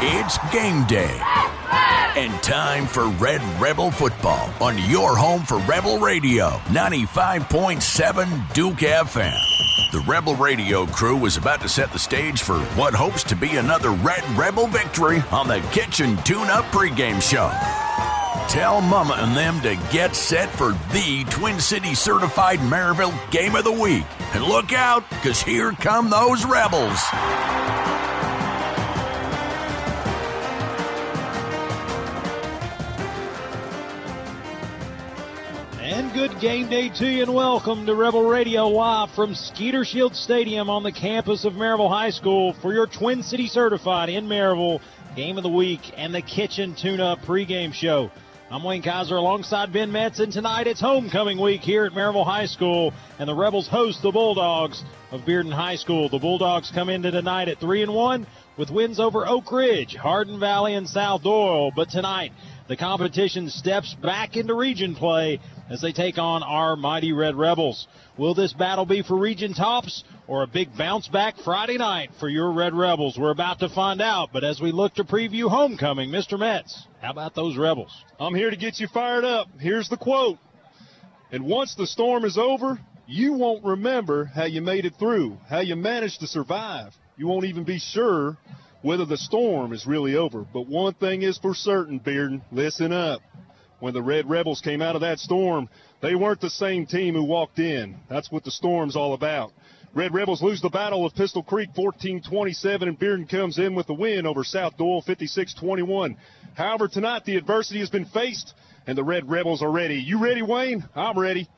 It's game day. And time for Red Rebel football on your home for Rebel Radio, 95.7 Duke FM. The Rebel Radio crew is about to set the stage for what hopes to be another Red Rebel victory on the Kitchen Tune Up pregame show. Tell Mama and them to get set for the Twin City certified Maryville game of the week. And look out, because here come those Rebels. Good game day to you, and welcome to Rebel Radio live from Skeeter Shield Stadium on the campus of Maryville High School for your Twin City certified in Maryville game of the week and the Kitchen Tune Up pregame show. I'm Wayne Kaiser alongside Ben Metz, and tonight it's homecoming week here at Maryville High School, and the Rebels host the Bulldogs of Bearden High School. The Bulldogs come into tonight at three and one with wins over Oak Ridge, Hardin Valley, and South Doyle. But tonight, the competition steps back into region play as they take on our mighty Red Rebels. Will this battle be for region tops or a big bounce back Friday night for your Red Rebels? We're about to find out, but as we look to preview homecoming, Mr. Metz, how about those Rebels? I'm here to get you fired up. Here's the quote. And once the storm is over, you won't remember how you made it through, how you managed to survive. You won't even be sure whether the storm is really over. But one thing is for certain, Bearden, listen up. When the Red Rebels came out of that storm, they weren't the same team who walked in. That's what the storm's all about. Red Rebels lose the Battle of Pistol Creek 14-27, and Bearden comes in with the win over South Doyle 56-21. However, tonight the adversity has been faced, and the Red Rebels are ready. You ready, Wayne? I'm ready.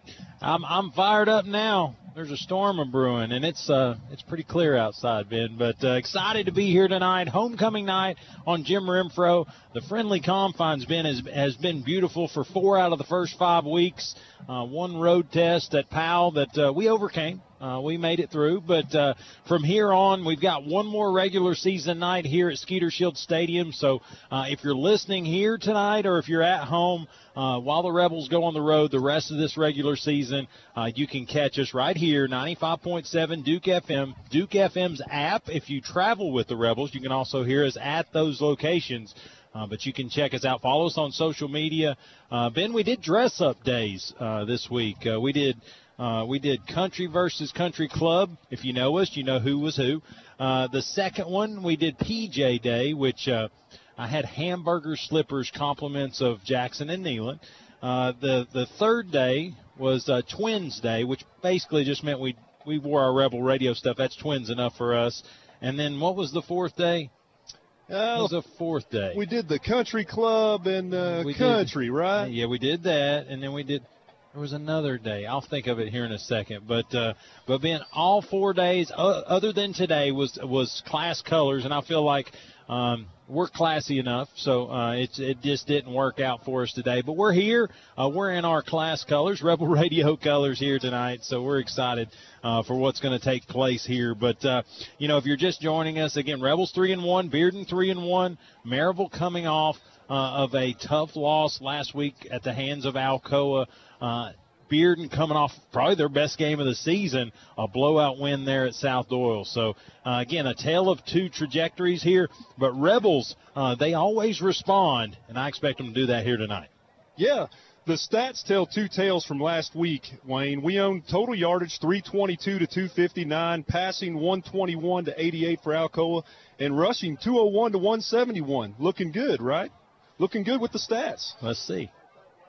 I'm I'm fired up now. There's a storm a brewing, and it's uh it's pretty clear outside, Ben. But uh, excited to be here tonight, homecoming night on Jim Renfro. The friendly confines, Ben, has has been beautiful for four out of the first five weeks. Uh, one road test at Powell that uh, we overcame. Uh, we made it through, but uh, from here on, we've got one more regular season night here at Skeeter Shield Stadium. So uh, if you're listening here tonight, or if you're at home uh, while the Rebels go on the road the rest of this regular season, uh, you can catch us right here, 95.7 Duke FM, Duke FM's app. If you travel with the Rebels, you can also hear us at those locations. Uh, but you can check us out. Follow us on social media. Uh, ben, we did dress up days uh, this week. Uh, we did uh, we did country versus country club. If you know us, you know who was who. Uh, the second one we did PJ Day, which I had hamburger slippers compliments of Jackson and Neyland. the the third day was Twins Day, which basically just meant we we wore our Rebel Radio stuff. That's twins enough for us. And then what was the fourth day? Uh, it was a fourth day. We did the country club and uh, country, did, right? Yeah, we did that, and then we did. There was another day. I'll think of it here in a second. But uh, but Ben, all four days uh, other than today was was class colors, and I feel like um, we're classy enough. So uh, it's it just didn't work out for us today. But we're here. Uh, we're in our class colors, Rebel Radio colors here tonight. So we're excited uh, for what's going to take place here. But uh, you know, if you're just joining us again, Rebels three and one, Bearden three and one, Maryville coming off uh, of a tough loss last week at the hands of Alcoa. Uh, Bearden coming off probably their best game of the season, a blowout win there at South Doyle. So uh, again, a tale of two trajectories here. But Rebels, uh, they always respond, and I expect them to do that here tonight. Yeah. The stats tell two tales from last week, Wayne. We own total yardage 322 to 259, passing 121 to 88 for Alcoa, and rushing 201 to 171. Looking good, right? Looking good with the stats. Let's see.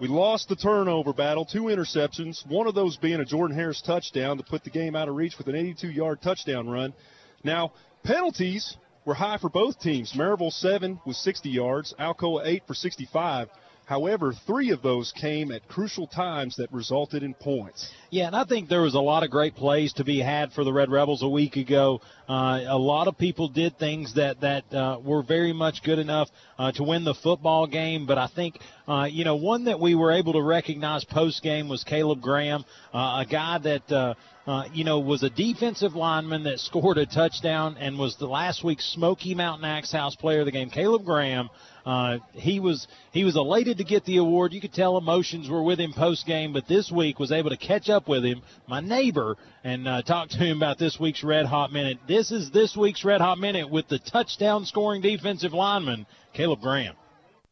We lost the turnover battle, two interceptions, one of those being a Jordan Harris touchdown to put the game out of reach with an 82 yard touchdown run. Now, penalties were high for both teams. Maryville 7 with 60 yards, Alcoa 8 for 65. However, three of those came at crucial times that resulted in points. Yeah, and I think there was a lot of great plays to be had for the Red Rebels a week ago. Uh, a lot of people did things that that uh, were very much good enough uh, to win the football game. But I think uh, you know one that we were able to recognize post game was Caleb Graham, uh, a guy that. Uh, uh, you know, was a defensive lineman that scored a touchdown and was the last week's Smoky Mountain Axe House Player of the Game, Caleb Graham. Uh, he was he was elated to get the award. You could tell emotions were with him post game, but this week was able to catch up with him, my neighbor, and uh, talk to him about this week's Red Hot Minute. This is this week's Red Hot Minute with the touchdown scoring defensive lineman, Caleb Graham.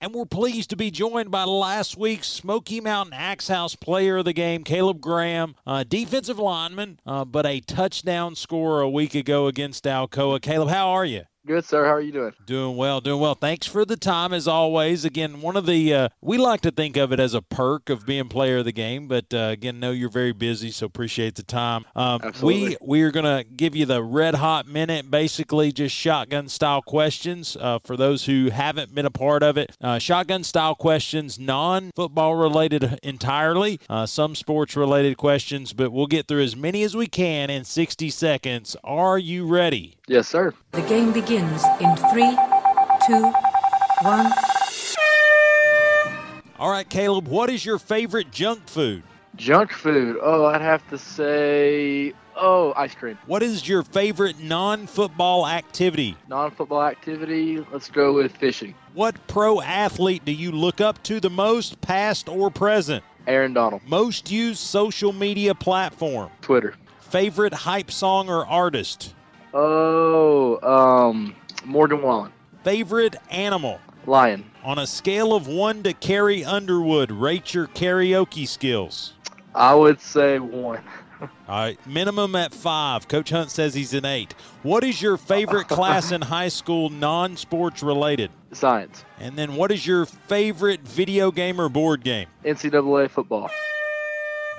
And we're pleased to be joined by last week's Smoky Mountain Axe House player of the game, Caleb Graham, uh, defensive lineman, uh, but a touchdown scorer a week ago against Alcoa. Caleb, how are you? Good, sir. How are you doing? Doing well, doing well. Thanks for the time as always. Again, one of the uh, we like to think of it as a perk of being player of the game, but uh, again, know you're very busy, so appreciate the time. Um, Absolutely. We we are gonna give you the red hot minute, basically just shotgun style questions uh, for those who haven't been a part of it. Uh, shotgun style questions, non football related entirely, uh, some sports related questions, but we'll get through as many as we can in 60 seconds. Are you ready? Yes, sir. The game begins in three, two, one. All right, Caleb, what is your favorite junk food? Junk food. Oh, I'd have to say, oh, ice cream. What is your favorite non football activity? Non football activity, let's go with fishing. What pro athlete do you look up to the most, past or present? Aaron Donald. Most used social media platform? Twitter. Favorite hype song or artist? Oh, um, Morgan Wallen. Favorite animal? Lion. On a scale of one to Carrie Underwood, rate your karaoke skills. I would say one. All right, minimum at five. Coach Hunt says he's an eight. What is your favorite class in high school, non sports related? Science. And then what is your favorite video game or board game? NCAA football.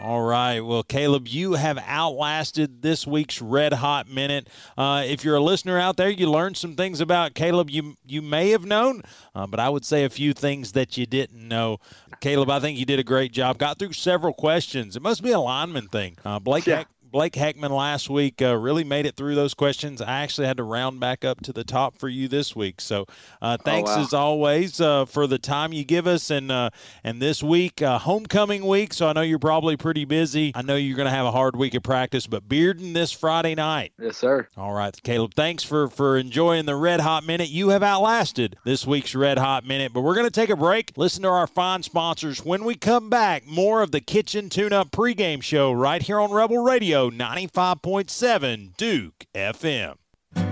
All right. Well, Caleb, you have outlasted this week's Red Hot Minute. Uh, if you're a listener out there, you learned some things about Caleb you you may have known, uh, but I would say a few things that you didn't know. Caleb, I think you did a great job. Got through several questions. It must be a lineman thing. Uh, Blake yeah. Blake Heckman last week uh, really made it through those questions. I actually had to round back up to the top for you this week. So uh, oh, thanks oh, wow. as always uh, for the time you give us. And uh, and this week, uh, homecoming week. So I know you're probably pretty busy. I know you're going to have a hard week of practice, but Bearden this Friday night. Yes, sir. All right, Caleb. Thanks for for enjoying the Red Hot Minute. You have outlasted this week's Red Hot Minute, but we're going to take a break. Listen to our fine sponsors. When we come back, more of the Kitchen Tune Up pregame show right here on Rebel Radio. 95.7 Duke FM.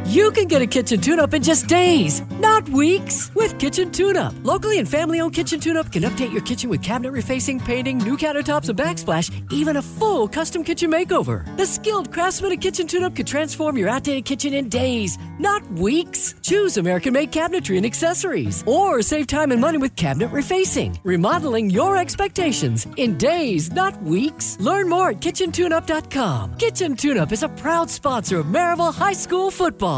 You can get a kitchen tune up in just days, not weeks, with Kitchen Tune Up. Locally and family owned Kitchen Tune Up can update your kitchen with cabinet refacing, painting, new countertops, and backsplash, even a full custom kitchen makeover. The skilled craftsman at Kitchen Tune Up could transform your outdated kitchen in days, not weeks. Choose American made cabinetry and accessories, or save time and money with cabinet refacing, remodeling your expectations in days, not weeks. Learn more at kitchentuneup.com. Kitchen Tune Up is a proud sponsor of Maryville High School football.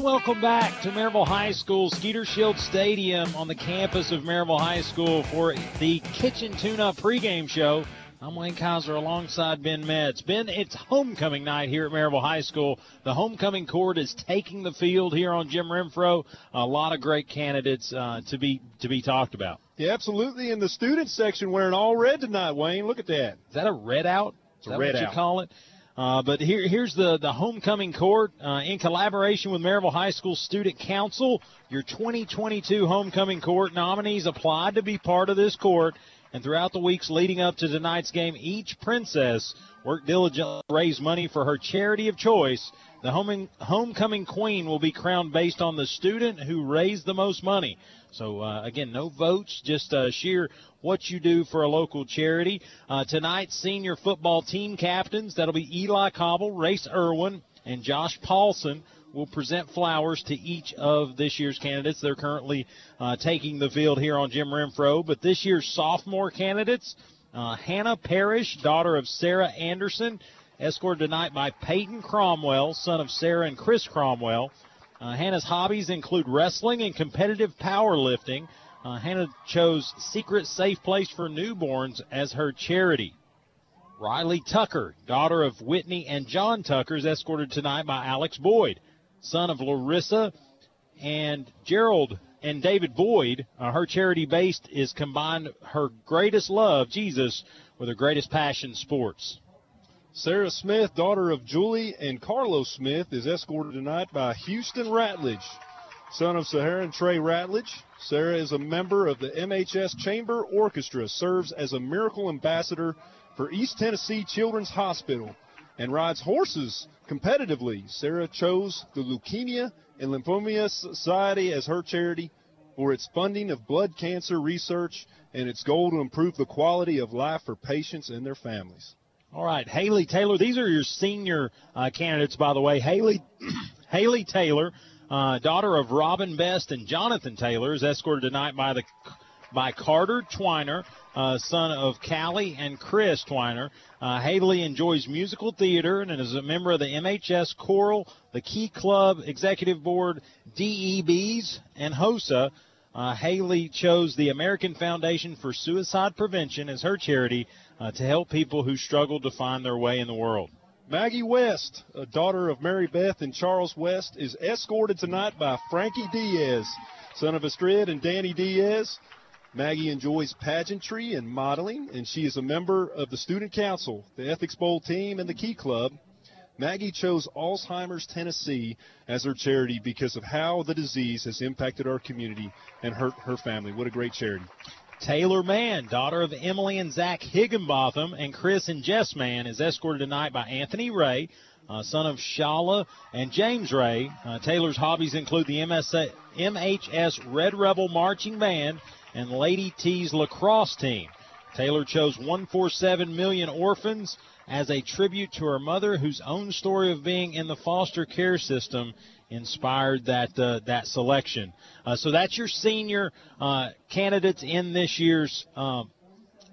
And welcome back to Maryville High School, Skeeter Shield Stadium on the campus of Maryville High School for the Kitchen Tune-Up pregame show. I'm Wayne Kaiser alongside Ben Metz. Ben, it's homecoming night here at Maryville High School. The homecoming court is taking the field here on Jim Renfro. A lot of great candidates uh, to be to be talked about. Yeah, absolutely. In the student section, wearing all red tonight, Wayne. Look at that. Is that a red out? Is that red what out. you call it? Uh, but here, here's the, the homecoming court uh, in collaboration with Maryville High School Student Council. Your 2022 homecoming court nominees applied to be part of this court. And throughout the weeks leading up to tonight's game, each princess worked diligently to raise money for her charity of choice. The homecoming queen will be crowned based on the student who raised the most money. So uh, again, no votes, just uh, sheer what you do for a local charity. Uh, tonight's senior football team captains, that'll be Eli Cobble, Race Irwin, and Josh Paulson will present flowers to each of this year's candidates. They're currently uh, taking the field here on Jim Renfro. But this year's sophomore candidates, uh, Hannah Parrish, daughter of Sarah Anderson, escorted tonight by Peyton Cromwell, son of Sarah and Chris Cromwell. Uh, Hannah's hobbies include wrestling and competitive powerlifting. Uh, Hannah chose Secret Safe Place for Newborns as her charity. Riley Tucker, daughter of Whitney and John Tucker, is escorted tonight by Alex Boyd, son of Larissa and Gerald and David Boyd, uh, her charity based is combined her greatest love, Jesus, with her greatest passion, sports. Sarah Smith, daughter of Julie and Carlos Smith, is escorted tonight by Houston Ratledge, son of Sahara and Trey Ratledge. Sarah is a member of the MHS Chamber Orchestra, serves as a miracle ambassador for East Tennessee Children's Hospital, and rides horses competitively. Sarah chose the Leukemia and Lymphoma Society as her charity for its funding of blood cancer research and its goal to improve the quality of life for patients and their families. All right, Haley Taylor. These are your senior uh, candidates, by the way. Haley, Haley Taylor, uh, daughter of Robin Best and Jonathan Taylor, is escorted tonight by the by Carter Twiner, uh, son of Callie and Chris Twiner. Uh, Haley enjoys musical theater and is a member of the MHS Choral, the Key Club Executive Board, DEBs, and HOSA. Uh, Haley chose the American Foundation for Suicide Prevention as her charity uh, to help people who struggle to find their way in the world. Maggie West, a daughter of Mary Beth and Charles West, is escorted tonight by Frankie Diaz, son of Astrid and Danny Diaz. Maggie enjoys pageantry and modeling, and she is a member of the Student Council, the Ethics Bowl team, and the Key Club. Maggie chose Alzheimer's Tennessee as her charity because of how the disease has impacted our community and hurt her family. What a great charity. Taylor Mann, daughter of Emily and Zach Higginbotham, and Chris and Jess Mann, is escorted tonight by Anthony Ray, uh, son of Shala and James Ray. Uh, Taylor's hobbies include the MSA, MHS Red Rebel Marching Band and Lady T's lacrosse team. Taylor chose 147 Million Orphans as a tribute to her mother, whose own story of being in the foster care system inspired that uh, that selection. Uh, so that's your senior uh, candidates in this year's um,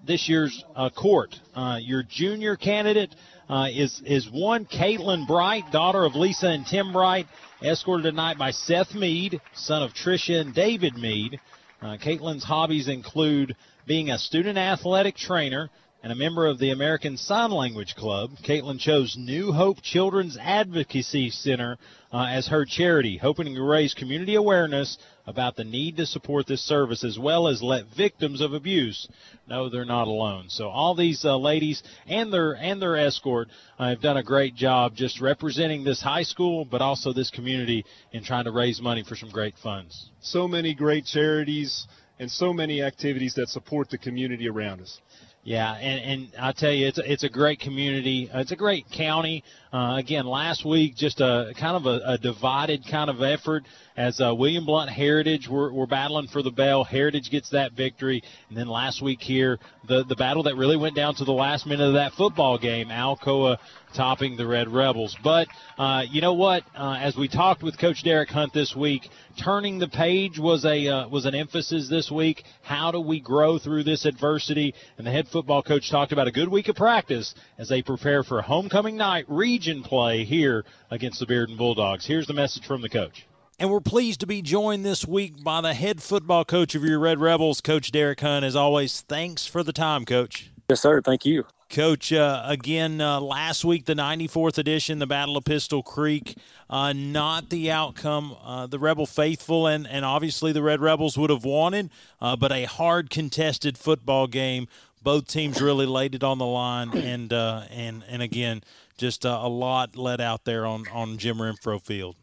this year's uh, court. Uh, your junior candidate uh, is is one Caitlin Bright, daughter of Lisa and Tim Bright, escorted tonight by Seth Mead, son of Tricia and David Mead. Caitlin's hobbies include being a student athletic trainer and a member of the American Sign Language Club. Caitlin chose New Hope Children's Advocacy Center uh, as her charity, hoping to raise community awareness about the need to support this service as well as let victims of abuse know they're not alone. So all these uh, ladies and their and their escort uh, have done a great job just representing this high school, but also this community in trying to raise money for some great funds. So many great charities and so many activities that support the community around us. Yeah, and, and I tell you, it's a, it's a great community. Uh, it's a great county. Uh, again, last week, just a kind of a, a divided kind of effort as uh, William Blount Heritage were, were battling for the bell. Heritage gets that victory, and then last week here, the the battle that really went down to the last minute of that football game, Alcoa topping the Red Rebels. But uh, you know what? Uh, as we talked with Coach Derek Hunt this week, turning the page was a uh, was an emphasis this week. How do we grow through this adversity? And the head football coach talked about a good week of practice as they prepare for homecoming night region play here against the Bearden Bulldogs. Here's the message from the coach. And we're pleased to be joined this week by the head football coach of your Red Rebels, Coach Derek Hunt. As always, thanks for the time, Coach. Yes, sir. Thank you. Coach, uh, again, uh, last week, the 94th edition, the Battle of Pistol Creek, uh, not the outcome uh, the Rebel faithful and, and obviously the Red Rebels would have wanted, uh, but a hard contested football game. Both teams really laid it on the line, and uh, and and again, just a lot let out there on on Jim Renfro Field.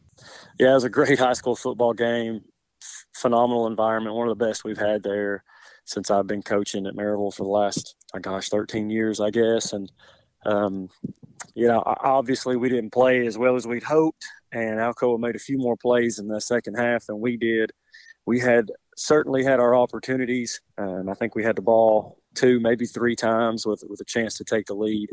Yeah, it was a great high school football game. Phenomenal environment, one of the best we've had there since I've been coaching at Maryville for the last, oh gosh, 13 years, I guess. And, um, you know, obviously we didn't play as well as we'd hoped, and Alcoa made a few more plays in the second half than we did. We had certainly had our opportunities, and I think we had the ball two, maybe three times with with a chance to take the lead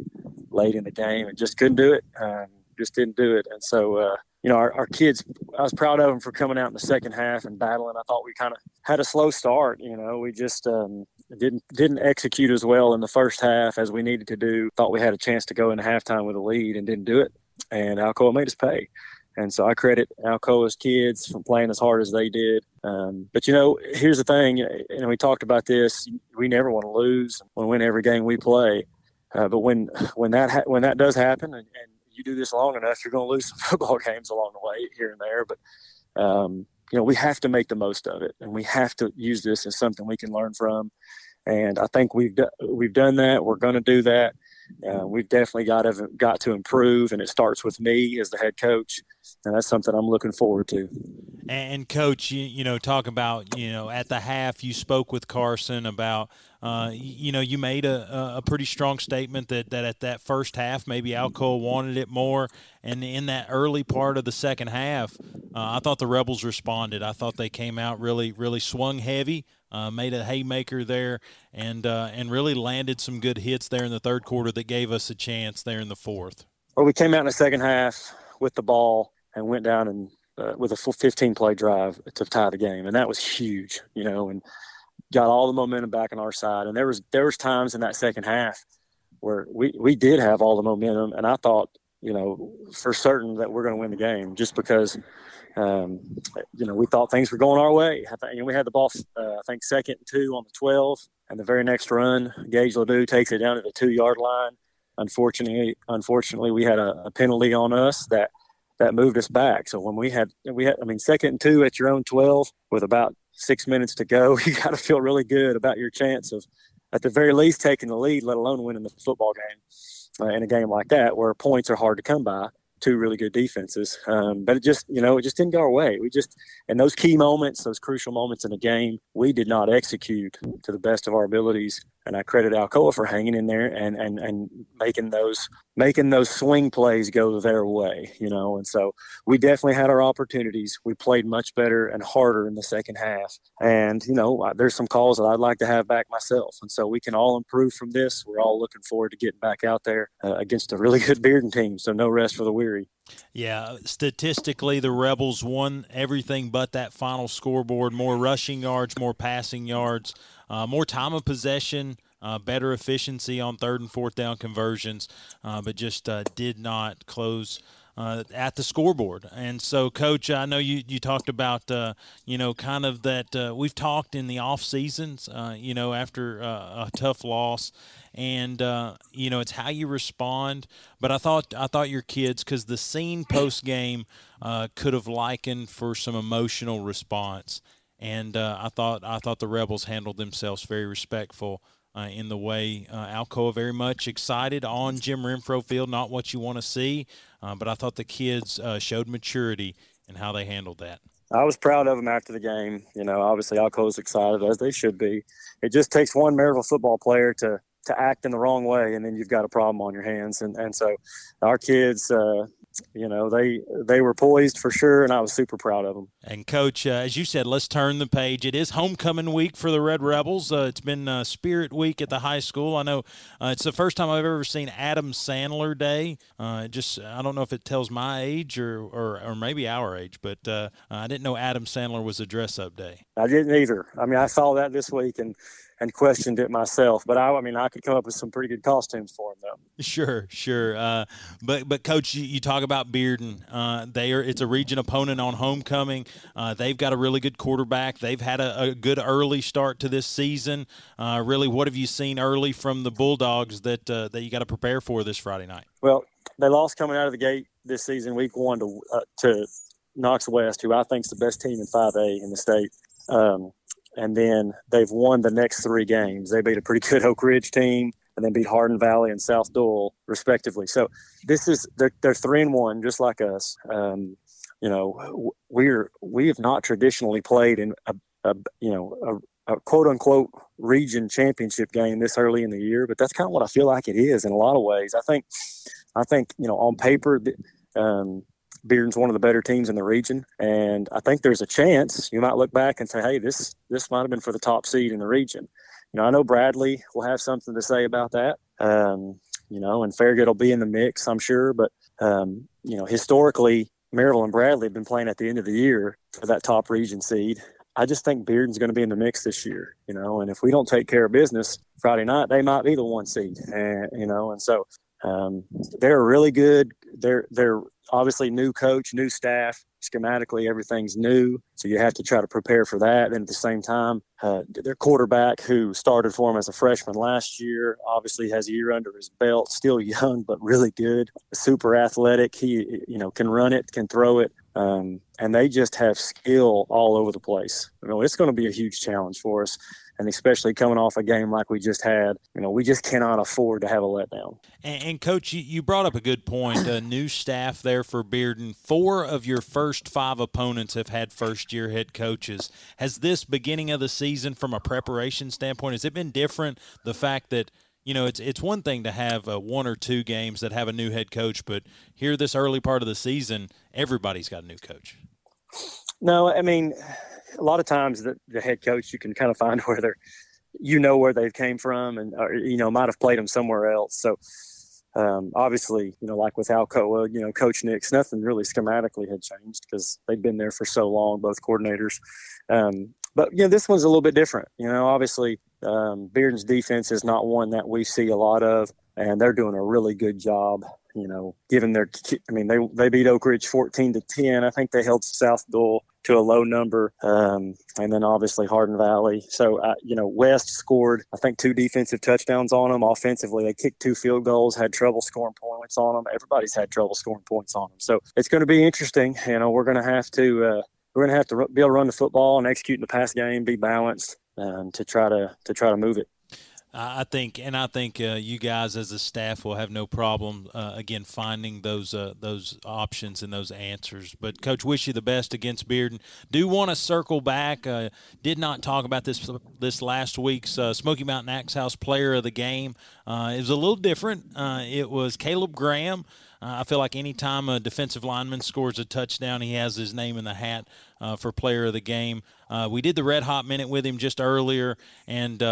late in the game, and just couldn't do it. Um, just didn't do it, and so uh, you know, our, our kids, I was proud of them for coming out in the second half and battling. I thought we kind of had a slow start. You know, we just um, didn't didn't execute as well in the first half as we needed to do. Thought we had a chance to go into halftime with a lead and didn't do it. And Alcoa made us pay. And so I credit Alcoa's kids for playing as hard as they did. Um, but you know, here's the thing, and we talked about this. We never want to lose. We win every game we play. Uh, but when when that ha- when that does happen, and, and you do this long enough, you're going to lose some football games along the way here and there. But um, you know, we have to make the most of it, and we have to use this as something we can learn from. And I think we've do, we've done that. We're going to do that. Uh, we've definitely got to got to improve, and it starts with me as the head coach, and that's something I'm looking forward to. And coach, you, you know, talk about you know at the half you spoke with Carson about uh, you know you made a, a pretty strong statement that that at that first half maybe Alcoa wanted it more, and in that early part of the second half, uh, I thought the Rebels responded. I thought they came out really really swung heavy uh, made a haymaker there, and uh, and really landed some good hits there in the third quarter that gave us a chance there in the fourth. Well, we came out in the second half with the ball and went down and uh, with a full 15 play drive to tie the game, and that was huge, you know, and got all the momentum back on our side. And there was there was times in that second half where we we did have all the momentum, and I thought, you know, for certain that we're going to win the game just because um, you know, we thought things were going our way. I you know, we had the ball, uh, I think, second and two on the 12, and the very next run, Gage Ledoux takes it down to the two yard line. Unfortunately, unfortunately, we had a, a, penalty on us that that moved us back. So when we had we had, I mean, second and two at your own 12 with about six minutes to go, you got to feel really good about your chance of, at the very least, taking the lead, let alone winning the football game. Uh, in a game like that, where points are hard to come by two really good defenses. Um, but it just, you know, it just didn't go our way. We just, in those key moments, those crucial moments in the game, we did not execute to the best of our abilities and I credit Alcoa for hanging in there and and and making those making those swing plays go their way, you know. And so we definitely had our opportunities. We played much better and harder in the second half. And you know, there's some calls that I'd like to have back myself. And so we can all improve from this. We're all looking forward to getting back out there uh, against a really good Bearden team. So no rest for the weary. Yeah, statistically, the Rebels won everything but that final scoreboard more rushing yards, more passing yards, uh, more time of possession. Uh, better efficiency on third and fourth down conversions, uh, but just uh, did not close uh, at the scoreboard. And so, Coach, I know you, you talked about, uh, you know, kind of that uh, we've talked in the off seasons, uh, you know, after uh, a tough loss and uh, you know it's how you respond. But I thought I thought your kids because the scene post game could have likened for some emotional response, and I thought I thought the rebels handled themselves very respectful. Uh, in the way uh, Alcoa very much excited on Jim Renfro Field, not what you want to see, uh, but I thought the kids uh, showed maturity in how they handled that. I was proud of them after the game. You know, obviously Alcoa's excited as they should be. It just takes one Maryville football player to to act in the wrong way, and then you've got a problem on your hands. And and so our kids, uh, you know, they they were poised for sure, and I was super proud of them. And coach, uh, as you said, let's turn the page. It is homecoming week for the Red Rebels. Uh, it's been uh, Spirit Week at the high school. I know uh, it's the first time I've ever seen Adam Sandler Day. Uh, just I don't know if it tells my age or or, or maybe our age, but uh, I didn't know Adam Sandler was a dress up day. I didn't either. I mean, I saw that this week and and questioned it myself. But I, I mean, I could come up with some pretty good costumes for him, though. Sure, sure. Uh, but but coach, you, you, talk about Bearden. Uh, they are it's a region opponent on homecoming. Uh, they've got a really good quarterback. They've had a, a good early start to this season. Uh, really, what have you seen early from the Bulldogs that uh, that you got to prepare for this Friday night? Well, they lost coming out of the gate this season, week one to uh, to Knox West, who I think is the best team in 5A in the state. Um, and then they've won the next three games. They beat a pretty good Oak Ridge team, and then beat Hardin Valley and South Doyle respectively. So this is they're, they're three and one, just like us. Um, you know, we're we have not traditionally played in a, a you know a, a, quote unquote region championship game this early in the year, but that's kind of what I feel like it is in a lot of ways. I think I think you know on paper. Um, Bearden's one of the better teams in the region, and I think there's a chance you might look back and say, "Hey, this this might have been for the top seed in the region." You know, I know Bradley will have something to say about that. Um, you know, and Farragut will be in the mix, I'm sure. But um, you know, historically, Maryville and Bradley have been playing at the end of the year for that top region seed. I just think Bearden's going to be in the mix this year, you know, and if we don't take care of business Friday night, they might be the one seed, and you know, and so um, they're really good. They're they're obviously new coach, new staff, schematically everything's new, so you have to try to prepare for that. And at the same time, uh, their quarterback, who started for them as a freshman last year, obviously has a year under his belt. Still young, but really good. Super athletic. He, you know, can run it, can throw it, um, and they just have skill all over the place. You know, it's going to be a huge challenge for us and especially coming off a game like we just had, you know, we just cannot afford to have a letdown. And, and coach, you, you, brought up a good point. A new staff there for Bearden. Four of your first five opponents have had first-year head coaches. Has this beginning of the season, from a preparation standpoint, has it been different? The fact that you know, it's it's one thing to have uh, one or two games that have a new head coach, but here this early part of the season, everybody's got a new coach. No, I mean, a lot of times the, the head coach you can kind of find where they're you know where they came from and or, you know might have played them somewhere else. So um, obviously you know like with alcoa you know coach nick's nothing really schematically had changed because they'd been there for so long both coordinators. Um, but you know this one's a little bit different. You know obviously um, Bearden's defense is not one that we see a lot of and they're doing a really good job you know, given their, I mean, they they beat Oak Ridge 14 to 10. I think they held South Doyle to a low number, um, and then obviously Hardin Valley. So, uh, you know, West scored, I think, two defensive touchdowns on them. Offensively, they kicked two field goals, had trouble scoring points on them. Everybody's had trouble scoring points on them. So it's going to be interesting. You know, we're going to have to uh, we're going to have to be able to run the football and execute in the pass game, be balanced, um, to try to to try to move it. I think, and I think uh, you guys as a staff will have no problem uh, again finding those uh, those options and those answers. But coach, wish you the best against Bearden. Do want to circle back. Uh, did not talk about this this last week's uh, Smoky Mountain Axe House Player of the Game. Uh, it was a little different. it was Caleb Graham. I feel like anytime a defensive lineman scores a touchdown, he has his name in the hat for Player of the Game. we did the Red Hot Minute with him just earlier, and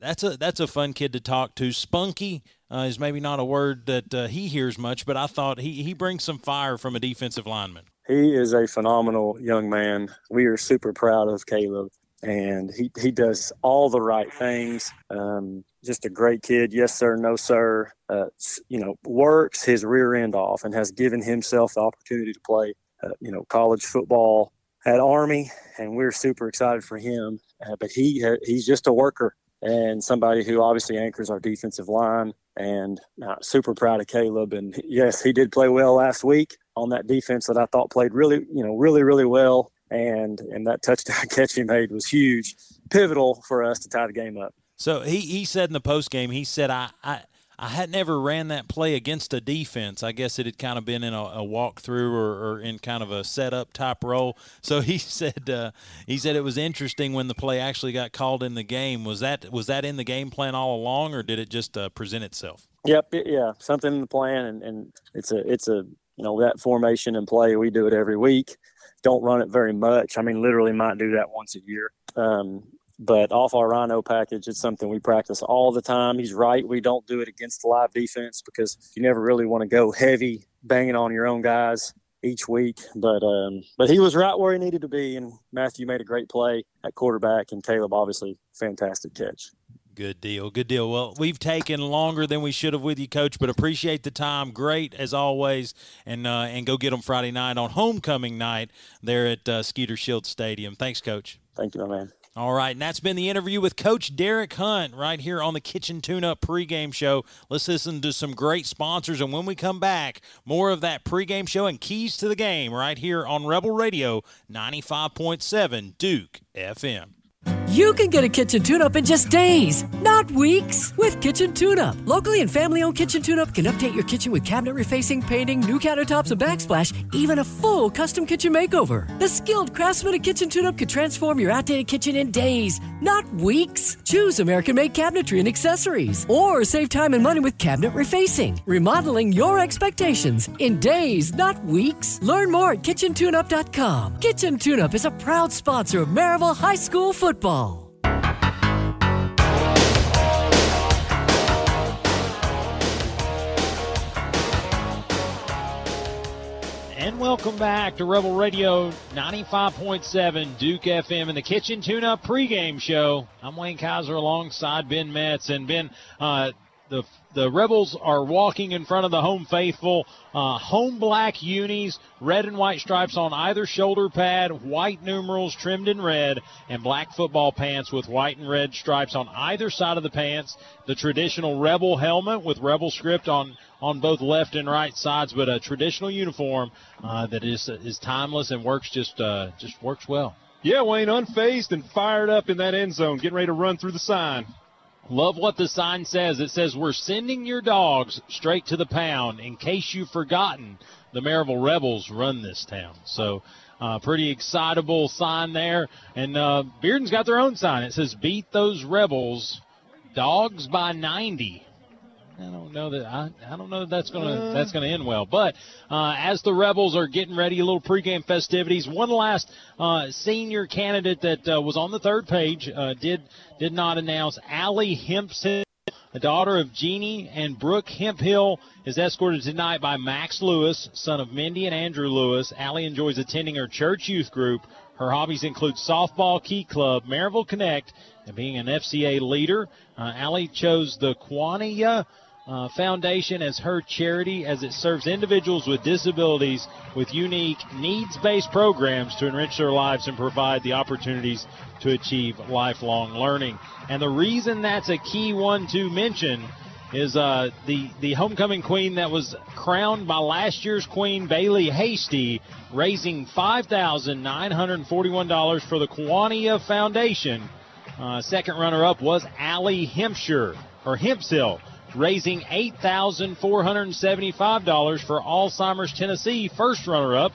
that's a that's a fun kid to talk to. Spunky uh, is maybe not a word that uh, he hears much, but I thought he he brings some fire from a defensive lineman. He is a phenomenal young man. We are super proud of Caleb, and he he does all the right things. Um, just a great kid. Yes sir, no sir. Uh, you know, works his rear end off and has given himself the opportunity to play. Uh, you know, college football at Army, and we're super excited for him. Uh, but he he's just a worker and somebody who obviously anchors our defensive line. And uh, super proud of Caleb. And yes, he did play well last week on that defense that I thought played really, you know, really, really well. And and that touchdown catch he made was huge, pivotal for us to tie the game up. So he, he said in the post game, he said, I, I I had never ran that play against a defense. I guess it had kind of been in a, a walkthrough or, or, in kind of a setup type role. So he said uh, he said it was interesting when the play actually got called in the game. Was that was that in the game plan all along, or did it just uh, present itself? Yep, yeah, something in the plan, and, and it's a it's a you know that formation and play. We do it every week. Don't run it very much. I mean, literally might do that once a year. Um, but off our Rhino package, it's something we practice all the time. He's right. We don't do it against the live defense because you never really want to go heavy banging on your own guys each week. But um, but he was right where he needed to be, and Matthew made a great play at quarterback, and Caleb obviously fantastic catch. Good deal. Good deal. Well, we've taken longer than we should have with you, Coach, but appreciate the time. Great as always, and uh, and go get them Friday night on homecoming night there at uh, Skeeter Shield Stadium. Thanks, Coach. Thank you, my man. All right, and that's been the interview with Coach Derek Hunt right here on the Kitchen Tune Up pregame show. Let's listen to some great sponsors, and when we come back, more of that pregame show and keys to the game right here on Rebel Radio 95.7 Duke FM. You can get a kitchen tune up in just days, not weeks, with Kitchen Tune Up. Locally and family owned Kitchen Tune Up can update your kitchen with cabinet refacing, painting, new countertops, and backsplash, even a full custom kitchen makeover. The skilled craftsman at Kitchen Tune Up could transform your outdated kitchen in days, not weeks. Choose American made cabinetry and accessories, or save time and money with cabinet refacing, remodeling your expectations in days, not weeks. Learn more at KitchenTuneUp.com. Kitchen Tune Up is a proud sponsor of Maryville High School football. And welcome back to Rebel Radio 95.7 Duke FM in the Kitchen Tune Up pregame show. I'm Wayne Kaiser alongside Ben Metz. And Ben, uh, the the rebels are walking in front of the home faithful. Uh, home black unis, red and white stripes on either shoulder pad, white numerals trimmed in red, and black football pants with white and red stripes on either side of the pants. The traditional rebel helmet with rebel script on on both left and right sides, but a traditional uniform uh, that is is timeless and works just uh, just works well. Yeah, Wayne, unfazed and fired up in that end zone, getting ready to run through the sign. Love what the sign says. It says, We're sending your dogs straight to the pound. In case you've forgotten, the Maryville Rebels run this town. So, uh, pretty excitable sign there. And uh, Bearden's got their own sign. It says, Beat those Rebels, dogs by 90. I don't know that I, I don't know that that's gonna uh, that's gonna end well. But uh, as the Rebels are getting ready, a little pregame festivities. One last uh, senior candidate that uh, was on the third page uh, did did not announce. Allie Hempson, the daughter of Jeannie and Brooke Hemphill, is escorted tonight by Max Lewis, son of Mindy and Andrew Lewis. Allie enjoys attending her church youth group. Her hobbies include softball, key club, Maryville Connect, and being an FCA leader. Uh, Allie chose the Quania uh, Foundation as her charity as it serves individuals with disabilities with unique needs based programs to enrich their lives and provide the opportunities to achieve lifelong learning. And the reason that's a key one to mention is uh, the, the homecoming queen that was crowned by last year's queen, Bailey Hasty, raising $5,941 for the Quania Foundation. Uh, second runner up was Allie Hempshire, or Hempsill raising $8,475 for Alzheimer's Tennessee. First runner up,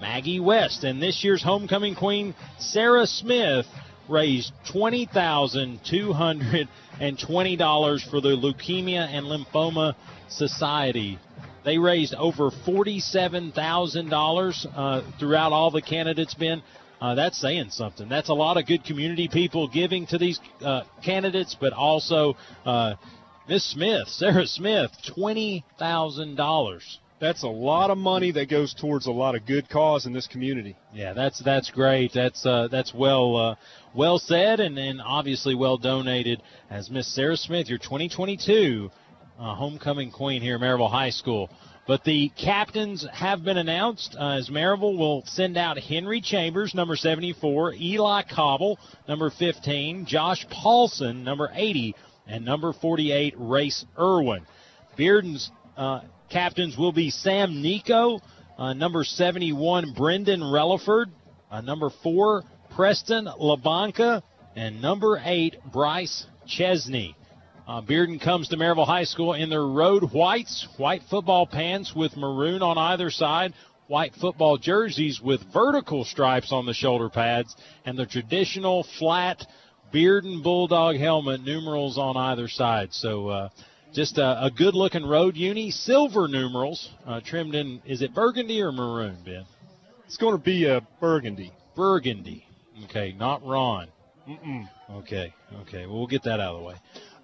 Maggie West. And this year's homecoming queen, Sarah Smith, raised $20,220 for the Leukemia and Lymphoma Society. They raised over $47,000 uh, throughout all the candidates, Ben. Uh, that's saying something. That's a lot of good community people giving to these uh, candidates, but also uh, Miss Smith, Sarah Smith, twenty thousand dollars. That's a lot of money that goes towards a lot of good cause in this community. Yeah, that's that's great. That's uh, that's well uh, well said and, and obviously well donated. As Miss Sarah Smith, your 2022 uh, homecoming queen here at Maryville High School. But the captains have been announced uh, as Maryville will send out Henry Chambers, number 74, Eli Cobble, number 15, Josh Paulson, number 80, and number 48, Race Irwin. Bearden's uh, captains will be Sam Nico, uh, number 71, Brendan Relaford, uh, number 4, Preston Labanca, and number 8, Bryce Chesney. Uh, Bearden comes to Maryville High School in their road whites, white football pants with maroon on either side, white football jerseys with vertical stripes on the shoulder pads, and the traditional flat Bearden Bulldog helmet, numerals on either side. So uh, just a, a good looking road uni, silver numerals uh, trimmed in. Is it burgundy or maroon, Ben? It's going to be a burgundy. Burgundy. Okay, not Ron. Mm-mm. Okay, okay. Well, we'll get that out of the way.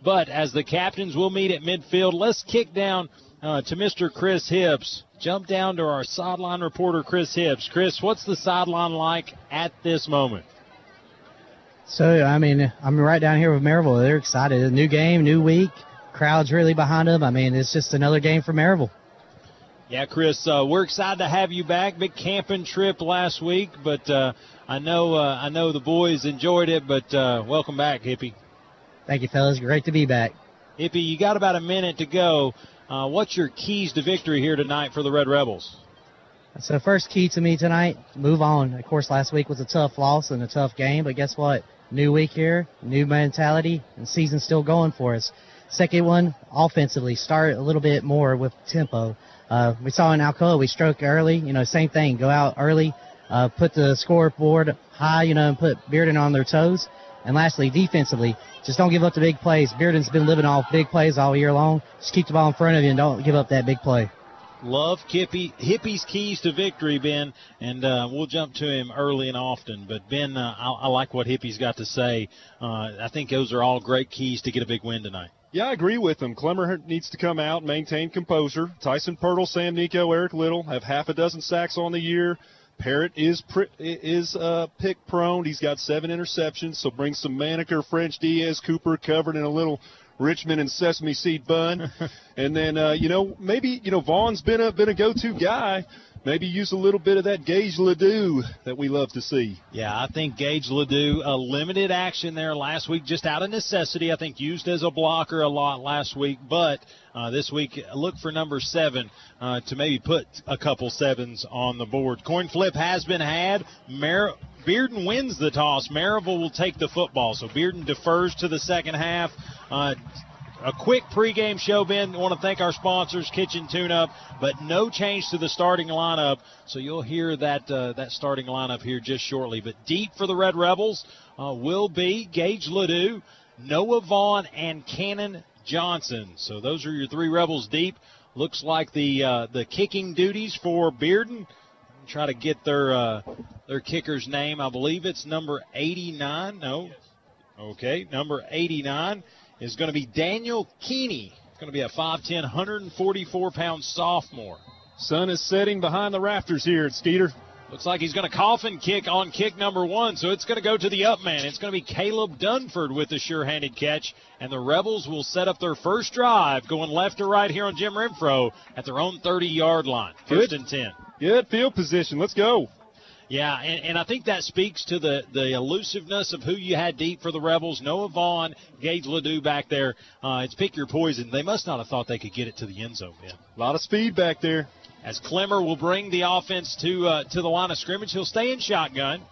But as the captains will meet at midfield, let's kick down uh, to Mr. Chris Hips. Jump down to our sideline reporter, Chris Hips. Chris, what's the sideline like at this moment? So, I mean, I'm right down here with Maryville. They're excited. A new game, new week. Crowd's really behind them. I mean, it's just another game for Maryville. Yeah, Chris, uh, we're excited to have you back. Big camping trip last week, but uh, I know uh, I know the boys enjoyed it. But uh, welcome back, Hippie. Thank you, fellas. Great to be back. Hippie, you got about a minute to go. Uh, what's your keys to victory here tonight for the Red Rebels? So first key to me tonight, move on. Of course, last week was a tough loss and a tough game, but guess what? New week here, new mentality, and season still going for us. Second one, offensively, start a little bit more with tempo. Uh, we saw in Alcoa, we stroke early, you know, same thing, go out early, uh, put the scoreboard high, you know, and put Bearden on their toes. And lastly, defensively, just don't give up the big plays. Bearden's been living off big plays all year long. Just keep the ball in front of you and don't give up that big play. Love Kippy, Hippie's keys to victory, Ben, and uh, we'll jump to him early and often. But Ben, uh, I, I, like what Hippie's got to say. Uh, I think those are all great keys to get a big win tonight. Yeah, I agree with him. Clemmer needs to come out, maintain composure. Tyson Pirtle, Sam Nico, Eric Little have half a dozen sacks on the year. Parrott is is uh, pick prone. He's got seven interceptions, so bring some Maneker, French Diaz, Cooper covered in a little Richmond and sesame seed bun. and then, uh, you know, maybe, you know, Vaughn's been a, been a go-to guy maybe use a little bit of that Gage Ledoux that we love to see. Yeah, I think Gage Ledoux, a limited action there last week, just out of necessity. I think used as a blocker a lot last week, but uh, this week look for number seven uh, to maybe put a couple sevens on the board. Coin flip has been had. Mer- Bearden wins the toss. Maryville will take the football, so Bearden defers to the second half. Uh, a quick pregame show, Ben. I want to thank our sponsors, Kitchen Tune Up, but no change to the starting lineup. So you'll hear that uh, that starting lineup here just shortly. But deep for the Red Rebels uh, will be Gage Ledoux, Noah Vaughn, and Cannon Johnson. So those are your three Rebels deep. Looks like the uh, the kicking duties for Bearden. Try to get their uh, their kicker's name. I believe it's number 89. No. Okay, number 89 is going to be Daniel Keeney. Going to be a 5'10", 144 pound sophomore. Sun is setting behind the rafters here at Skeeter. Looks like he's going to coffin kick on kick number one, so it's going to go to the up man. It's going to be Caleb Dunford with the sure-handed catch, and the Rebels will set up their first drive going left to right here on Jim Renfro at their own 30-yard line. First Good. and 10. Good field position. Let's go. Yeah, and, and I think that speaks to the, the elusiveness of who you had deep for the Rebels. Noah Vaughn, Gage Ledoux back there. Uh, it's pick your poison. They must not have thought they could get it to the end zone, man. A lot of speed back there. As Clemmer will bring the offense to uh, to the line of scrimmage, he'll stay in shotgun.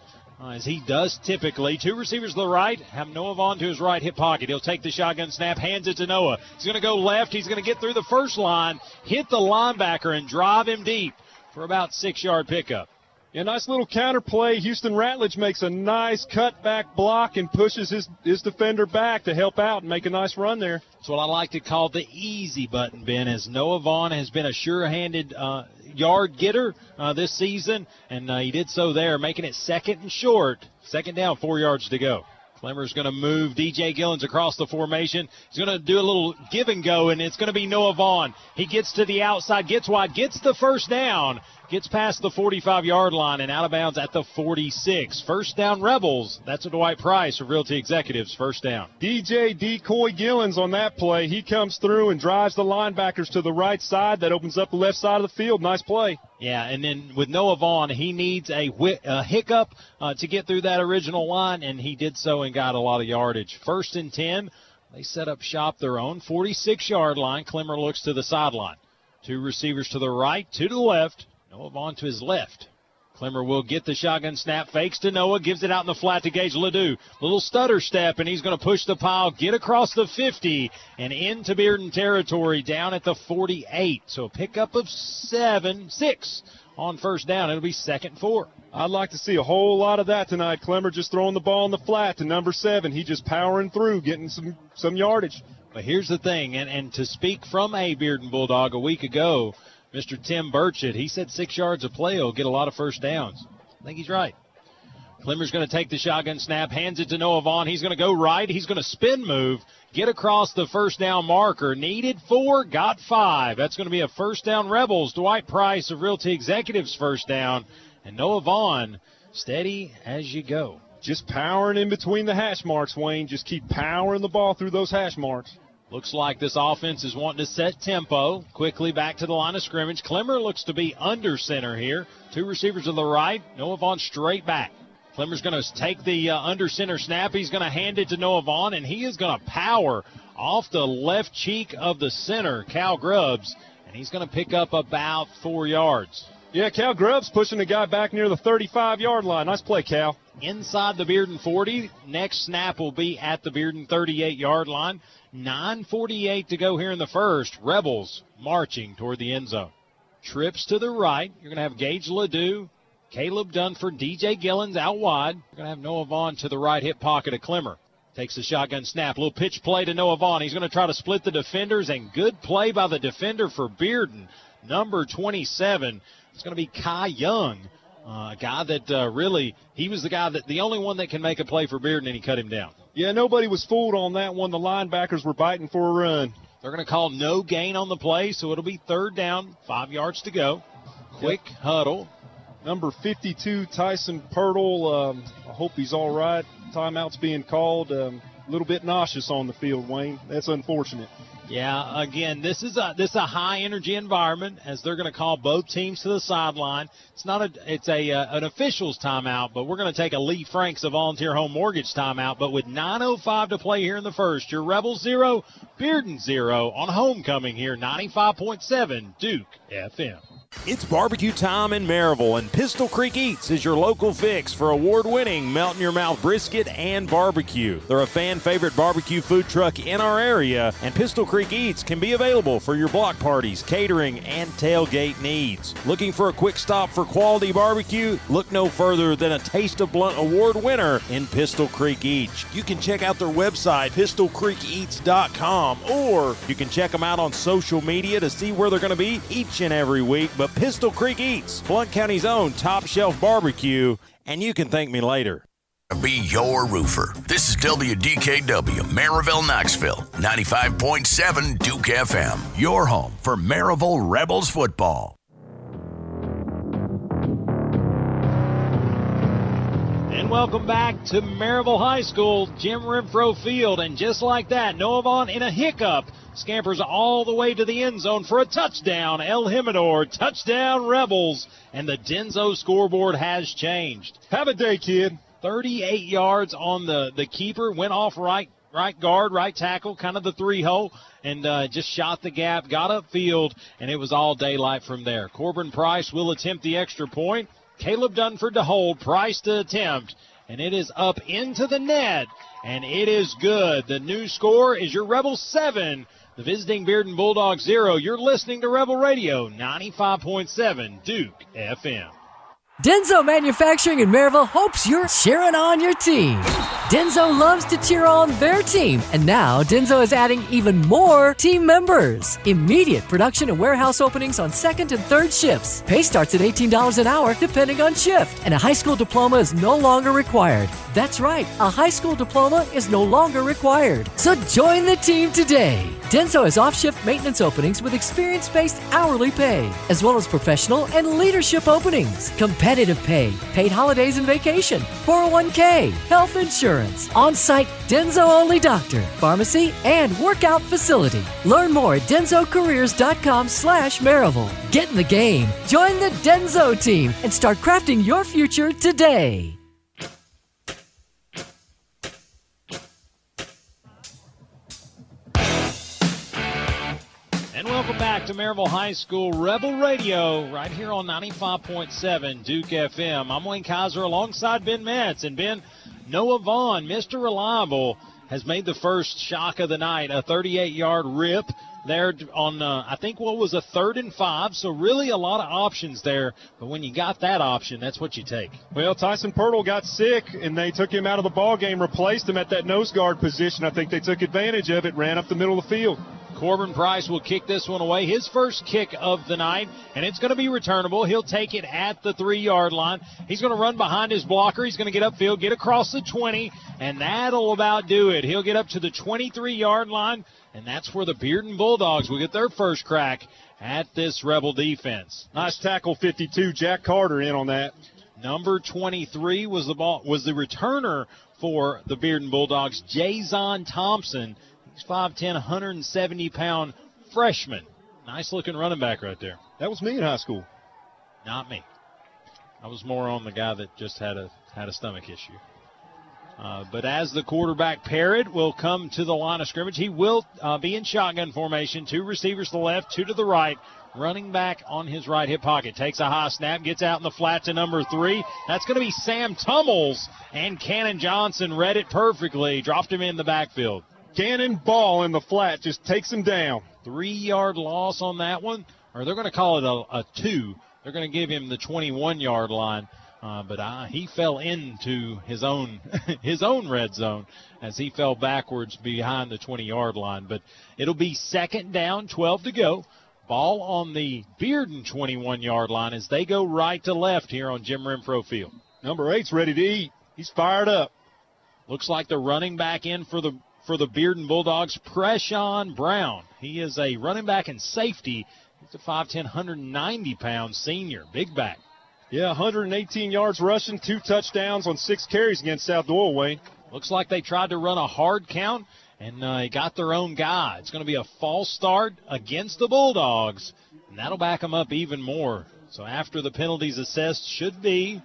Uh, as he does typically. Two receivers to the right, have Noah Vaughn to his right hip pocket. He'll take the shotgun snap, hands it to Noah. He's going to go left. He's going to get through the first line, hit the linebacker, and drive him deep for about six yard pickup. Yeah, nice little counter play. Houston Ratledge makes a nice cutback block and pushes his, his defender back to help out and make a nice run there. That's what I like to call the easy button, Ben, as Noah Vaughn has been a sure-handed uh, yard getter uh, this season, and uh, he did so there, making it second and short. Second down, four yards to go. Clemmer's going to move DJ Gillens across the formation. He's going to do a little give and go, and it's going to be Noah Vaughn. He gets to the outside, gets wide, gets the first down, gets past the 45 yard line and out of bounds at the 46. First down, Rebels. That's a Dwight Price of Realty Executives. First down. DJ Decoy Gillens on that play. He comes through and drives the linebackers to the right side. That opens up the left side of the field. Nice play. Yeah, and then with Noah Vaughn, he needs a, whi- a hiccup uh, to get through that original line, and he did so and got a lot of yardage. First and 10. They set up shop their own 46 yard line. Clemmer looks to the sideline. Two receivers to the right, two to the left. Noah Vaughn to his left. Clemmer will get the shotgun snap, fakes to Noah, gives it out in the flat to Gage Ledoux. Little stutter step, and he's going to push the pile, get across the 50, and into Bearden territory down at the 48. So a pickup of seven, six on first down. It'll be second four. I'd like to see a whole lot of that tonight. Clemmer just throwing the ball in the flat to number seven. He just powering through, getting some, some yardage. But here's the thing, and, and to speak from a Bearden Bulldog a week ago, Mr. Tim Burchett, he said six yards of play will get a lot of first downs. I think he's right. Clemmer's going to take the shotgun snap, hands it to Noah Vaughn. He's going to go right. He's going to spin move, get across the first down marker. Needed four, got five. That's going to be a first down Rebels. Dwight Price of Realty Executives first down. And Noah Vaughn, steady as you go. Just powering in between the hash marks, Wayne. Just keep powering the ball through those hash marks. Looks like this offense is wanting to set tempo. Quickly back to the line of scrimmage. Clemmer looks to be under center here. Two receivers to the right. Noah Vaughn straight back. Clemmer's going to take the uh, under center snap. He's going to hand it to Noah Vaughn, and he is going to power off the left cheek of the center, Cal Grubbs, and he's going to pick up about four yards. Yeah, Cal Grubbs pushing the guy back near the 35 yard line. Nice play, Cal. Inside the Bearden 40. Next snap will be at the Bearden 38 yard line. 9.48 to go here in the first. Rebels marching toward the end zone. Trips to the right. You're going to have Gage Ledoux, Caleb Dunford, DJ Gillens out wide. You're going to have Noah Vaughn to the right hip pocket of Clemmer. Takes the shotgun snap. Little pitch play to Noah Vaughn. He's going to try to split the defenders, and good play by the defender for Bearden. Number 27. It's going to be Kai Young. Uh, a guy that uh, really, he was the guy that, the only one that can make a play for Bearden, and he cut him down. Yeah, nobody was fooled on that one. The linebackers were biting for a run. They're going to call no gain on the play, so it'll be third down, five yards to go. Quick yep. huddle. Number 52, Tyson Pirtle. Um, I hope he's all right. Timeout's being called. Um, a little bit nauseous on the field, Wayne. That's unfortunate. Yeah, again, this is a this is a high energy environment as they're going to call both teams to the sideline. It's not a it's a uh, an official's timeout, but we're going to take a Lee Franks a volunteer home mortgage timeout. But with 9:05 to play here in the first, your Rebels zero, Bearden zero on homecoming here, 95.7 Duke FM. It's barbecue time in Maryville, and Pistol Creek Eats is your local fix for award winning melt in your mouth brisket and barbecue. They're a fan favorite barbecue food truck in our area, and Pistol Creek Eats can be available for your block parties, catering, and tailgate needs. Looking for a quick stop for quality barbecue? Look no further than a Taste of Blount Award winner in Pistol Creek Eats. You can check out their website, pistolcreekeats.com, or you can check them out on social media to see where they're going to be each and every week but Pistol Creek Eats, Blount County's own top shelf barbecue, and you can thank me later. Be your roofer. This is WDKW, Maryville, Knoxville, 95.7 Duke FM, your home for Maryville Rebels football. And welcome back to Maryville High School, Jim Renfro Field. And just like that, Noah Vaughn in a hiccup scampers all the way to the end zone for a touchdown. El Jimador, touchdown Rebels. And the Denso scoreboard has changed. Have a day, kid. 38 yards on the, the keeper, went off right right guard, right tackle, kind of the three hole, and uh, just shot the gap, got upfield, and it was all daylight from there. Corbin Price will attempt the extra point. Caleb Dunford to hold, Price to attempt, and it is up into the net, and it is good. The new score is your Rebels 7, the visiting Bearden Bulldogs 0. You're listening to Rebel Radio 95.7 Duke FM. Denso Manufacturing in Maryville hopes you're cheering on your team. Denso loves to cheer on their team, and now Denso is adding even more team members. Immediate production and warehouse openings on second and third shifts. Pay starts at $18 an hour depending on shift, and a high school diploma is no longer required. That's right, a high school diploma is no longer required. So join the team today. Denso has off shift maintenance openings with experience based hourly pay, as well as professional and leadership openings, competitive pay, paid holidays and vacation, 401k, health insurance, on site Denso only doctor, pharmacy, and workout facility. Learn more at densocareers.com slash Maryville. Get in the game, join the Denso team, and start crafting your future today. Back to Maryville High School Rebel Radio, right here on 95.7 Duke FM. I'm Wayne Kaiser alongside Ben Metz. And Ben, Noah Vaughn, Mr. Reliable, has made the first shock of the night, a 38 yard rip there on, uh, I think, what was a third and five. So, really a lot of options there. But when you got that option, that's what you take. Well, Tyson Pirtle got sick, and they took him out of the ball game, replaced him at that nose guard position. I think they took advantage of it, ran up the middle of the field. Corbin Price will kick this one away. His first kick of the night, and it's going to be returnable. He'll take it at the three yard line. He's going to run behind his blocker. He's going to get upfield, get across the 20, and that'll about do it. He'll get up to the 23 yard line, and that's where the Bearden Bulldogs will get their first crack at this Rebel defense. Nice tackle 52. Jack Carter in on that. Number 23 was the ball was the returner for the Bearden Bulldogs, Jason Thompson. He's 5'10", 170 pound freshman. Nice looking running back right there. That was me in high school. Not me. I was more on the guy that just had a had a stomach issue. Uh, but as the quarterback Parrott will come to the line of scrimmage, he will uh, be in shotgun formation. Two receivers to the left, two to the right. Running back on his right hip pocket. Takes a high snap, gets out in the flat to number three. That's going to be Sam Tummels. And Cannon Johnson read it perfectly. Dropped him in the backfield. Cannon ball in the flat just takes him down. Three yard loss on that one, or they're going to call it a, a two. They're going to give him the 21 yard line. Uh, but uh, he fell into his own his own red zone as he fell backwards behind the 20 yard line. But it'll be second down, 12 to go. Ball on the Bearden 21 yard line as they go right to left here on Jim Renfro Field. Number eight's ready to eat. He's fired up. Looks like they're running back in for the for the Bearden Bulldogs, Preshawn Brown. He is a running back and safety. He's a 5'10", 190 pound senior, big back. Yeah, 118 yards rushing, two touchdowns on six carries against South Doyle, Wayne. Looks like they tried to run a hard count and uh, got their own guy. It's going to be a false start against the Bulldogs, and that'll back them up even more. So after the penalties assessed, should be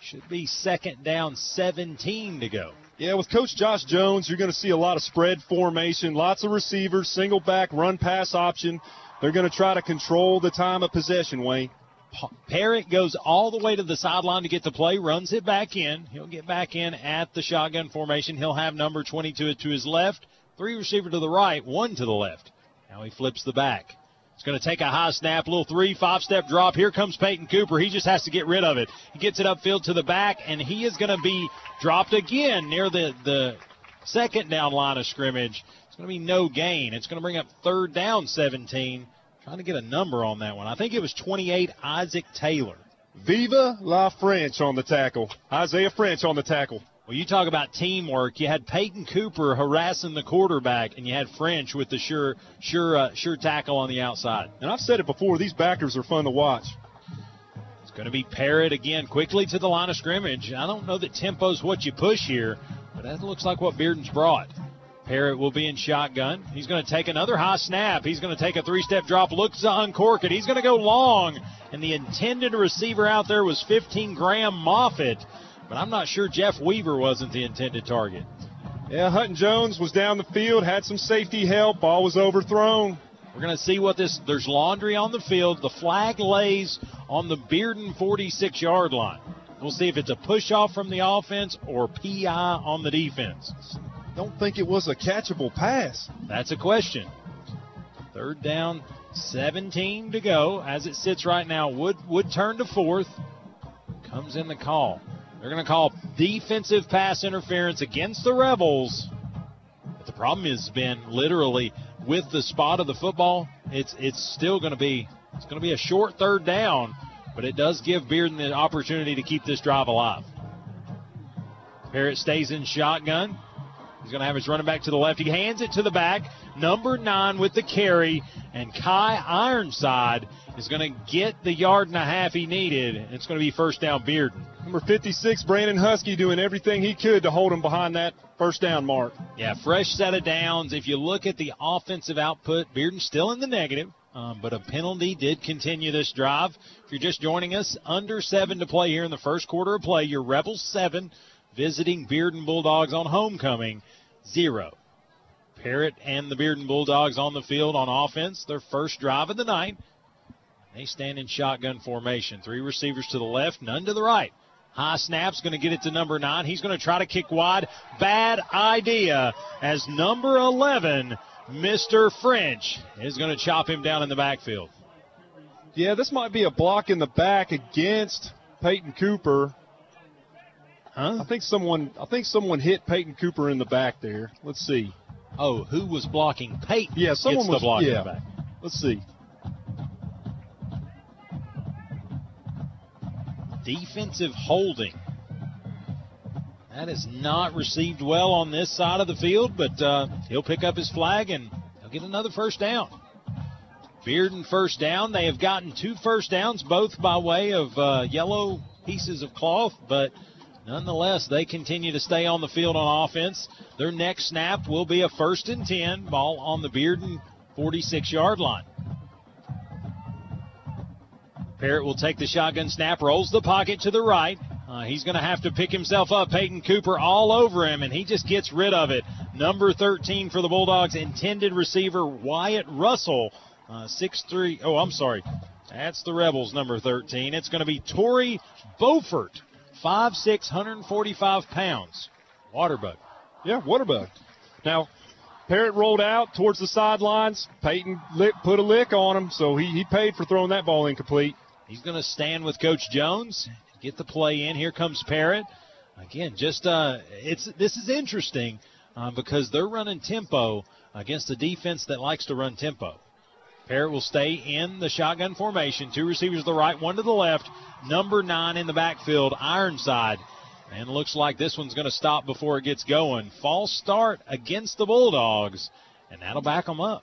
should be second down, 17 to go. Yeah, with Coach Josh Jones, you're going to see a lot of spread formation, lots of receivers, single back, run pass option. They're going to try to control the time of possession, Wayne. Parrott goes all the way to the sideline to get the play, runs it back in. He'll get back in at the shotgun formation. He'll have number 22 to his left, three receiver to the right, one to the left. Now he flips the back. He's going to take a high snap, little three, five step drop. Here comes Peyton Cooper. He just has to get rid of it. He gets it upfield to the back, and he is going to be dropped again near the, the second down line of scrimmage. It's going to be no gain. It's going to bring up third down 17. Trying to get a number on that one. I think it was 28 Isaac Taylor. Viva la French on the tackle. Isaiah French on the tackle. Well, you talk about teamwork. You had Peyton Cooper harassing the quarterback, and you had French with the sure, sure, uh, sure tackle on the outside. And I've said it before; these backers are fun to watch. It's going to be Parrott again, quickly to the line of scrimmage. I don't know that tempo's what you push here, but that looks like what Bearden's brought. Parrott will be in shotgun. He's going to take another high snap. He's going to take a three step drop, looks to uncork it. He's going to go long. And the intended receiver out there was 15 Graham Moffitt. But I'm not sure Jeff Weaver wasn't the intended target. Yeah, Hutton Jones was down the field, had some safety help. Ball was overthrown. We're going to see what this. There's laundry on the field. The flag lays on the Bearden 46 yard line. We'll see if it's a push off from the offense or PI on the defense. Don't think it was a catchable pass. That's a question. Third down, 17 to go. As it sits right now, Wood would turn to fourth. Comes in the call. They're going to call defensive pass interference against the Rebels. But the problem has been literally with the spot of the football, it's it's still going to be it's going to be a short third down, but it does give Bearden the opportunity to keep this drive alive. Parrott stays in shotgun. He's going to have his running back to the left. He hands it to the back. Number nine with the carry, and Kai Ironside is going to get the yard and a half he needed. and It's going to be first down Bearden. Number 56, Brandon Husky, doing everything he could to hold him behind that first down mark. Yeah, fresh set of downs. If you look at the offensive output, Bearden's still in the negative, um, but a penalty did continue this drive. If you're just joining us, under seven to play here in the first quarter of play. Your Rebels seven, visiting Bearden Bulldogs on homecoming zero. Parrott and the Bearden Bulldogs on the field on offense, their first drive of the night. They stand in shotgun formation. Three receivers to the left, none to the right. High snap's going to get it to number nine. He's going to try to kick wide. Bad idea as number 11, Mr. French, is going to chop him down in the backfield. Yeah, this might be a block in the back against Peyton Cooper. Huh? I think someone I think someone hit Peyton Cooper in the back there. Let's see. Oh, who was blocking Peyton? Yeah, someone was blocking yeah. the back. Let's see. defensive holding. That is not received well on this side of the field, but uh, he'll pick up his flag and he'll get another first down. Bearden first down. They have gotten two first downs, both by way of uh, yellow pieces of cloth, but nonetheless, they continue to stay on the field on offense. Their next snap will be a first and 10, ball on the Bearden 46 yard line. Parrott will take the shotgun snap, rolls the pocket to the right. Uh, he's going to have to pick himself up. Peyton Cooper all over him, and he just gets rid of it. Number 13 for the Bulldogs, intended receiver Wyatt Russell, uh, 6'3. Oh, I'm sorry. That's the Rebels, number 13. It's going to be Torrey Beaufort, 5'6, 145 pounds. Waterbug. Yeah, Waterbug. Now, Parrott rolled out towards the sidelines. Peyton lick, put a lick on him, so he, he paid for throwing that ball incomplete. He's going to stand with Coach Jones, get the play in. Here comes Parrott. Again, just uh, it's this is interesting uh, because they're running tempo against a defense that likes to run tempo. Parrott will stay in the shotgun formation. Two receivers to the right, one to the left. Number nine in the backfield, Ironside. And looks like this one's going to stop before it gets going. False start against the Bulldogs, and that'll back them up.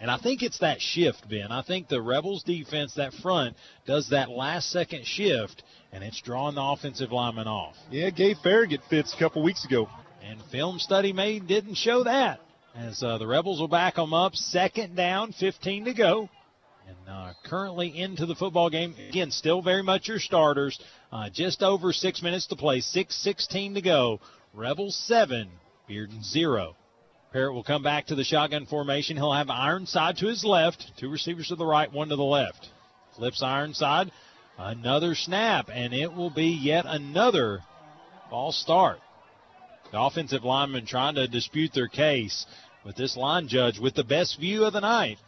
And I think it's that shift, Ben. I think the Rebels defense, that front, does that last second shift, and it's drawing the offensive lineman off. Yeah, gave Farragut fits a couple weeks ago. And film study made didn't show that. As uh, the Rebels will back them up, second down, 15 to go. And uh, currently into the football game. Again, still very much your starters. Uh, just over six minutes to play, 6.16 to go. Rebels 7, Bearden 0. Parrott will come back to the shotgun formation. He'll have Ironside to his left, two receivers to the right, one to the left. Flips Ironside, another snap, and it will be yet another false start. The offensive lineman trying to dispute their case with this line judge with the best view of the night.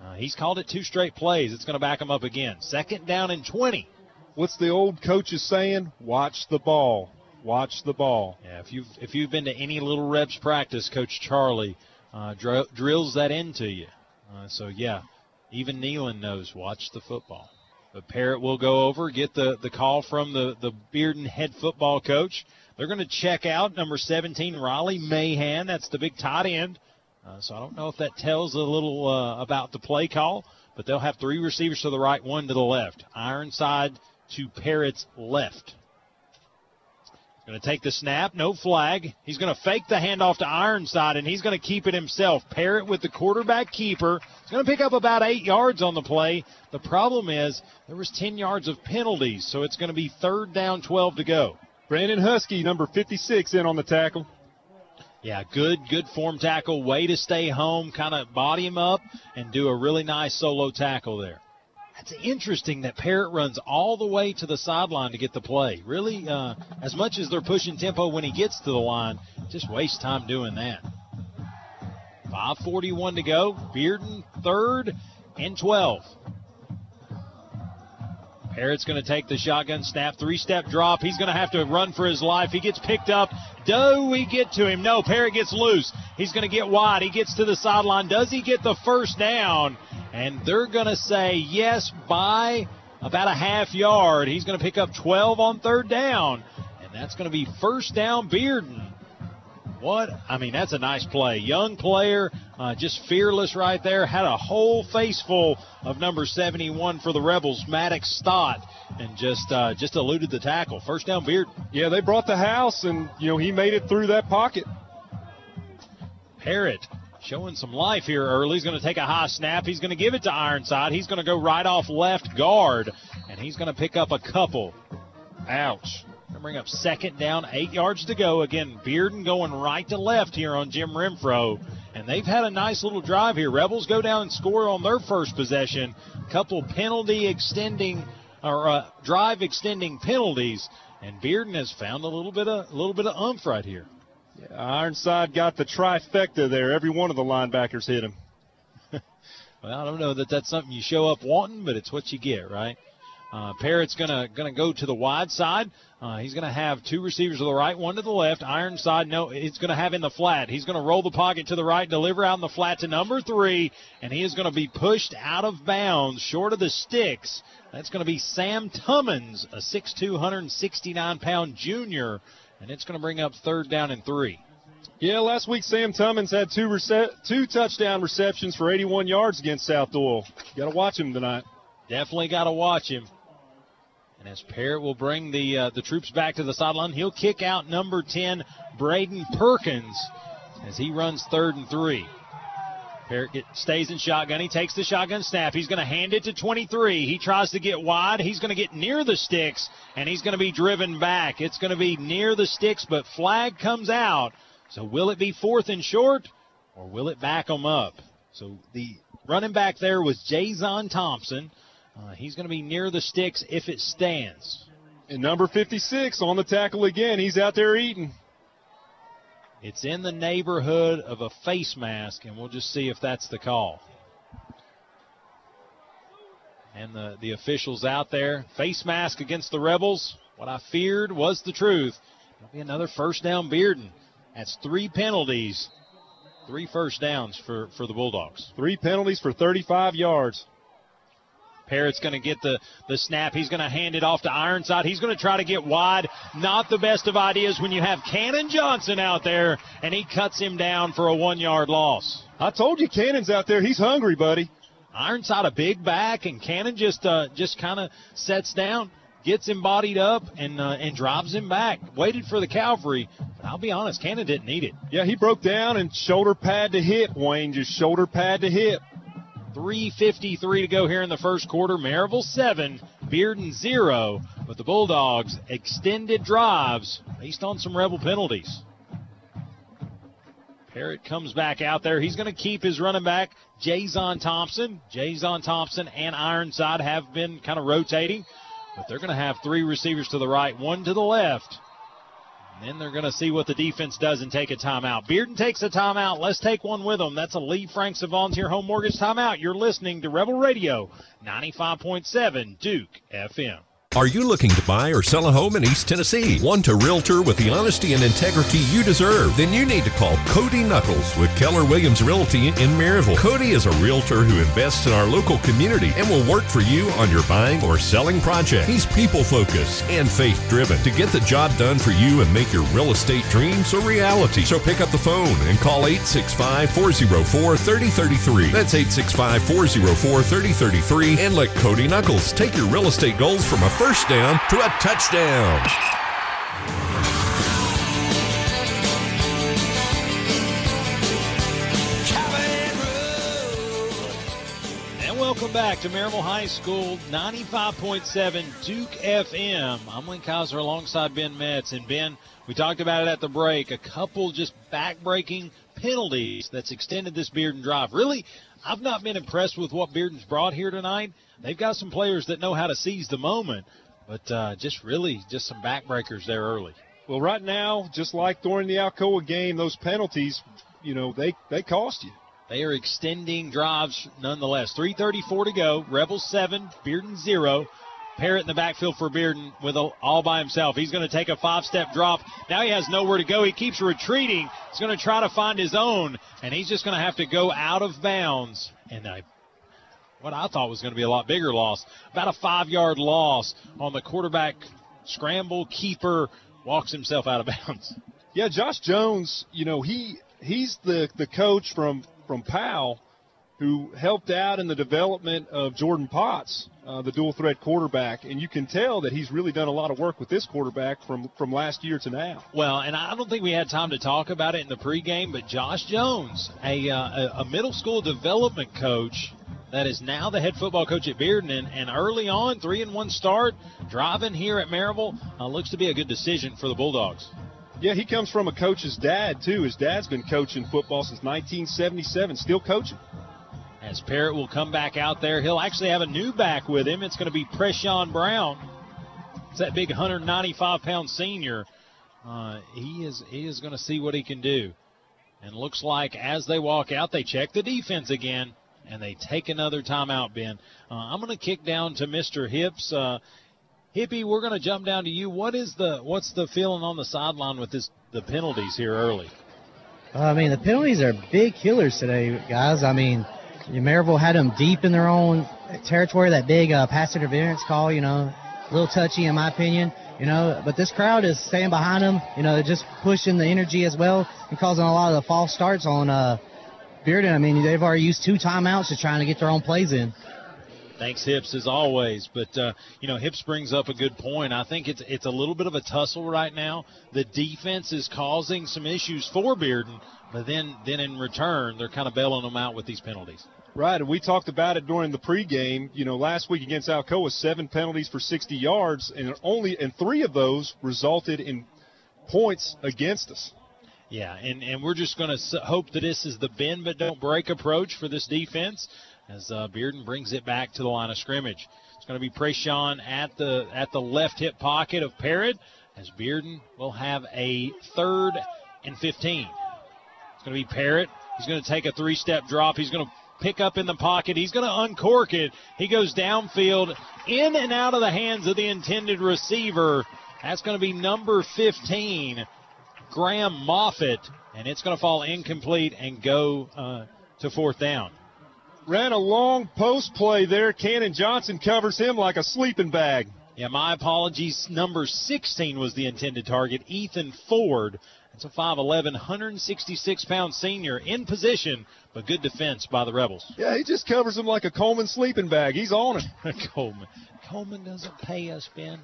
Uh, he's called it two straight plays. It's going to back him up again. Second down and 20. What's the old coaches saying? Watch the ball. Watch the ball. Yeah, if you've if you've been to any little reps practice, Coach Charlie uh, dr- drills that into you. Uh, so yeah, even Nealon knows. Watch the football. But Parrott will go over, get the, the call from the, the Bearden head football coach. They're going to check out number 17, Riley Mahan. That's the big tight end. Uh, so I don't know if that tells a little uh, about the play call, but they'll have three receivers to the right, one to the left. Ironside to Parrott's left. Going to take the snap, no flag. He's going to fake the handoff to Ironside, and he's going to keep it himself. Parrott with the quarterback keeper. He's going to pick up about eight yards on the play. The problem is there was 10 yards of penalties, so it's going to be third down, 12 to go. Brandon Husky, number 56, in on the tackle. Yeah, good, good form tackle. Way to stay home, kind of body him up, and do a really nice solo tackle there. It's interesting that Parrott runs all the way to the sideline to get the play. Really, uh, as much as they're pushing tempo when he gets to the line, just waste time doing that. 5:41 to go. Bearden third and 12. Parrott's going to take the shotgun snap, three step drop. He's going to have to run for his life. He gets picked up. Do we get to him? No, Parrott gets loose. He's going to get wide. He gets to the sideline. Does he get the first down? And they're going to say yes by about a half yard. He's going to pick up 12 on third down. And that's going to be first down Bearden. What? I mean, that's a nice play. Young player, uh, just fearless right there. Had a whole face full of number 71 for the Rebels, Maddox Stott, and just uh, just eluded the tackle. First down, Beard. Yeah, they brought the house, and you know he made it through that pocket. Parrott showing some life here early. He's going to take a high snap. He's going to give it to Ironside. He's going to go right off left guard, and he's going to pick up a couple. Ouch. Bring up second down, eight yards to go. Again, Bearden going right to left here on Jim Renfro. And they've had a nice little drive here. Rebels go down and score on their first possession. Couple penalty extending or uh, drive extending penalties, and Bearden has found a little bit of a little bit of umph right here. Yeah, Ironside got the trifecta there. Every one of the linebackers hit him. well, I don't know that that's something you show up wanting, but it's what you get, right? Uh, Parrott's gonna gonna go to the wide side. Uh, he's gonna have two receivers to the right, one to the left. Ironside, no, he's gonna have in the flat. He's gonna roll the pocket to the right, deliver out in the flat to number three, and he is gonna be pushed out of bounds, short of the sticks. That's gonna be Sam Tummins, a 6'2", 169 pound junior, and it's gonna bring up third down and three. Yeah, last week Sam Tummins had two rece- two touchdown receptions for 81 yards against South Doyle. Got to watch him tonight. Definitely got to watch him. And as Parrott will bring the uh, the troops back to the sideline, he'll kick out number 10, Braden Perkins, as he runs third and three. Parrott stays in shotgun. He takes the shotgun snap. He's going to hand it to 23. He tries to get wide. He's going to get near the sticks, and he's going to be driven back. It's going to be near the sticks, but flag comes out. So will it be fourth and short, or will it back them up? So the running back there was Jason Thompson. Uh, he's going to be near the sticks if it stands. And number 56 on the tackle again. He's out there eating. It's in the neighborhood of a face mask, and we'll just see if that's the call. And the, the officials out there, face mask against the Rebels. What I feared was the truth. It'll be another first down Bearden. That's three penalties, three first downs for, for the Bulldogs. Three penalties for 35 yards. Parrott's going to get the, the snap. He's going to hand it off to Ironside. He's going to try to get wide. Not the best of ideas when you have Cannon Johnson out there, and he cuts him down for a one yard loss. I told you, Cannon's out there. He's hungry, buddy. Ironside a big back, and Cannon just uh, just kind of sets down, gets him bodied up, and uh, and drives him back. Waited for the cavalry, but I'll be honest, Cannon didn't need it. Yeah, he broke down and shoulder pad to hip. Wayne just shoulder pad to hip. 3.53 to go here in the first quarter. Maryville 7, Bearden 0. But the Bulldogs extended drives based on some Rebel penalties. Parrott comes back out there. He's going to keep his running back, Jason Thompson. Jason Thompson and Ironside have been kind of rotating, but they're going to have three receivers to the right, one to the left. Then they're going to see what the defense does and take a timeout. Bearden takes a timeout. Let's take one with them. That's a Lee Franks of Volunteer Home Mortgage timeout. You're listening to Rebel Radio, 95.7 Duke FM. Are you looking to buy or sell a home in East Tennessee? Want a realtor with the honesty and integrity you deserve? Then you need to call Cody Knuckles with Keller Williams Realty in Maryville. Cody is a realtor who invests in our local community and will work for you on your buying or selling project. He's people focused and faith driven to get the job done for you and make your real estate dreams a reality. So pick up the phone and call 865 404 3033. That's 865 404 3033 and let Cody Knuckles take your real estate goals from a first down to a touchdown. And welcome back to Maryville High School, 95.7 Duke FM. I'm Lynn Kaiser alongside Ben Metz. And Ben, we talked about it at the break. A couple just back-breaking penalties that's extended this Bearden drive. Really, I've not been impressed with what Bearden's brought here tonight. They've got some players that know how to seize the moment, but uh, just really just some backbreakers there early. Well, right now, just like during the Alcoa game, those penalties, you know, they, they cost you. They are extending drives nonetheless. 3.34 to go. Rebels 7, Bearden 0. Parrott in the backfield for Bearden with a, all by himself. He's going to take a five step drop. Now he has nowhere to go. He keeps retreating. He's going to try to find his own, and he's just going to have to go out of bounds. And I, what I thought was going to be a lot bigger loss, about a five yard loss on the quarterback scramble. Keeper walks himself out of bounds. Yeah, Josh Jones, you know, he he's the, the coach from, from Powell who helped out in the development of Jordan Potts, uh, the dual threat quarterback, and you can tell that he's really done a lot of work with this quarterback from from last year to now. Well, and I don't think we had time to talk about it in the pregame, but Josh Jones, a uh, a middle school development coach that is now the head football coach at Bearden, and, early on, three and one start, driving here at Maryville, uh, looks to be a good decision for the Bulldogs. Yeah, he comes from a coach's dad too. His dad's been coaching football since 1977, still coaching as Parrott will come back out there. He'll actually have a new back with him. It's going to be Preshawn Brown. It's that big 195 pound senior. Uh, he is he is going to see what he can do. And looks like as they walk out, they check the defense again and they take another timeout. Ben, uh, I'm going to kick down to Mr. Hips. Uh, Hippie, we're going to jump down to you. What is the what's the feeling on the sideline with this the penalties here early? I mean, the penalties are big killers today, guys. I mean, Maryville had them deep in their own territory. That big uh, pass interference call, you know, a little touchy in my opinion. You know, but this crowd is staying behind them. You know, just pushing the energy as well and causing a lot of the false starts on uh, Bearden. I mean, they've already used two timeouts to trying to get their own plays in. Thanks, Hips, as always. But uh, you know, Hips brings up a good point. I think it's it's a little bit of a tussle right now. The defense is causing some issues for Bearden, but then then in return, they're kind of bailing them out with these penalties. Right, and we talked about it during the pregame. You know, last week against Alcoa, seven penalties for 60 yards, and only and three of those resulted in points against us. Yeah, and and we're just going to hope that this is the bend but don't break approach for this defense as uh, Bearden brings it back to the line of scrimmage. It's going to be Preshawn at the at the left hip pocket of Parrott as Bearden will have a third and 15. It's going to be Parrott. He's going to take a three-step drop. He's going to pick up in the pocket. He's going to uncork it. He goes downfield, in and out of the hands of the intended receiver. That's going to be number 15, Graham Moffitt, and it's going to fall incomplete and go uh, to fourth down. Ran a long post play there. Cannon Johnson covers him like a sleeping bag. Yeah, my apologies. Number 16 was the intended target, Ethan Ford, It's a 5'11", 166 pound senior in position, but good defense by the Rebels. Yeah, he just covers him like a Coleman sleeping bag. He's on him. Coleman. Coleman doesn't pay us, Ben.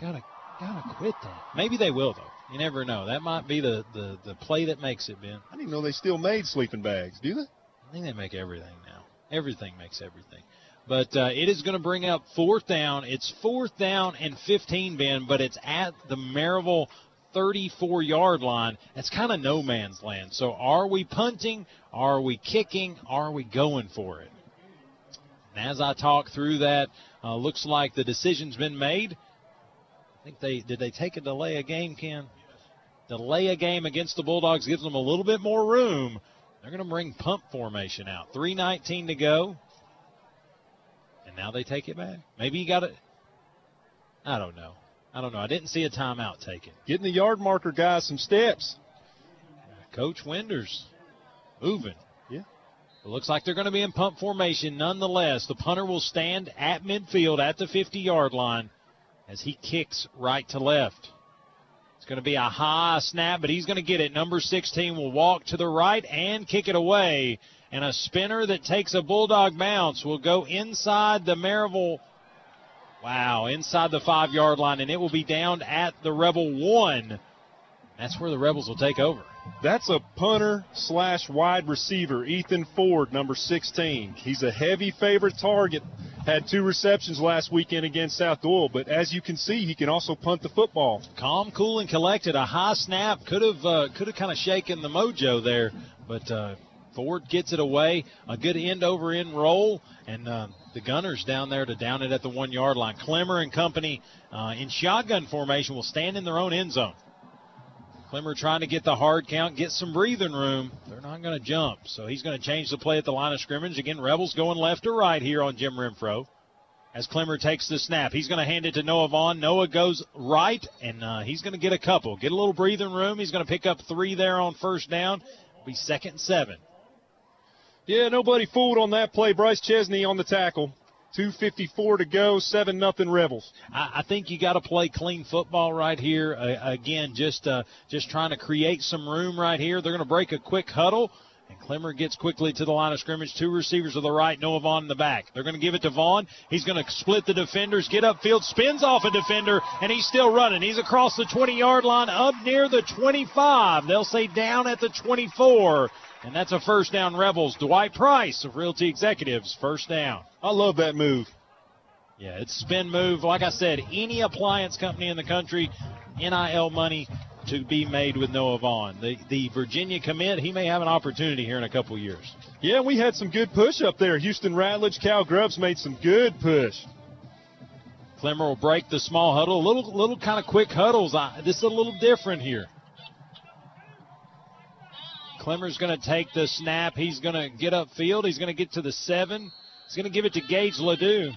Gotta gotta quit that. Maybe they will though. You never know. That might be the, the, the play that makes it, Ben. I didn't know they still made sleeping bags. Do they? I think they make everything now. Everything makes everything. But uh, it is going to bring up fourth down. It's fourth down and 15, Ben, but it's at the Maryville 34 yard line. That's kind of no man's land. So are we punting? Are we kicking? Are we going for it? And as I talk through that, uh, looks like the decision's been made. I think they did they take a delay a game, Ken? Delay a game against the Bulldogs gives them a little bit more room. They're going to bring punt formation out. 319 to go. And now they take it back. Maybe you got it. I don't know. I don't know. I didn't see a timeout taken. Getting the yard marker guys some steps. Coach Winders moving. Yeah. It looks like they're going to be in punt formation nonetheless. The punter will stand at midfield at the 50 yard line as he kicks right to left. It's going to be a high snap, but he's going to get it. Number 16 will walk to the right and kick it away. And a spinner that takes a Bulldog bounce will go inside the Maryville Wow, inside the five yard line, and it will be down at the Rebel one. That's where the Rebels will take over. That's a punter slash wide receiver, Ethan Ford, number 16. He's a heavy favorite target. Had two receptions last weekend against South Doyle, but as you can see, he can also punt the football. Calm, cool, and collected. A high snap could have uh, could have kind of shaken the mojo there, but uh, Ford gets it away. A good end over end roll, and uh, the Gunners down there to down it at the one yard line. Clemmer and company uh, in shotgun formation will stand in their own end zone. Clemmer trying to get the hard count, get some breathing room. They're not going to jump, so he's going to change the play at the line of scrimmage. Again, Rebels going left to right here on Jim Renfro. As Clemmer takes the snap, he's going to hand it to Noah Vaughn. Noah goes right, and uh, he's going to get a couple. Get a little breathing room. He's going to pick up three there on first down. Be second seven. Yeah, nobody fooled on that play. Bryce Chesney on the tackle. 254 to go, 7 nothing Rebels. I, I think you got to play clean football right here. Uh, again, just uh, just trying to create some room right here. They're going to break a quick huddle. And Clemmer gets quickly to the line of scrimmage. Two receivers to the right, Noah Vaughn in the back. They're going to give it to Vaughn. He's going to split the defenders, get upfield, spins off a defender, and he's still running. He's across the 20 yard line, up near the 25. They'll say down at the 24. And that's a first down, Rebels. Dwight Price of Realty Executives, first down. I love that move. Yeah, it's spin move. Like I said, any appliance company in the country, NIL money to be made with Noah Vaughn. The, the Virginia commit, he may have an opportunity here in a couple years. Yeah, we had some good push up there. Houston Ratledge, Cal Grubbs made some good push. Clemmer will break the small huddle. A little, little kind of quick huddles. I, this is a little different here. Clemmer's going to take the snap. He's going to get upfield. He's going to get to the seven. He's going to give it to Gage Ledoux.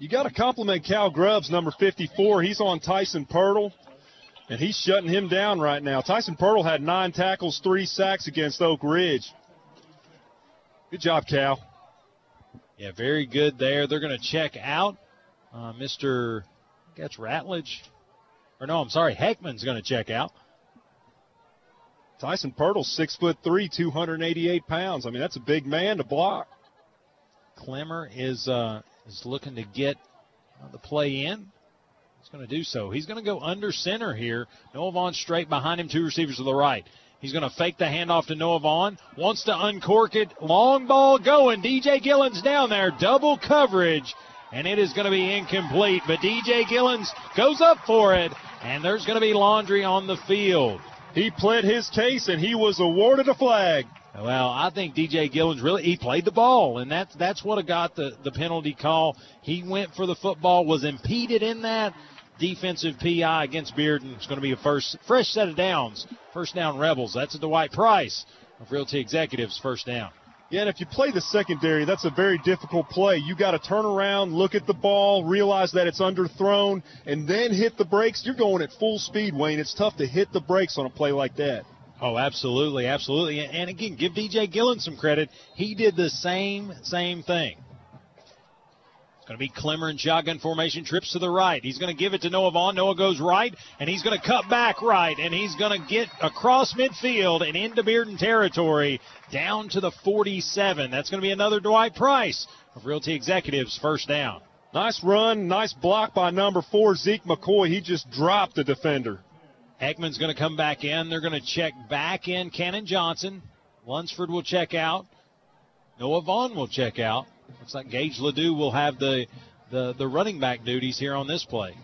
You got to compliment Cal Grubbs, number 54. He's on Tyson Pirtle, and he's shutting him down right now. Tyson Pirtle had nine tackles, three sacks against Oak Ridge. Good job, Cal. Yeah, very good there. They're going to check out uh, Mr. That's Ratledge. Or no, I'm sorry, Heckman's going to check out. Tyson Pirtle's six foot three, 288 pounds. I mean, that's a big man to block. Clemmer is uh, is looking to get uh, the play in. He's going to do so. He's going to go under center here. Noah Vaughn straight behind him, two receivers to the right. He's going to fake the handoff to Noah Vaughn. Wants to uncork it. Long ball going. DJ Gillens down there. Double coverage. And it is going to be incomplete. But DJ Gillens goes up for it. And there's going to be laundry on the field. He pled his case and he was awarded a flag. Well, I think DJ Gillens really he played the ball, and that's that's what got the the penalty call. He went for the football, was impeded in that defensive PI against Bearden. It's going to be a first fresh set of downs, first down Rebels. That's a Dwight Price of Realty Executives, first down. Yeah, and if you play the secondary, that's a very difficult play. You got to turn around, look at the ball, realize that it's underthrown, and then hit the brakes. You're going at full speed, Wayne. It's tough to hit the brakes on a play like that. Oh, absolutely, absolutely. And again, give DJ Gillen some credit. He did the same same thing. Going to be Clemmer in shotgun formation, trips to the right. He's going to give it to Noah Vaughn. Noah goes right, and he's going to cut back right, and he's going to get across midfield and into Bearden territory down to the 47. That's going to be another Dwight Price of Realty Executives first down. Nice run, nice block by number four, Zeke McCoy. He just dropped the defender. Heckman's going to come back in. They're going to check back in Cannon Johnson. Lunsford will check out. Noah Vaughn will check out. Looks like Gage Ledoux will have the, the, the running back duties here on this play.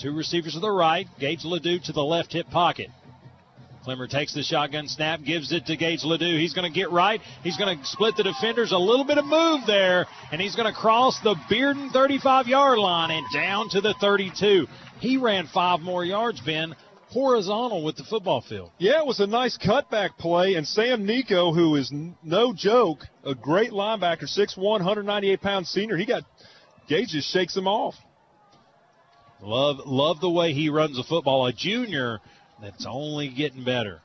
Two receivers to the right, Gage Ledoux to the left hip pocket. Clemmer takes the shotgun snap, gives it to Gage Ledoux. He's going to get right. He's going to split the defenders. A little bit of move there, and he's going to cross the Bearden 35 yard line and down to the 32. He ran five more yards, Ben, horizontal with the football field. Yeah, it was a nice cutback play, and Sam Nico, who is n- no joke, a great linebacker, 6'1", 198 pound senior, he got Gage just shakes him off. Love love the way he runs the football. A junior that's only getting better.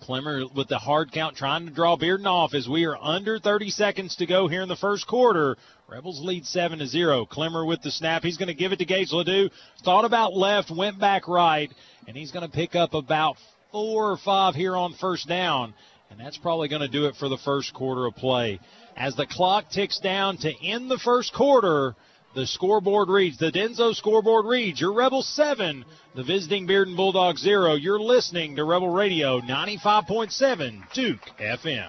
Clemmer with the hard count trying to draw Bearden off as we are under 30 seconds to go here in the first quarter. Rebels lead 7 to 0. Clemmer with the snap. He's going to give it to Gage Ledoux. Thought about left, went back right, and he's going to pick up about four or five here on first down. And that's probably going to do it for the first quarter of play. As the clock ticks down to end the first quarter, the scoreboard reads, the Denso scoreboard reads, your Rebel 7, the visiting Bearden Bulldogs 0. You're listening to Rebel Radio 95.7 Duke FM.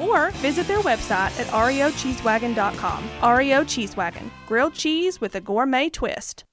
Or visit their website at reocheesewagon.com. REO Cheese Wagon, grilled cheese with a gourmet twist.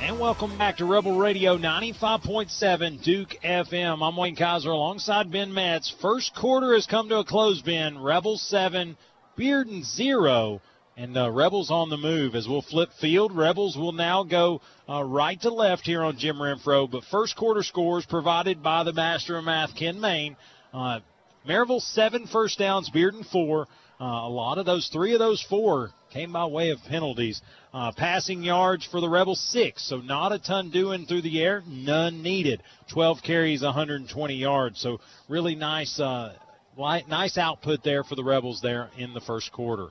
And welcome back to Rebel Radio 95.7 Duke FM. I'm Wayne Kaiser alongside Ben Metz. First quarter has come to a close, Ben. Rebel 7, Bearden 0. And uh, Rebels on the move as we'll flip field. Rebels will now go uh, right to left here on Jim Renfro. But first quarter scores provided by the master of math, Ken Main. Uh, Maryville seven first downs, Bearden four. Uh, a lot of those, three of those four came by way of penalties. Uh, passing yards for the Rebels six, so not a ton doing through the air, none needed. 12 carries, 120 yards. So really nice, uh, nice output there for the Rebels there in the first quarter.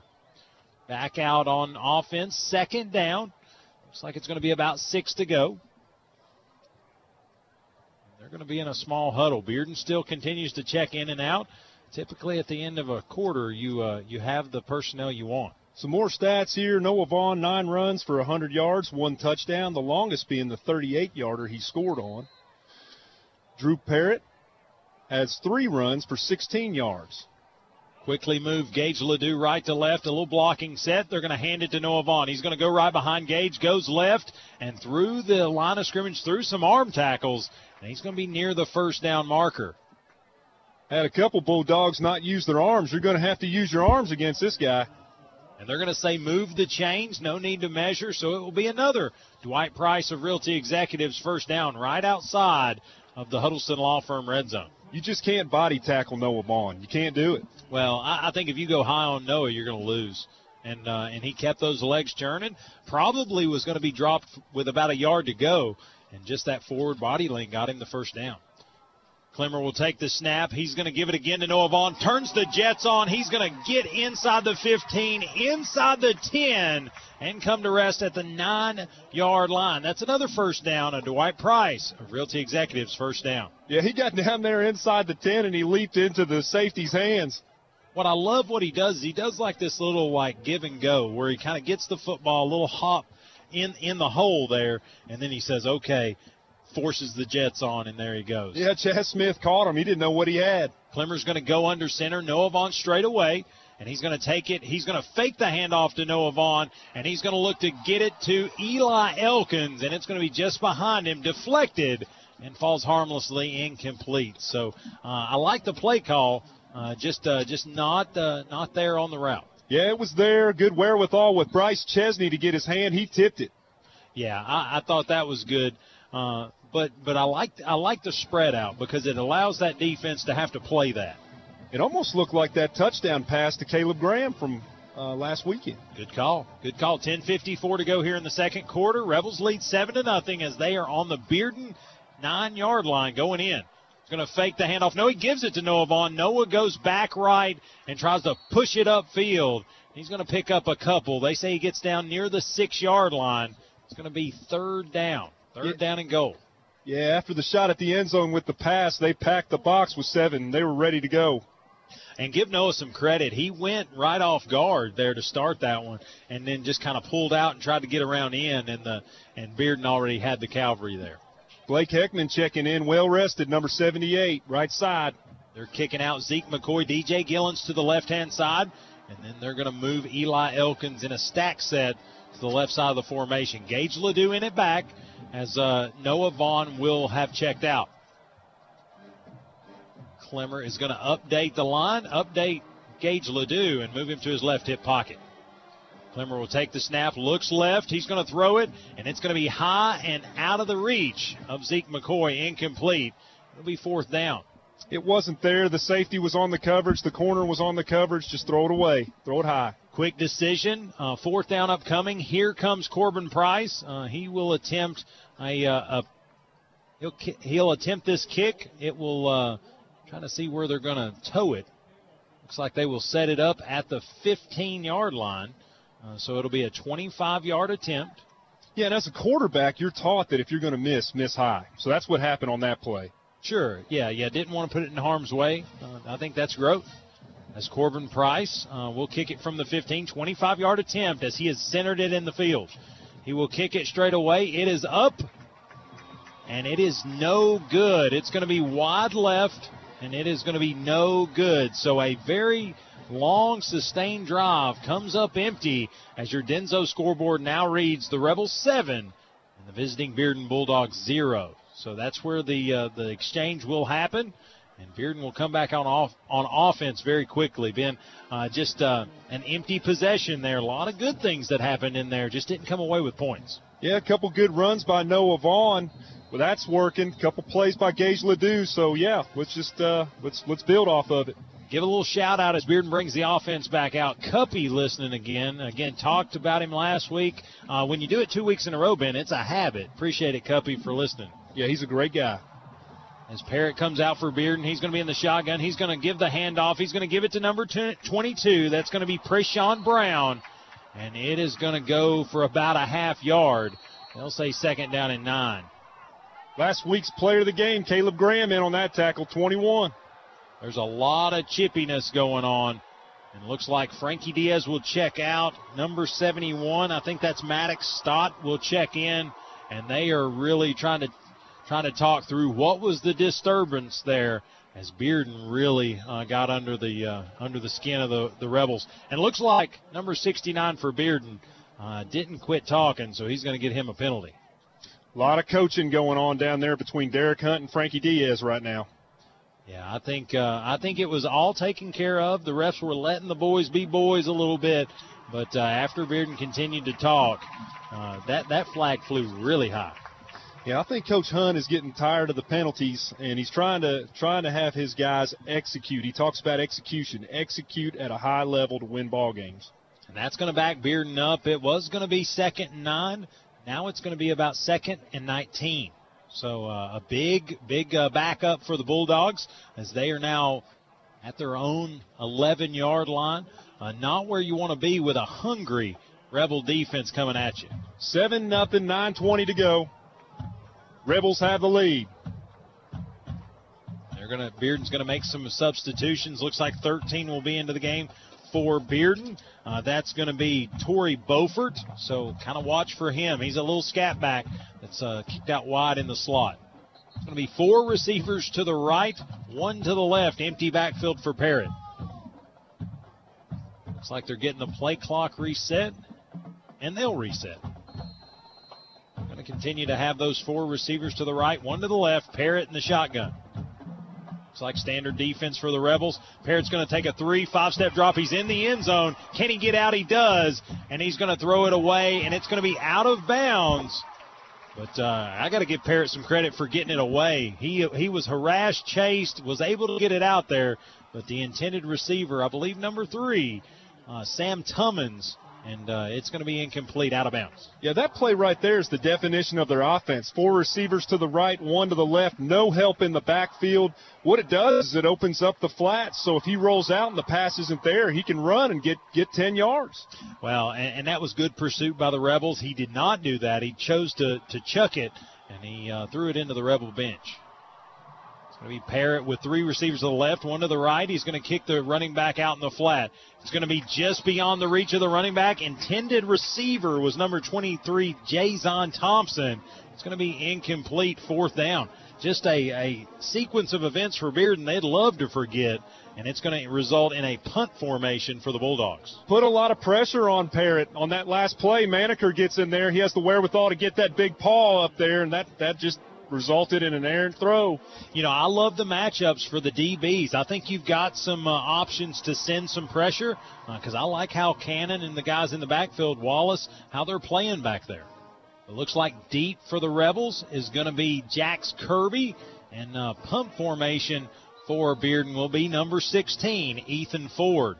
Back out on offense, second down. Looks like it's going to be about six to go. They're going to be in a small huddle. Bearden still continues to check in and out. Typically, at the end of a quarter, you uh, you have the personnel you want. Some more stats here. Noah Vaughn, nine runs for 100 yards, one touchdown, the longest being the 38 yarder he scored on. Drew Parrott has three runs for 16 yards. Quickly move Gage Ledoux right to left, a little blocking set. They're going to hand it to Noah Vaughn. He's going to go right behind Gage, goes left, and through the line of scrimmage, through some arm tackles, and he's going to be near the first down marker. Had a couple Bulldogs not use their arms. You're going to have to use your arms against this guy. And they're going to say move the chains, no need to measure, so it will be another Dwight Price of Realty Executives first down right outside of the Huddleston Law Firm red zone. You just can't body tackle Noah Vaughn. You can't do it. Well, I, I think if you go high on Noah, you're going to lose. And uh, and he kept those legs churning. Probably was going to be dropped with about a yard to go, and just that forward body link got him the first down. Clemmer will take the snap. He's going to give it again to Noah Vaughn. Turns the Jets on. He's going to get inside the 15, inside the 10, and come to rest at the nine yard line. That's another first down. A Dwight Price of Realty Executives first down. Yeah, he got down there inside the 10 and he leaped into the safety's hands. What I love what he does is he does like this little like give and go where he kind of gets the football a little hop in in the hole there, and then he says, "Okay, forces the Jets on, and there he goes. Yeah, Chaz Smith caught him. He didn't know what he had. Clemmer's going to go under center. Noah Vaughn straight away, and he's going to take it. He's going to fake the handoff to Noah Vaughn, and he's going to look to get it to Eli Elkins, and it's going to be just behind him, deflected. and falls harmlessly incomplete. So uh, I like the play call, uh, just uh, just not uh, not there on the route. Yeah, it was there. Good wherewithal with Bryce Chesney to get his hand. He tipped it. Yeah, I, I thought that was good. Uh, but but I like I like the spread out because it allows that defense to have to play that. It almost looked like that touchdown pass to Caleb Graham from uh, last weekend. Good call. Good call. 10:54 to go here in the second quarter. Rebels lead seven to nothing as they are on the Bearden nine-yard line going in. He's going to fake the handoff. No, he gives it to Noah Vaughn. Noah goes back right and tries to push it upfield. He's going to pick up a couple. They say he gets down near the six-yard line. It's going to be third down. Third down and goal. Yeah, after the shot at the end zone with the pass, they packed the box with seven. They were ready to go. And give Noah some credit. He went right off guard there to start that one, and then just kind of pulled out and tried to get around in, and the and Bearden already had the cavalry there. Blake Heckman checking in, well rested, number 78, right side. They're kicking out Zeke McCoy, DJ Gillens to the left hand side, and then they're going to move Eli Elkins in a stack set to the left side of the formation. Gage Ledoux in it back as uh, Noah Vaughn will have checked out. Clemmer is going to update the line, update Gage Ledoux, and move him to his left hip pocket. Clemmer will take the snap, looks left. He's going to throw it, and it's going to be high and out of the reach of Zeke McCoy, incomplete. It'll be fourth down. It wasn't there. The safety was on the coverage. The corner was on the coverage. Just throw it away. Throw it high. Quick decision. Uh, fourth down upcoming. Here comes Corbin Price. Uh, he will attempt a, uh, a he'll he'll attempt this kick. It will uh, trying to see where they're going to tow it. Looks like they will set it up at the 15 yard line. Uh, so it'll be a 25 yard attempt. Yeah, and as a quarterback, you're taught that if you're going to miss, miss high. So that's what happened on that play. Sure. Yeah, yeah. Didn't want to put it in harm's way. Uh, I think that's growth. As Corbin Price uh, will kick it from the 15, 25 yard attempt as he has centered it in the field. He will kick it straight away. It is up, and it is no good. It's going to be wide left, and it is going to be no good. So a very long sustained drive comes up empty as your Denso scoreboard now reads the Rebels seven and the visiting Bearden Bulldogs zero. So that's where the uh, the exchange will happen, and Bearden will come back on off on offense very quickly. Ben, uh, just uh, an empty possession there. A lot of good things that happened in there, just didn't come away with points. Yeah, a couple good runs by Noah Vaughn. Well, that's working. A couple plays by Gage Ledoux. So yeah, let's just uh, let's let's build off of it give a little shout out as Bearden brings the offense back out. Cuppy listening again. Again, talked about him last week. Uh, when you do it two weeks in a row, Ben, it's a habit. Appreciate it, Cuppy, for listening. Yeah, he's a great guy. As Parrott comes out for Bearden, he's going to be in the shotgun. He's going to give the handoff. He's going to give it to number 22. That's going to be Preshawn Brown. And it is going to go for about a half yard. They'll say second down and nine. Last week's player of the game, Caleb Graham, in on that tackle, 21. There's a lot of chippiness going on. And looks like Frankie Diaz will check out. Number 71, I think that's Maddox Stott will check in. And they are really trying to trying to talk through what was the disturbance there as Bearden really uh, got under the uh, under the skin of the, the Rebels. And looks like number 69 for Bearden uh, didn't quit talking, so he's going to get him a penalty. A lot of coaching going on down there between Derek Hunt and Frankie Diaz right now. Yeah, I think uh, I think it was all taken care of. The refs were letting the boys be boys a little bit, but uh, after Bearden continued to talk, uh, that that flag flew really high. Yeah, I think Coach Hunt is getting tired of the penalties, and he's trying to trying to have his guys execute. He talks about execution, execute at a high level to win ball games. And that's going to back Bearden up. It was going to be second and nine. Now it's going to be about second and 19. So uh, a big, big uh, backup for the Bulldogs as they are now at their own 11 yard line. Uh, not where you want to be with a hungry Rebel defense coming at you. 7 nothing, 9.20 to go. Rebels have the lead. They're gonna Bearden's gonna make some substitutions. Looks like 13 will be into the game for Bearden. Uh, that's going to be Torrey Beaufort, so kind of watch for him. He's a little scat back that's uh, kicked out wide in the slot. It's going to be four receivers to the right, one to the left. Empty backfield for Parrott. Looks like they're getting the play clock reset, and they'll reset. Going to continue to have those four receivers to the right, one to the left, Parrott in the shotgun. It's like standard defense for the Rebels. Parrott's going to take a three, five step drop. He's in the end zone. Can he get out? He does. And he's going to throw it away, and it's going to be out of bounds. But uh, I got to give Parrott some credit for getting it away. He he was harassed, chased, was able to get it out there, but the intended receiver, I believe number three, uh, Sam Tummins, and uh, it's going to be incomplete, out of bounds. Yeah, that play right there is the definition of their offense. Four receivers to the right, one to the left, no help in the backfield. What it does is it opens up the flats, so if he rolls out and the pass isn't there, he can run and get get 10 yards. Well, and, and that was good pursuit by the Rebels. He did not do that. He chose to to chuck it, and he uh, threw it into the Rebel bench. Going to be with three receivers to the left, one to the right. He's going to kick the running back out in the flat. It's going to be just beyond the reach of the running back. Intended receiver was number 23, Jason Thompson. It's going to be incomplete, fourth down. Just a, a sequence of events for Bearden they'd love to forget, and it's going to result in a punt formation for the Bulldogs. Put a lot of pressure on Parrott on that last play. Maneker gets in there. He has the wherewithal to get that big paw up there, and that, that just resulted in an errant throw. You know, I love the matchups for the DBs. I think you've got some uh, options to send some pressure because uh, I like how Cannon and the guys in the backfield, Wallace, how they're playing back there. It looks like deep for the Rebels is going to be Jax Kirby, and uh, punt formation for Bearden will be number 16, Ethan Ford.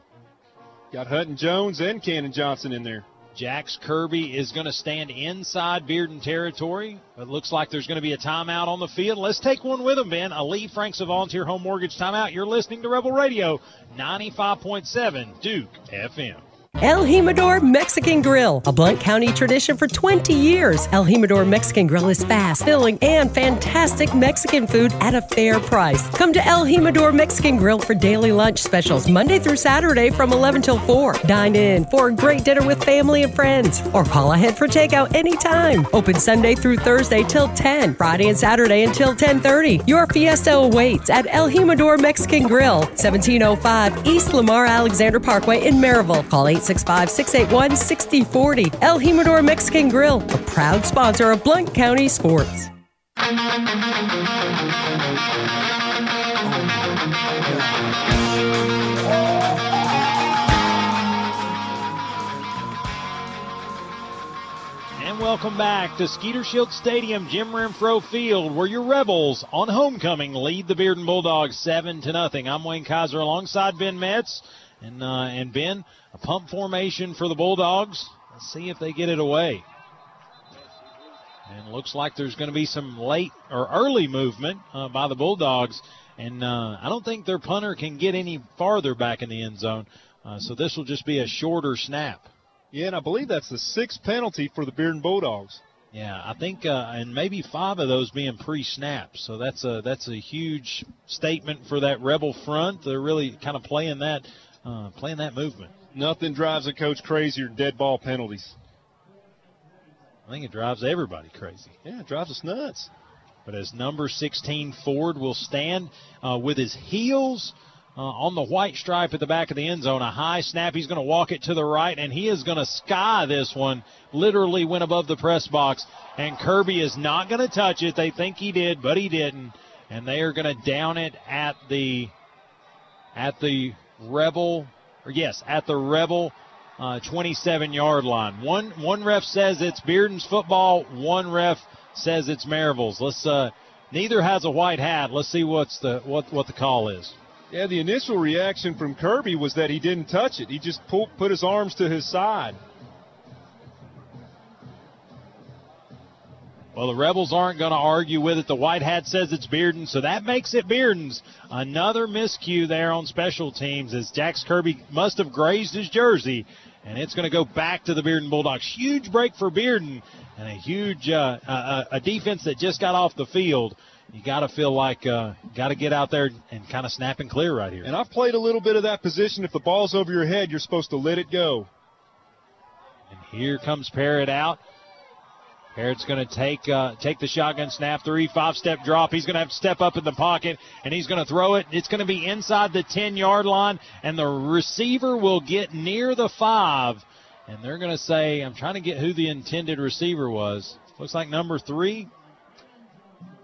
Got Hutton Jones and Cannon Johnson in there. Jax Kirby is going to stand inside Bearden territory. It looks like there's going to be a timeout on the field. Let's take one with them, Ben. A Lee Franks of Volunteer Home Mortgage timeout. You're listening to Rebel Radio 95.7 Duke FM. El Jimador Mexican Grill, a Blount County tradition for 20 years. El Jimador Mexican Grill is fast, filling, and fantastic Mexican food at a fair price. Come to El Jimador Mexican Grill for daily lunch specials Monday through Saturday from 11 till 4. Dine in for a great dinner with family and friends, or call ahead for takeout anytime. Open Sunday through Thursday till 10, Friday and Saturday until 10:30. Your fiesta awaits at El Jimador Mexican Grill, 1705 East Lamar Alexander Parkway in Maryville. Call 8 865 681 6040. El Jimador Mexican Grill, a proud sponsor of Blount County Sports. And welcome back to Skeeter Shield Stadium, Jim Renfro Field, where your Rebels on homecoming lead the Bearden Bulldogs seven to nothing. I'm Wayne Kaiser alongside Ben Metz. And uh, and Ben, a punt formation for the Bulldogs. Let's see if they get it away. And looks like there's going to be some late or early movement uh, by the Bulldogs. And uh, I don't think their punter can get any farther back in the end zone. Uh, so this will just be a shorter snap. Yeah, and I believe that's the sixth penalty for the Bearden Bulldogs. Yeah, I think, uh, and maybe five of those being pre-snaps. So that's a that's a huge statement for that Rebel front. They're really kind of playing that uh, playing that movement. Nothing drives a coach crazier than dead ball penalties. I think it drives everybody crazy. Yeah, it drives us nuts. But as number 16 Ford will stand uh, with his heels uh, on the white stripe at the back of the end zone, a high snap. He's going to walk it to the right, and he is going to sky this one. Literally went above the press box, and Kirby is not going to touch it. They think he did, but he didn't, and they are going to down it at the at the Rebel, or yes, at the Rebel uh, 27 yard line. One one ref says it's Bearden's football. One ref says it's Maryville's. Let's. Uh, neither has a white hat. Let's see what's the what what the call is. Yeah, the initial reaction from Kirby was that he didn't touch it. He just pulled, put his arms to his side. Well, the Rebels aren't going to argue with it. The white hat says it's Bearden, so that makes it Bearden's. Another miscue there on special teams as Jax Kirby must have grazed his jersey, and it's going to go back to the Bearden Bulldogs. Huge break for Bearden, and a huge uh, uh, a defense that just got off the field. You got to feel like uh, got to get out there and kind of snap and clear right here. And I've played a little bit of that position. If the ball's over your head, you're supposed to let it go. And here comes Parrott out. Parrott's going to take uh, take the shotgun snap, three five step drop. He's going to have to step up in the pocket and he's going to throw it. It's going to be inside the 10 yard line, and the receiver will get near the five. And they're going to say, I'm trying to get who the intended receiver was. Looks like number three.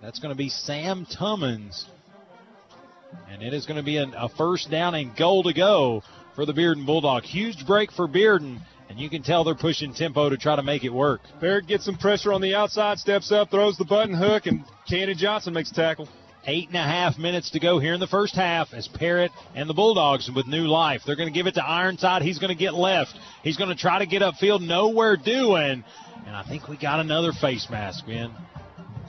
That's going to be Sam Tummins. And it is going to be a, a first down and goal to go for the Bearden Bulldog. Huge break for Bearden, and you can tell they're pushing tempo to try to make it work. Barrett gets some pressure on the outside, steps up, throws the button hook, and Cannon Johnson makes a tackle. Eight and a half minutes to go here in the first half as Parrott and the Bulldogs with new life. They're going to give it to Ironside. He's going to get left. He's going to try to get upfield. Nowhere doing. And I think we got another face mask, man.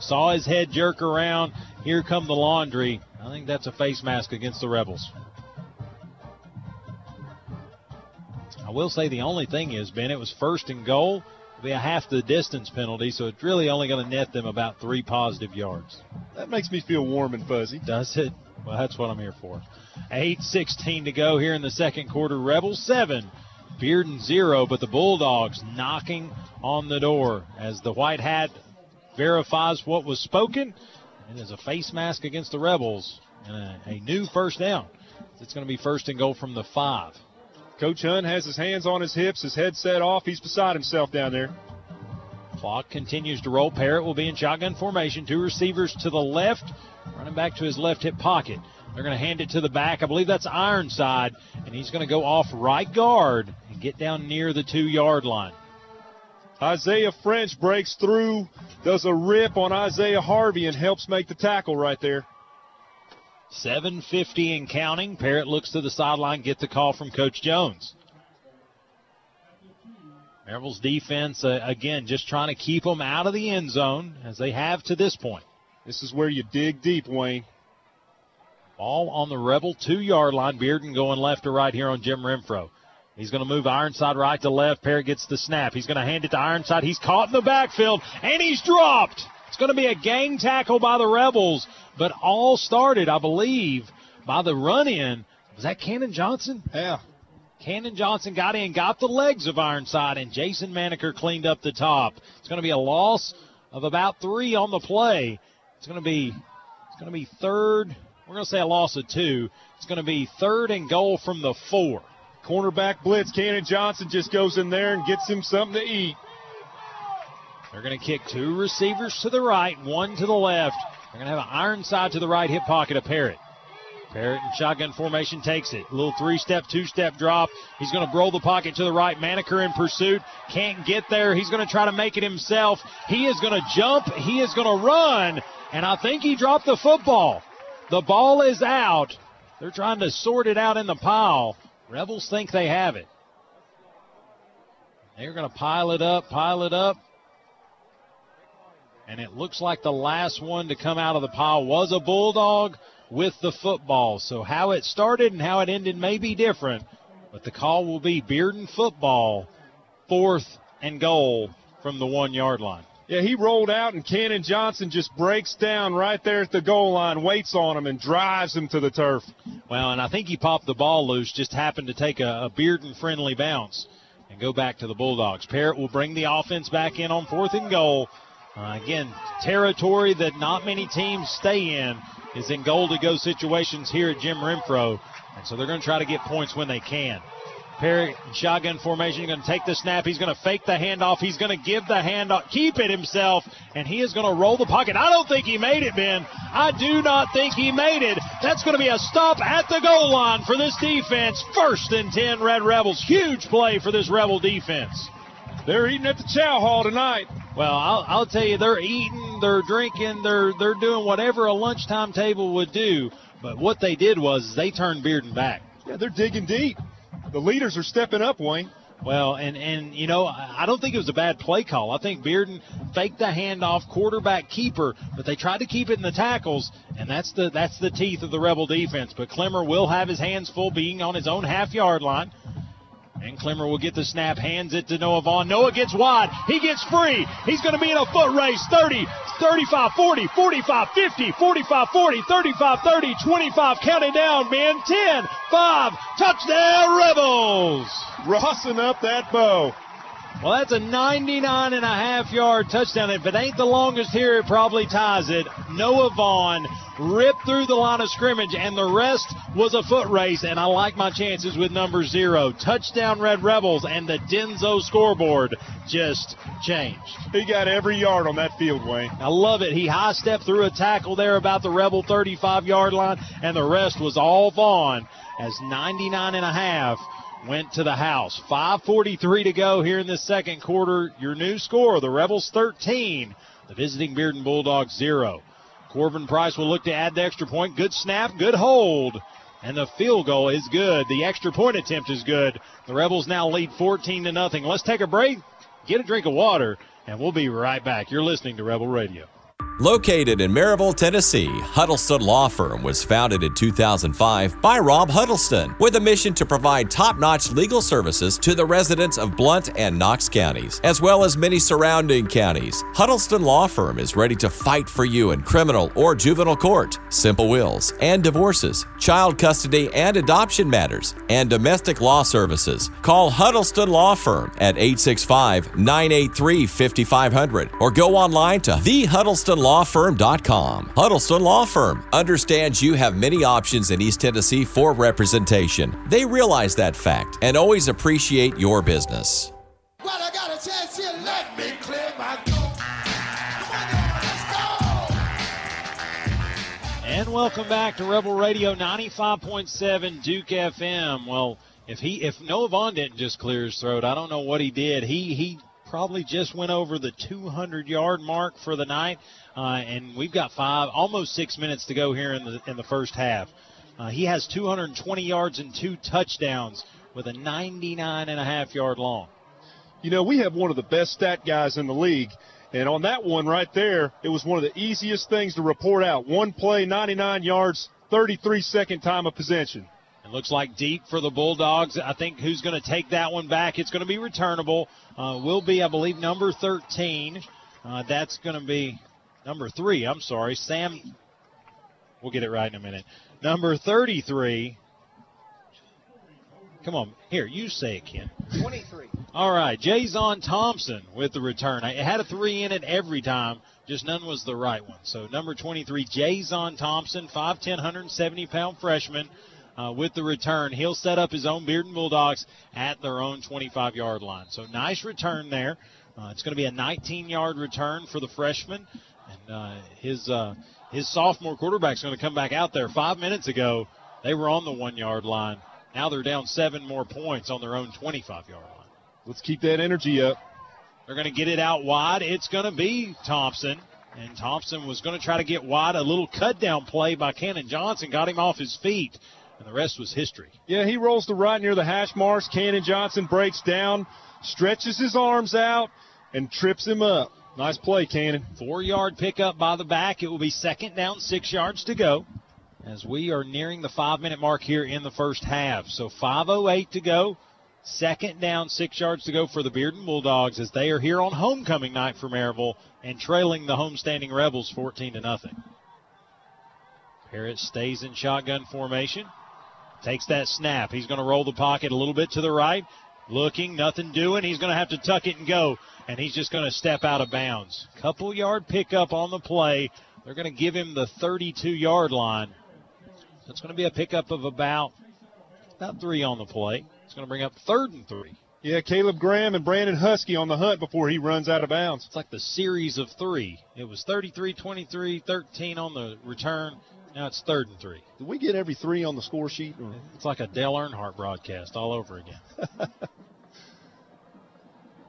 Saw his head jerk around. Here come the laundry. I think that's a face mask against the Rebels. I will say the only thing is, Ben, it was first and goal. It'll be a half the distance penalty, so it's really only going to net them about three positive yards. That makes me feel warm and fuzzy. Does it? Well, that's what I'm here for. 8.16 to go here in the second quarter. Rebels 7, Bearden 0, but the Bulldogs knocking on the door as the white hat verifies what was spoken. It is a face mask against the Rebels and a, a new first down. It's going to be first and goal from the five. Coach Hunt has his hands on his hips, his head set off. He's beside himself down there. Clock continues to roll. Parrott will be in shotgun formation. Two receivers to the left, running back to his left hip pocket. They're going to hand it to the back. I believe that's Ironside, and he's going to go off right guard and get down near the two yard line. Isaiah French breaks through, does a rip on Isaiah Harvey, and helps make the tackle right there. 750 and counting. Parrott looks to the sideline, get the call from Coach Jones. Maryville's defense, uh, again, just trying to keep them out of the end zone as they have to this point. This is where you dig deep, Wayne. Ball on the Rebel two yard line. Bearden going left to right here on Jim Renfro. He's going to move Ironside right to left. Parrott gets the snap. He's going to hand it to Ironside. He's caught in the backfield and he's dropped. It's going to be a gang tackle by the Rebels, but all started, I believe, by the run in. Was that Cannon Johnson? Yeah. Cannon Johnson got in, got the legs of Ironside, and Jason Maneker cleaned up the top. It's going to be a loss of about three on the play. It's going to be it's going to be third. We're going to say a loss of two. It's going to be third and goal from the four. Cornerback blitz. Cannon Johnson just goes in there and gets him something to eat. They're going to kick two receivers to the right, one to the left. They're going to have an iron side to the right hip pocket of Parrott. Parrott in shotgun formation takes it. A little three step, two step drop. He's going to roll the pocket to the right. Maneker in pursuit. Can't get there. He's going to try to make it himself. He is going to jump. He is going to run. And I think he dropped the football. The ball is out. They're trying to sort it out in the pile. Rebels think they have it. They're going to pile it up, pile it up. And it looks like the last one to come out of the pile was a Bulldog with the football. So how it started and how it ended may be different, but the call will be Bearden football, fourth and goal from the one yard line. Yeah, he rolled out and Cannon Johnson just breaks down right there at the goal line, waits on him, and drives him to the turf. Well, and I think he popped the ball loose, just happened to take a, a Bearden friendly bounce and go back to the Bulldogs. Parrott will bring the offense back in on fourth and goal. Uh, again, territory that not many teams stay in is in goal to go situations here at Jim Renfro. And so they're going to try to get points when they can. Parrott shotgun formation. He's going to take the snap. He's going to fake the handoff. He's going to give the handoff, keep it himself, and he is going to roll the pocket. I don't think he made it, Ben. I do not think he made it. That's going to be a stop at the goal line for this defense. First and 10 Red Rebels. Huge play for this Rebel defense. They're eating at the chow hall tonight. Well, I'll, I'll tell you, they're eating, they're drinking, they're they're doing whatever a lunchtime table would do. But what they did was they turned Bearden back. Yeah, they're digging deep. The leaders are stepping up, Wayne. Well, and and you know, I don't think it was a bad play call. I think Bearden faked the handoff, quarterback keeper, but they tried to keep it in the tackles, and that's the that's the teeth of the Rebel defense. But Clemmer will have his hands full, being on his own half yard line. And Clemmer will get the snap, hands it to Noah Vaughn. Noah gets wide. He gets free. He's going to be in a foot race. 30, 35, 40, 45, 50, 45, 40, 35, 30, 25. Counting down, man. 10, 5. Touchdown, Rebels. Rossing up that bow. Well, that's a 99 and a half yard touchdown. If it ain't the longest here, it probably ties it. Noah Vaughn ripped through the line of scrimmage, and the rest was a foot race. And I like my chances with number zero. Touchdown, Red Rebels, and the Denso scoreboard just changed. He got every yard on that field, Wayne. I love it. He high stepped through a tackle there about the Rebel 35 yard line, and the rest was all Vaughn as 99 and a half went to the house. 5.43 to go here in the second quarter. Your new score the Rebels 13, the visiting Bearden Bulldogs 0. Corbin Price will look to add the extra point. Good snap, good hold. And the field goal is good. The extra point attempt is good. The Rebels now lead 14 to nothing. Let's take a break, get a drink of water, and we'll be right back. You're listening to Rebel Radio. Located in Maryville, Tennessee, Huddleston Law Firm was founded in 2005 by Rob Huddleston with a mission to provide top notch legal services to the residents of Blount and Knox counties, as well as many surrounding counties. Huddleston Law Firm is ready to fight for you in criminal or juvenile court, simple wills and divorces, child custody and adoption matters, and domestic law services. Call Huddleston Law Firm at 865 983 5500 or go online to the Huddleston HuddlestonLawFirm.com. Huddleston Law Firm understands you have many options in East Tennessee for representation. They realize that fact and always appreciate your business. Well, I got a chance here. Let me clear my And welcome back to Rebel Radio 95.7 Duke FM. Well, if he if Noah Vaughn didn't just clear his throat, I don't know what he did. He he probably just went over the 200 yard mark for the night, uh, and we've got five, almost six minutes to go here in the in the first half. Uh, he has 220 yards and two touchdowns with a 99 and a half yard long. You know, we have one of the best stat guys in the league. And on that one right there, it was one of the easiest things to report out. One play, 99 yards, 33 second time of possession. It looks like deep for the Bulldogs. I think who's going to take that one back? It's going to be returnable. Uh, will be, I believe, number 13. Uh, that's going to be number three. I'm sorry, Sam. We'll get it right in a minute. Number 33. Come on, here, you say it, Ken. 23. All right, Jason Thompson with the return. It had a three in it every time, just none was the right one. So number 23, Jason Thompson, 5'10", 170 pound freshman uh, with the return. He'll set up his own Bearden Bulldogs at their own 25 yard line. So nice return there. Uh, it's going to be a 19 yard return for the freshman. And uh, his uh, his sophomore quarterback's going to come back out there. Five minutes ago, they were on the one yard line. Now they're down seven more points on their own 25 yard line. Let's keep that energy up. They're going to get it out wide. It's going to be Thompson. And Thompson was going to try to get wide. A little cut down play by Cannon Johnson got him off his feet and the rest was history. Yeah, he rolls to right near the hash marks. Cannon Johnson breaks down, stretches his arms out, and trips him up. Nice play, Cannon. Four yard pickup by the back. It will be second down, six yards to go as we are nearing the five minute mark here in the first half. So 5.08 to go. Second down, six yards to go for the Bearden Bulldogs as they are here on homecoming night for Maryville and trailing the homestanding Rebels 14 to nothing. Parrott stays in shotgun formation. Takes that snap. He's going to roll the pocket a little bit to the right. Looking, nothing doing. He's going to have to tuck it and go. And he's just going to step out of bounds. Couple yard pickup on the play. They're going to give him the 32 yard line. That's going to be a pickup of about about three on the play. It's going to bring up third and three. Yeah, Caleb Graham and Brandon Husky on the hunt before he runs out of bounds. It's like the series of three. It was 33 23, 13 on the return, now it's third and three. Did we get every three on the score sheet? Or? It's like a Dale Earnhardt broadcast all over again.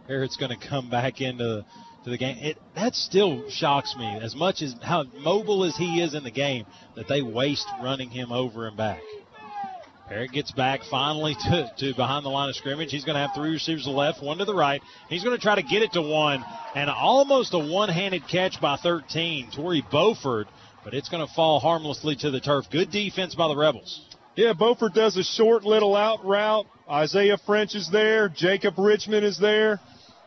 Parrott's going to come back into to the game. It that still shocks me as much as how mobile as he is in the game that they waste running him over and back. Parrott gets back finally to, to behind the line of scrimmage. He's going to have three receivers to the left, one to the right. He's going to try to get it to one, and almost a one-handed catch by 13. Tori Beauford but it's going to fall harmlessly to the turf. Good defense by the Rebels. Yeah, Beauford does a short little out route. Isaiah French is there. Jacob Richmond is there.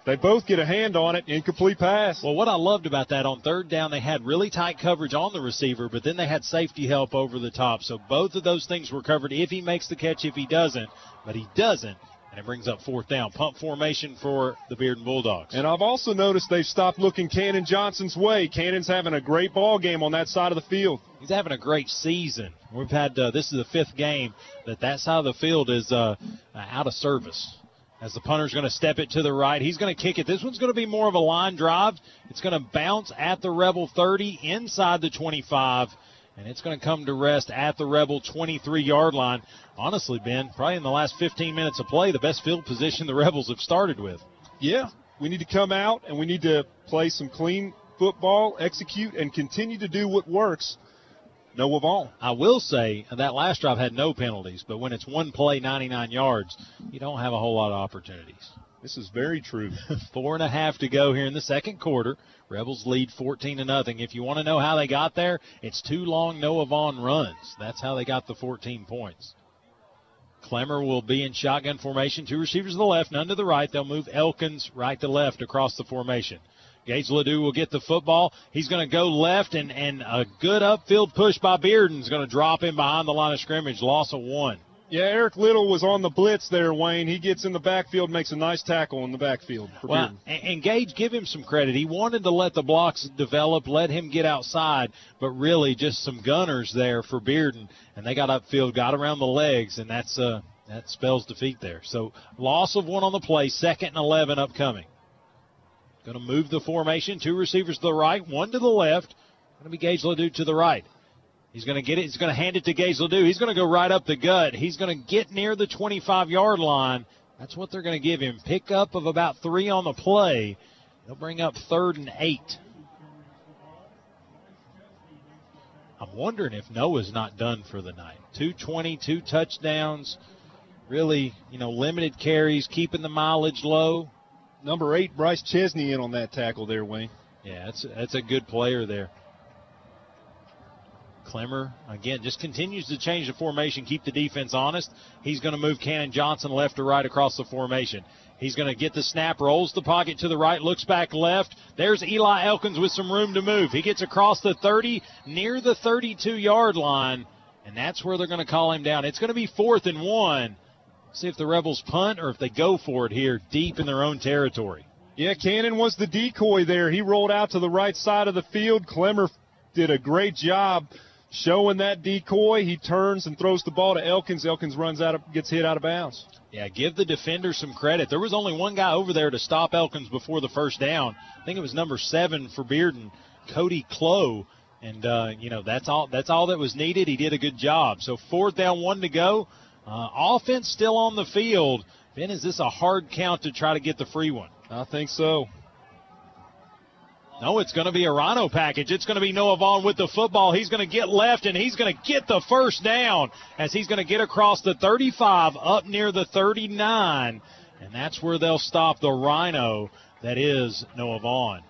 They both get a hand on it. Incomplete pass. Well, what I loved about that on third down, they had really tight coverage on the receiver, but then they had safety help over the top. So both of those things were covered if he makes the catch, if he doesn't. But he doesn't. And it brings up fourth down. Punt formation for the Bearden Bulldogs. And I've also noticed they've stopped looking Cannon Johnson's way. Cannon's having a great ball game on that side of the field. He's having a great season. We've had uh, this is the fifth game that that side of the field is uh, out of service. As the punter's going to step it to the right, he's going to kick it. This one's going to be more of a line drive. It's going to bounce at the Rebel 30 inside the 25 and it's going to come to rest at the Rebel 23 yard line. Honestly, Ben, probably in the last 15 minutes of play, the best field position the Rebels have started with. Yeah, we need to come out and we need to play some clean football, execute, and continue to do what works. Noah Vaughn. I will say that last drive had no penalties, but when it's one play, 99 yards, you don't have a whole lot of opportunities. This is very true. Four and a half to go here in the second quarter. Rebels lead 14 to nothing. If you want to know how they got there, it's two long Noah Vaughn runs. That's how they got the 14 points. Clemmer will be in shotgun formation. Two receivers to the left, none to the right. They'll move Elkins right to left across the formation. Gage Ledoux will get the football. He's going to go left, and, and a good upfield push by Bearden is going to drop him behind the line of scrimmage. Loss of one. Yeah, Eric Little was on the blitz there, Wayne. He gets in the backfield, makes a nice tackle in the backfield. well, and, and Gage, give him some credit. He wanted to let the blocks develop, let him get outside, but really just some gunners there for Bearden, and they got upfield, got around the legs, and that's uh, that spells defeat there. So loss of one on the play, second and 11 upcoming. Going to move the formation. Two receivers to the right, one to the left. Going to be Gage Ledoux to the right. He's going to get it. He's going to hand it to Gage Ledoux. He's going to go right up the gut. He's going to get near the 25 yard line. That's what they're going to give him. Pickup of about three on the play. They'll bring up third and eight. I'm wondering if Noah's not done for the night. 220, two touchdowns. Really, you know, limited carries, keeping the mileage low. Number eight, Bryce Chesney, in on that tackle there, Wayne. Yeah, that's that's a good player there. Clemmer, again, just continues to change the formation, keep the defense honest. He's going to move Cannon Johnson left to right across the formation. He's going to get the snap, rolls the pocket to the right, looks back left. There's Eli Elkins with some room to move. He gets across the 30, near the 32 yard line, and that's where they're going to call him down. It's going to be fourth and one. See if the Rebels punt or if they go for it here deep in their own territory. Yeah, Cannon was the decoy there. He rolled out to the right side of the field. Clemmer did a great job showing that decoy. He turns and throws the ball to Elkins. Elkins runs out of, gets hit out of bounds. Yeah, give the defender some credit. There was only one guy over there to stop Elkins before the first down. I think it was number seven for Bearden, Cody Clow. And uh, you know that's all. That's all that was needed. He did a good job. So fourth down, one to go. Uh, offense still on the field. Ben, is this a hard count to try to get the free one? I think so. No, it's going to be a Rhino package. It's going to be Noah Vaughn with the football. He's going to get left and he's going to get the first down as he's going to get across the 35 up near the 39. And that's where they'll stop the Rhino that is Noah Vaughn.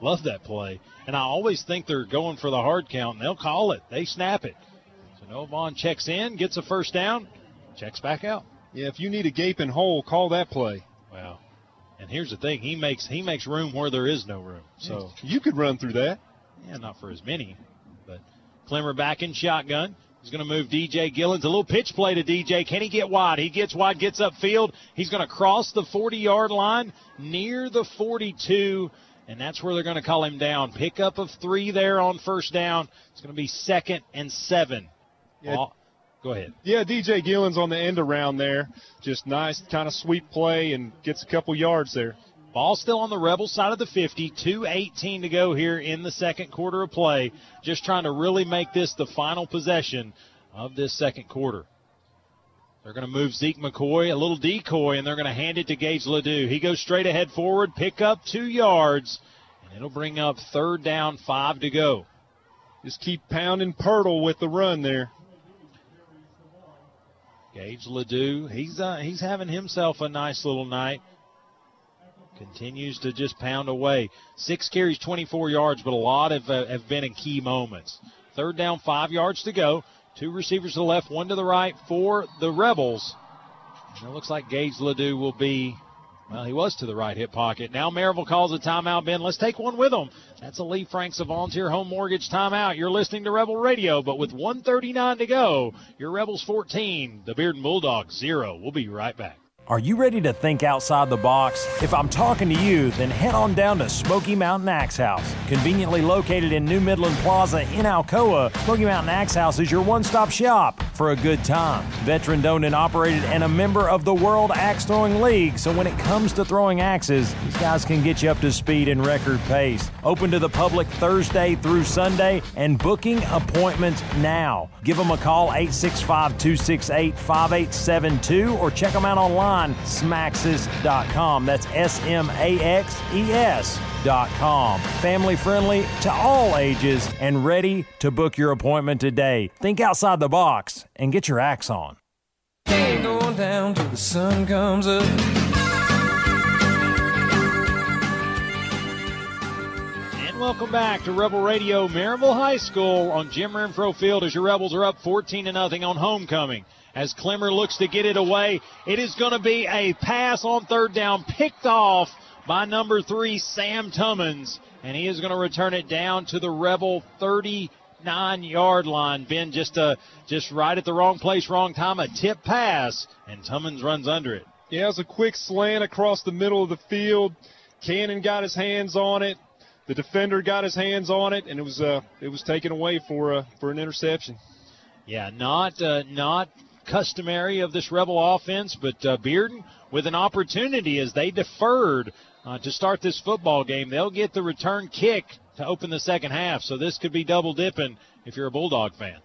Love that play. And I always think they're going for the hard count and they'll call it. They snap it. So Noah Vaughn checks in, gets a first down, checks back out. Yeah, if you need a gaping hole, call that play. Wow. And here's the thing: he makes he makes room where there is no room. So you could run through that. Yeah, not for as many. But Clemmer back in shotgun. He's going to move DJ Gillens. A little pitch play to DJ. Can he get wide? He gets wide, gets upfield. He's going to cross the 40 yard line near the 42, and that's where they're going to call him down. Pickup of three there on first down. It's going to be second and seven. Yeah. Go ahead. Yeah, DJ Gillens on the end around there. Just nice kind of sweep play and gets a couple yards there. Ball still on the Rebel side of the 50. 2.18 to go here in the second quarter of play. Just trying to really make this the final possession of this second quarter. They're going to move Zeke McCoy, a little decoy, and they're going to hand it to Gage Ledoux. He goes straight ahead forward, pick up two yards, and it'll bring up third down, five to go. Just keep pounding Pirtle with the run there. Gage Ledoux, he's uh, he's having himself a nice little night. Continues to just pound away. Six carries, 24 yards, but a lot have, uh, have been in key moments. Third down, five yards to go. Two receivers to the left, one to the right for the Rebels. And it looks like Gage Ledoux will be, well, he was to the right hip pocket. Now Maryville calls a timeout, Ben. Let's take one with them. That's a Lee Franks of Volunteer Home Mortgage timeout. You're listening to Rebel Radio, but with 139 to go, your Rebels 14, the Bearden Bulldogs 0. We'll be right back. Are you ready to think outside the box? If I'm talking to you, then head on down to Smoky Mountain Axe House. Conveniently located in New Midland Plaza in Alcoa, Smoky Mountain Axe House is your one stop shop for a good time. Veteran owned and operated and a member of the World Axe Throwing League, so when it comes to throwing axes, these guys can get you up to speed in record pace. Open to the public Thursday through Sunday and booking appointments now. Give them a call 865 268 5872 or check them out online smaxes.com. That's S M A X E S.com. Family friendly to all ages and ready to book your appointment today. Think outside the box and get your axe on. Ain't going down till the sun comes up. And welcome back to Rebel Radio Maryville High School on Jim Renfro Field as your Rebels are up 14 to nothing on homecoming. As Clemmer looks to get it away, it is going to be a pass on third down, picked off by number three, Sam Tummons, and he is going to return it down to the Rebel 39 yard line. Ben just uh, just right at the wrong place, wrong time, a tip pass, and Tummons runs under it. Yeah, it was a quick slant across the middle of the field. Cannon got his hands on it. The defender got his hands on it, and it was uh, it was taken away for uh, for an interception. Yeah, not uh, not customary of this Rebel offense, but uh, Bearden with an opportunity as they deferred uh, to start this football game. They'll get the return kick to open the second half, so this could be double dipping if you're a Bulldog fan.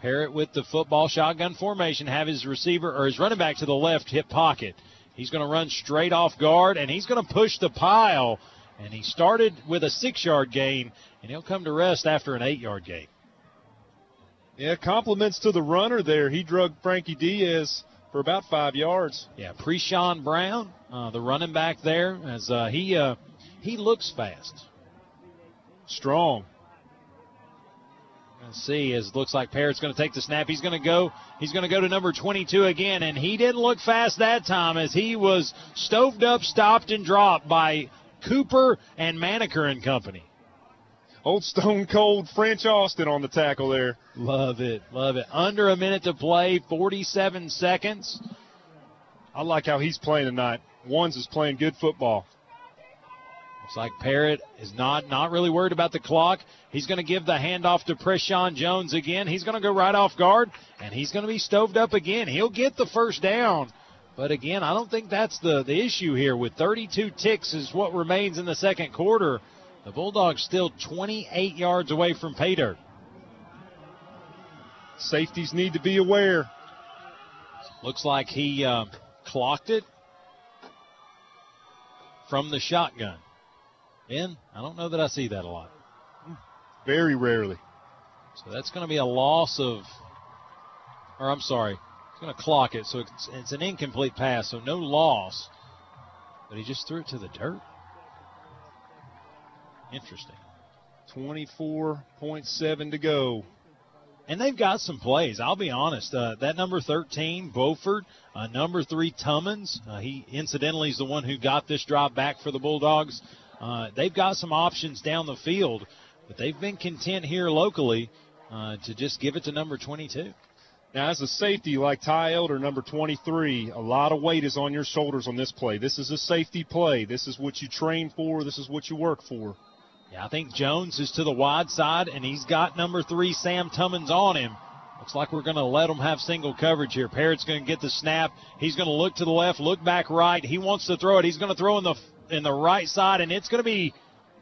Parrott with the football shotgun formation, have his receiver or his running back to the left hip pocket. He's going to run straight off guard and he's going to push the pile. And he started with a six yard gain and he'll come to rest after an eight yard gain. Yeah, compliments to the runner there. He drug Frankie Diaz for about five yards. Yeah, Preshawn Brown, uh, the running back there, as uh, he uh, he looks fast, strong. Let's see, as it looks like Parrott's going to take the snap. He's going to go. He's going to go to number 22 again, and he didn't look fast that time as he was stoved up, stopped, and dropped by Cooper and Maneker and company. Old Stone Cold French Austin on the tackle there. Love it, love it. Under a minute to play, 47 seconds. I like how he's playing tonight. Ones is playing good football. Looks like Parrott is not not really worried about the clock. He's going to give the handoff to Preshawn Jones again. He's going to go right off guard, and he's going to be stoved up again. He'll get the first down. But again, I don't think that's the, the issue here. With 32 ticks is what remains in the second quarter. The Bulldogs still 28 yards away from pay dirt. Safeties need to be aware. Looks like he uh, clocked it from the shotgun. Ben, I don't know that I see that a lot. Very rarely. So that's going to be a loss of, or I'm sorry, it's going to clock it. So it's, it's an incomplete pass, so no loss. But he just threw it to the dirt. Interesting. 24.7 to go. And they've got some plays. I'll be honest. Uh, that number 13, Beaufort, uh, number three, Tummons. Uh, he incidentally is the one who got this drive back for the Bulldogs. Uh, they've got some options down the field, but they've been content here locally uh, to just give it to number 22. Now, as a safety like Ty Elder, number 23, a lot of weight is on your shoulders on this play. This is a safety play. This is what you train for. This is what you work for. Yeah, I think Jones is to the wide side, and he's got number three, Sam Tummons, on him. Looks like we're going to let him have single coverage here. Parrott's going to get the snap. He's going to look to the left, look back right. He wants to throw it. He's going to throw in the in the right side, and it's going to be.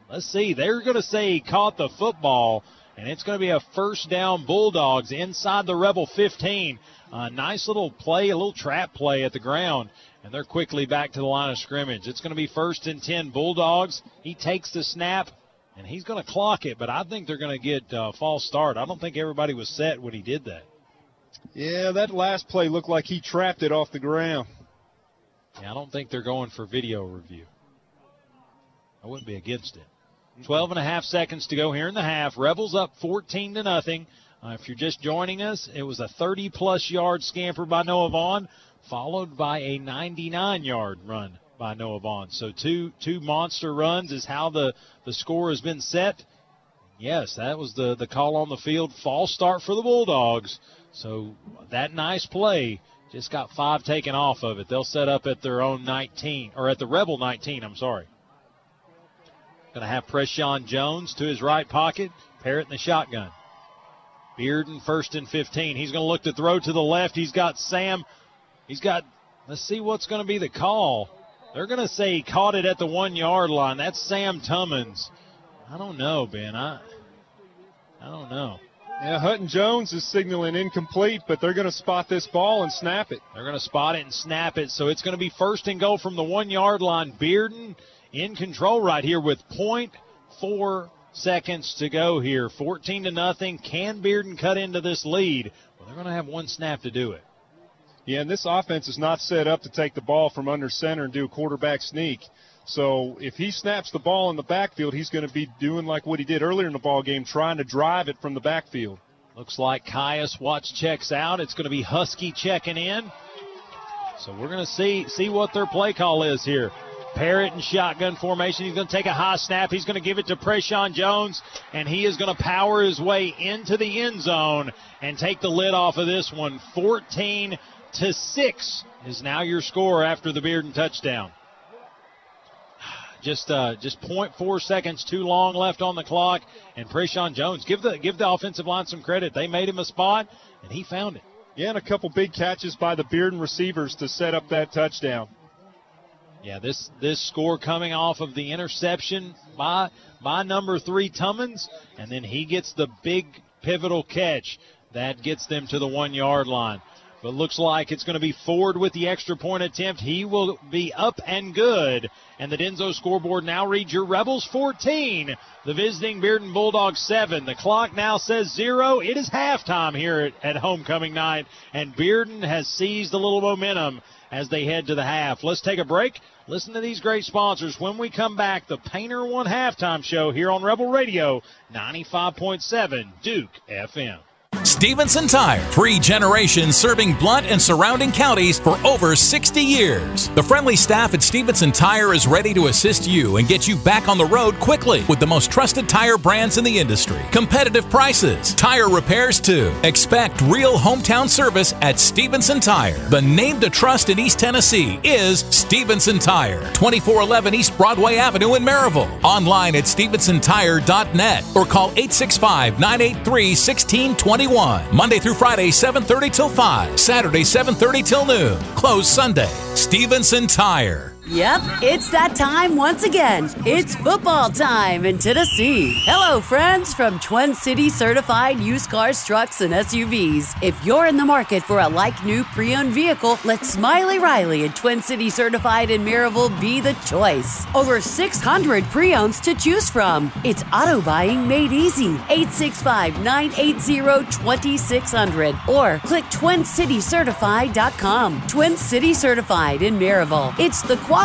Let's see. They're going to say he caught the football, and it's going to be a first down Bulldogs inside the Rebel 15. A nice little play, a little trap play at the ground, and they're quickly back to the line of scrimmage. It's going to be first and 10 Bulldogs. He takes the snap, and he's going to clock it, but I think they're going to get a false start. I don't think everybody was set when he did that. Yeah, that last play looked like he trapped it off the ground. Yeah, I don't think they're going for video review. I wouldn't be against it. 12 and a half seconds to go here in the half. Rebels up 14 to nothing. Uh, if you're just joining us, it was a 30 plus yard scamper by Noah Vaughn, followed by a 99 yard run by Noah Vaughn. So two two monster runs is how the, the score has been set. Yes, that was the, the call on the field. False start for the Bulldogs. So that nice play just got five taken off of it. They'll set up at their own 19, or at the Rebel 19, I'm sorry. Going to have Preshawn Jones to his right pocket, Parrott in the shotgun. Bearden first and 15. He's going to look to throw to the left. He's got Sam. He's got, let's see what's going to be the call. They're going to say he caught it at the one yard line. That's Sam Tummins. I don't know, Ben. I, I don't know. Yeah, Hutton Jones is signaling incomplete, but they're going to spot this ball and snap it. They're going to spot it and snap it. So it's going to be first and goal from the one yard line. Bearden in control right here with 0.4 seconds to go here. 14 to nothing. Can Bearden cut into this lead? Well, they're going to have one snap to do it. Yeah, and this offense is not set up to take the ball from under center and do a quarterback sneak. So if he snaps the ball in the backfield, he's going to be doing like what he did earlier in the ball game, trying to drive it from the backfield. Looks like Caius Watch checks out. It's going to be Husky checking in. So we're going to see see what their play call is here. Parrott and shotgun formation. He's going to take a high snap. He's going to give it to Preshawn Jones, and he is going to power his way into the end zone and take the lid off of this one. 14 to 6 is now your score after the Bearden touchdown. Just uh, just 0.4 seconds too long left on the clock, and Preshawn Jones give the give the offensive line some credit. They made him a spot, and he found it. Yeah, and a couple big catches by the Bearden receivers to set up that touchdown. Yeah, this this score coming off of the interception by by number three Tummins, and then he gets the big pivotal catch that gets them to the one yard line. But looks like it's going to be Ford with the extra point attempt. He will be up and good. And the Denso scoreboard now reads your Rebels 14, the visiting Bearden Bulldogs 7. The clock now says zero. It is halftime here at, at homecoming night, and Bearden has seized a little momentum as they head to the half. Let's take a break. Listen to these great sponsors. When we come back, the Painter One halftime show here on Rebel Radio 95.7 Duke FM. Stevenson Tire, three generations serving Blount and surrounding counties for over 60 years. The friendly staff at Stevenson Tire is ready to assist you and get you back on the road quickly with the most trusted tire brands in the industry. Competitive prices, tire repairs too. Expect real hometown service at Stevenson Tire. The name to trust in East Tennessee is Stevenson Tire, 2411 East Broadway Avenue in Maryville. Online at stevensontire.net or call 865 983 1621. Monday through Friday, 7:30 till 5. Saturday, 7:30 till noon. Closed Sunday. Stevenson Tire. Yep, it's that time once again. It's football time in Tennessee. Hello, friends from Twin City Certified Used Cars, Trucks, and SUVs. If you're in the market for a like new pre owned vehicle, let Smiley Riley and Twin City Certified in Maryville be the choice. Over 600 pre owns to choose from. It's auto buying made easy. 865 980 2600 or click TwinCityCertified.com. Twin City Certified in Maryville. It's the quality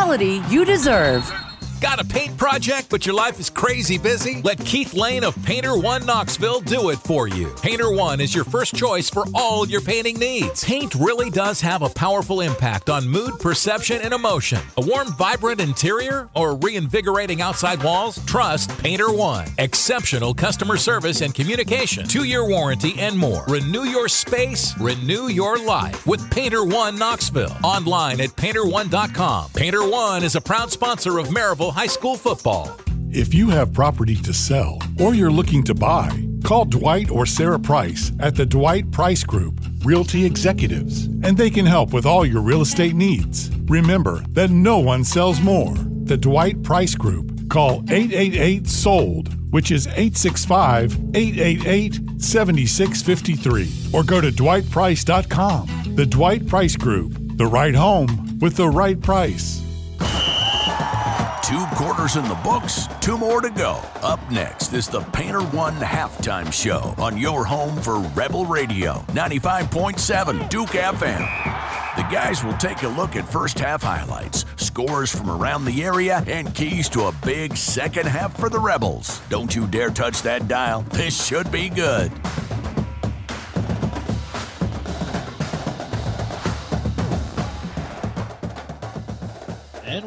you deserve. Got a paint project, but your life is crazy busy? Let Keith Lane of Painter One Knoxville do it for you. Painter One is your first choice for all your painting needs. Paint really does have a powerful impact on mood, perception, and emotion. A warm, vibrant interior or reinvigorating outside walls? Trust Painter One. Exceptional customer service and communication, two year warranty, and more. Renew your space, renew your life with Painter One Knoxville. Online at painter1.com. Painter One is a proud sponsor of Maryville High School football. If you have property to sell or you're looking to buy, call Dwight or Sarah Price at the Dwight Price Group, Realty Executives, and they can help with all your real estate needs. Remember that no one sells more. The Dwight Price Group. Call 888 SOLD, which is 865 888 7653, or go to dwightprice.com. The Dwight Price Group. The right home with the right price. Two quarters in the books, two more to go. Up next is the Painter One halftime show on your home for Rebel Radio 95.7 Duke FM. The guys will take a look at first half highlights, scores from around the area, and keys to a big second half for the Rebels. Don't you dare touch that dial. This should be good.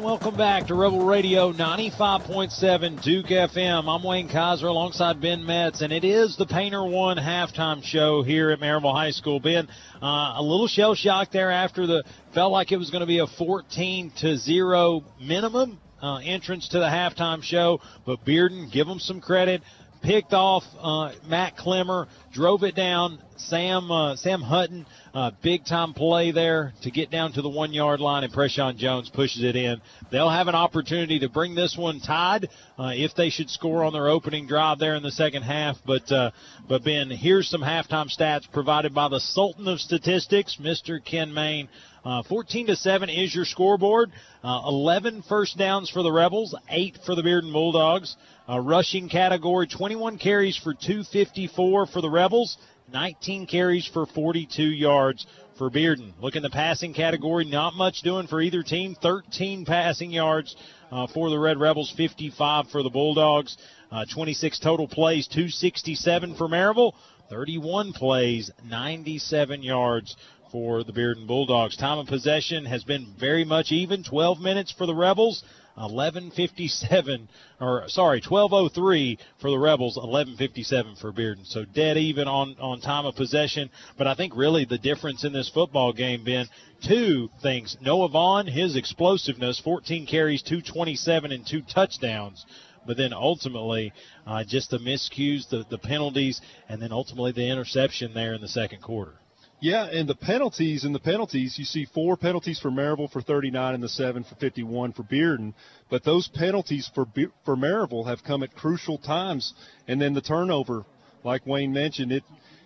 Welcome back to Rebel Radio 95.7 Duke FM. I'm Wayne Kaiser alongside Ben Metz, and it is the Painter One halftime show here at Maryville High School. Ben, uh, a little shell shock there after the felt like it was going to be a 14 to zero minimum uh, entrance to the halftime show, but Bearden, give them some credit, picked off uh, Matt Clemmer, drove it down. Sam uh, Sam Hutton, uh, big time play there to get down to the one yard line, and Preshawn Jones pushes it in. They'll have an opportunity to bring this one tied uh, if they should score on their opening drive there in the second half. But uh, but Ben, here's some halftime stats provided by the Sultan of Statistics, Mr. Ken Main. Uh, 14 to 7 is your scoreboard. Uh, 11 first downs for the Rebels, 8 for the Bearden Bulldogs. Uh, rushing category, 21 carries for 254 for the Rebels, 19 carries for 42 yards for Bearden. Look in the passing category, not much doing for either team. 13 passing yards uh, for the Red Rebels, 55 for the Bulldogs. Uh, 26 total plays, 267 for Maryville. 31 plays, 97 yards for the Bearden Bulldogs. Time of possession has been very much even, 12 minutes for the Rebels. 11:57, or sorry, 12:03 for the Rebels, 11:57 for Bearden. So dead even on on time of possession. But I think really the difference in this football game, Ben, two things: Noah Vaughn, his explosiveness, 14 carries, 227, and two touchdowns. But then ultimately, uh, just the miscues, the the penalties, and then ultimately the interception there in the second quarter. Yeah, and the penalties and the penalties, you see four penalties for Maryville for 39 and the seven for 51 for Bearden. But those penalties for for Maryville have come at crucial times. And then the turnover, like Wayne mentioned, it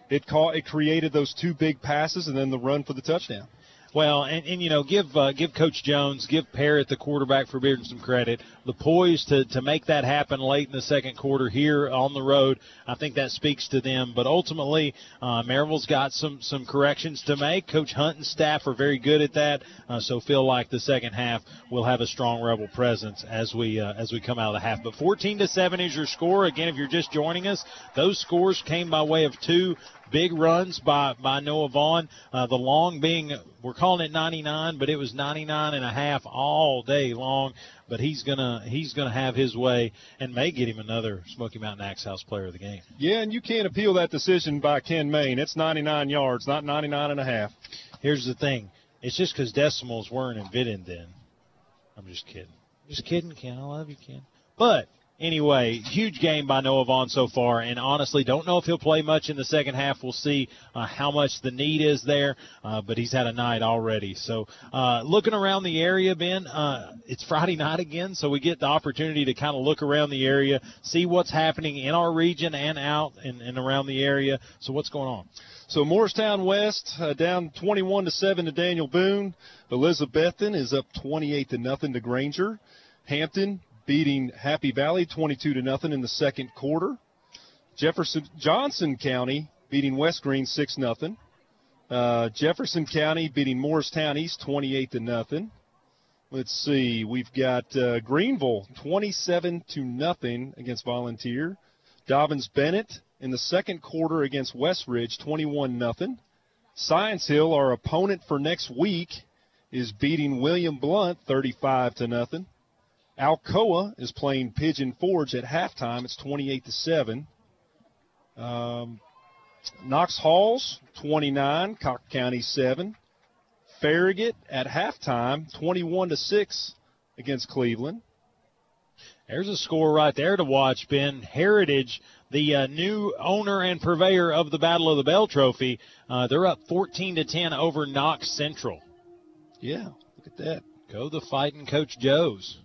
it caught it created those two big passes and then the run for the touchdown. Well, and, and you know, give uh, give Coach Jones, give Parrott, the quarterback for Bearden, some credit. The poise to to make that happen late in the second quarter here on the road, I think that speaks to them. But ultimately, uh, Maryville's got some some corrections to make. Coach Hunt and staff are very good at that, uh, so feel like the second half will have a strong Rebel presence as we uh, as we come out of the half. But 14 to seven is your score. Again, if you're just joining us, those scores came by way of two big runs by by Noah Vaughn. Uh, the long being we're calling it 99, but it was 99 and a half all day long. But he's gonna he's gonna have his way and may get him another Smoky Mountain Axe House Player of the Game. Yeah, and you can't appeal that decision by Ken Main. It's 99 yards, not 99 and a half. Here's the thing: it's just because decimals weren't invented then. I'm just kidding. Just kidding, Ken. I love you, Ken. But anyway, huge game by Noah Vaughn so far, and honestly, don't know if he'll play much in the second half. We'll see uh, how much the need is there, uh, but he's had a night already. So, uh, looking around the area, Ben, uh, it's Friday night again, so we get the opportunity to kind of look around the area, see what's happening in our region and out and, and around the area. So, what's going on? So Morristown West uh, down 21 to 7 to Daniel Boone. Elizabethton is up 28 to nothing to Granger. Hampton beating Happy Valley 22 to nothing in the second quarter. Jefferson Johnson County beating West Greene 6 nothing. Uh, Jefferson County beating Morristown East 28 to nothing. Let's see, we've got uh, Greeneville 27 to nothing against Volunteer. Dobyns-Bennett in the second quarter against Westridge 21 nothing. Science Hill, our opponent for next week, is beating William Blount 35 to nothing. Alcoa is playing Pigeon Forge at halftime. It's 28 to 7. Um, Knox Halls 29, Cocke County 7. Farragut at halftime 21 to 6 against Cleveland. There's a score right there to watch, Ben. Heritage, the uh, new owner and purveyor of the Battle of the Bell Trophy, uh, they're up 14 to 10 over Knox Central. Yeah, look at that. Go the fighting Coach Joe's.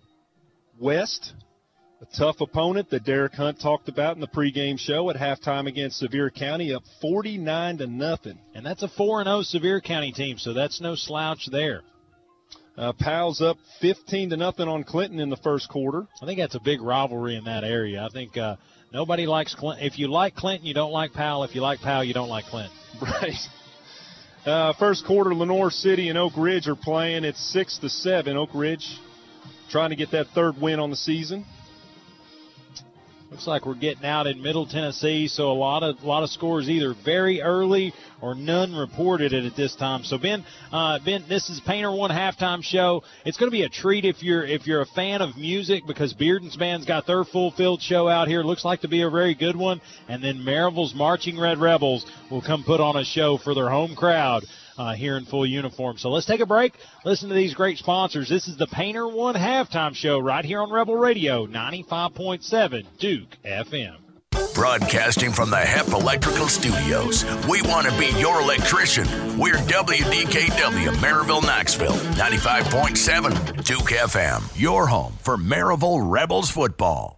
West, a tough opponent that Derek Hunt talked about in the pregame show at halftime against Sevier County, up 49 to nothing. And that's a 4 0 Sevier County team, so that's no slouch there. Uh, Powell's up 15 to nothing on Clinton in the first quarter. I think that's a big rivalry in that area. I think uh, nobody likes Clinton. If you like Clinton, you don't like Powell. If you like Powell, you don't like Clinton. Right. Uh, first quarter, Lenoir City and Oak Ridge are playing. It's six to seven. Oak Ridge trying to get that third win on the season. Looks like we're getting out in Middle Tennessee, so a lot of a lot of scores either very early or none reported it at this time. So Ben, uh, Ben, this is Painter One halftime show. It's going to be a treat if you're if you're a fan of music because Bearden's band's got their full field show out here. Looks like to be a very good one, and then Maryville's Marching Red Rebels will come put on a show for their home crowd uh, here in full uniform. So let's take a break. Listen to these great sponsors. This is the Painter One halftime show right here on Rebel Radio 95.7 Duke FM. Broadcasting from the HEP Electrical Studios, we want to be your electrician. We're WDKW, Maryville, Knoxville, 95.7 Duke FM, your home for Maryville Rebels football.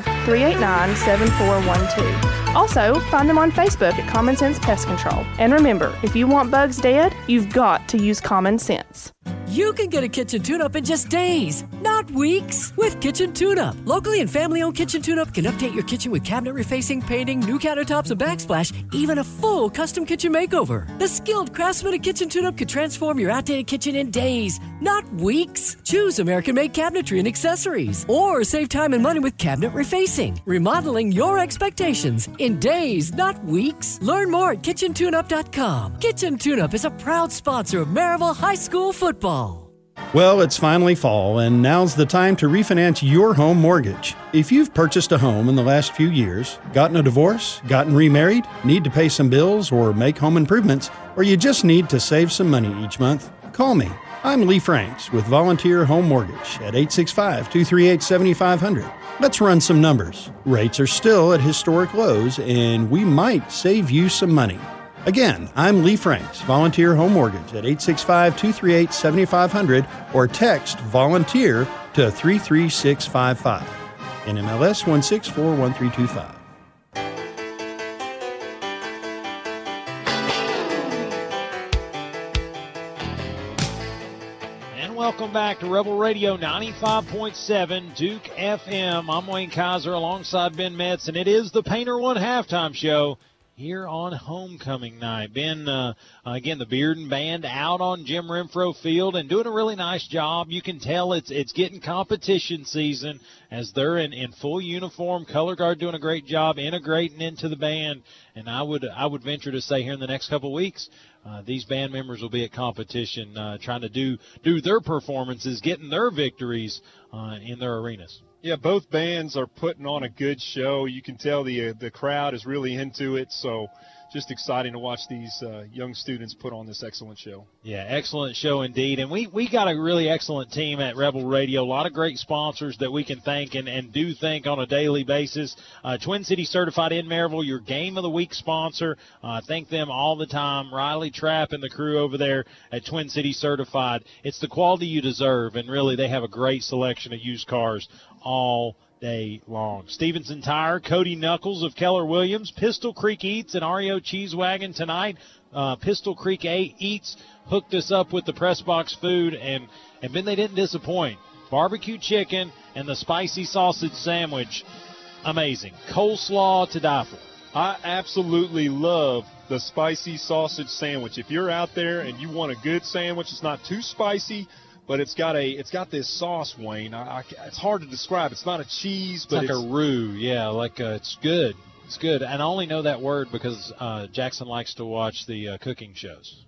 389 7412. Also, find them on Facebook at Common Sense Pest Control. And remember, if you want bugs dead, you've got to use common sense. You can get a kitchen tune up in just days, not weeks, with Kitchen Tune Up. Locally and family owned Kitchen Tune Up can update your kitchen with cabinet refacing, painting, new countertops, and backsplash, even a full custom kitchen makeover. The skilled craftsman at Kitchen Tune Up could transform your outdated kitchen in days, not weeks. Choose American made cabinetry and accessories, or save time and money with cabinet refacing, remodeling your expectations in days, not weeks. Learn more at kitchentuneup.com. Kitchen Tune Up is a proud sponsor of Maryville High School football. Well, it's finally fall, and now's the time to refinance your home mortgage. If you've purchased a home in the last few years, gotten a divorce, gotten remarried, need to pay some bills or make home improvements, or you just need to save some money each month, call me. I'm Lee Franks with Volunteer Home Mortgage at 865 238 7500. Let's run some numbers. Rates are still at historic lows, and we might save you some money. Again, I'm Lee Franks, Volunteer Home Mortgage at 865 238 7500 or text volunteer to 33655. NMLS 1641325. And welcome back to Rebel Radio 95.7 Duke FM. I'm Wayne Kaiser alongside Ben Metz, and it is the Painter One halftime show here on homecoming night. Ben, uh, again, the Bearden Band out on Jim Renfro Field and doing a really nice job. You can tell it's it's getting competition season as they're in, in full uniform. Color Guard doing a great job integrating into the band, and I would I would venture to say here in the next couple weeks. Uh, these band members will be at competition, uh, trying to do do their performances, getting their victories uh, in their arenas. Yeah, both bands are putting on a good show. You can tell the uh, the crowd is really into it. So, just exciting to watch these uh, young students put on this excellent show. Yeah, excellent show indeed. And we, we got a really excellent team at Rebel Radio. A lot of great sponsors that we can thank and, and do thank on a daily basis. Uh, Twin City Certified in Maryville, your Game of the Week sponsor. Uh, thank them all the time. Riley Trapp and the crew over there at Twin City Certified. It's the quality you deserve, and really they have a great selection of used cars all day long. Stevenson Tire, Cody Knuckles of Keller Williams, Pistol Creek Eats, and REO Cheese Wagon tonight. Uh, Pistol Creek A Eats hooked us up with the press box food, and and then they didn't disappoint. Barbecue chicken and the spicy sausage sandwich, amazing. Coleslaw to die for. I absolutely love the spicy sausage sandwich. If you're out there and you want a good sandwich, it's not too spicy, but it's got a it's got this sauce, Wayne. I, I, it's hard to describe. It's not a cheese, but It's like a roux, yeah, like uh, it's good. It's good, and I only know that word because uh, Jackson likes to watch the uh, cooking shows.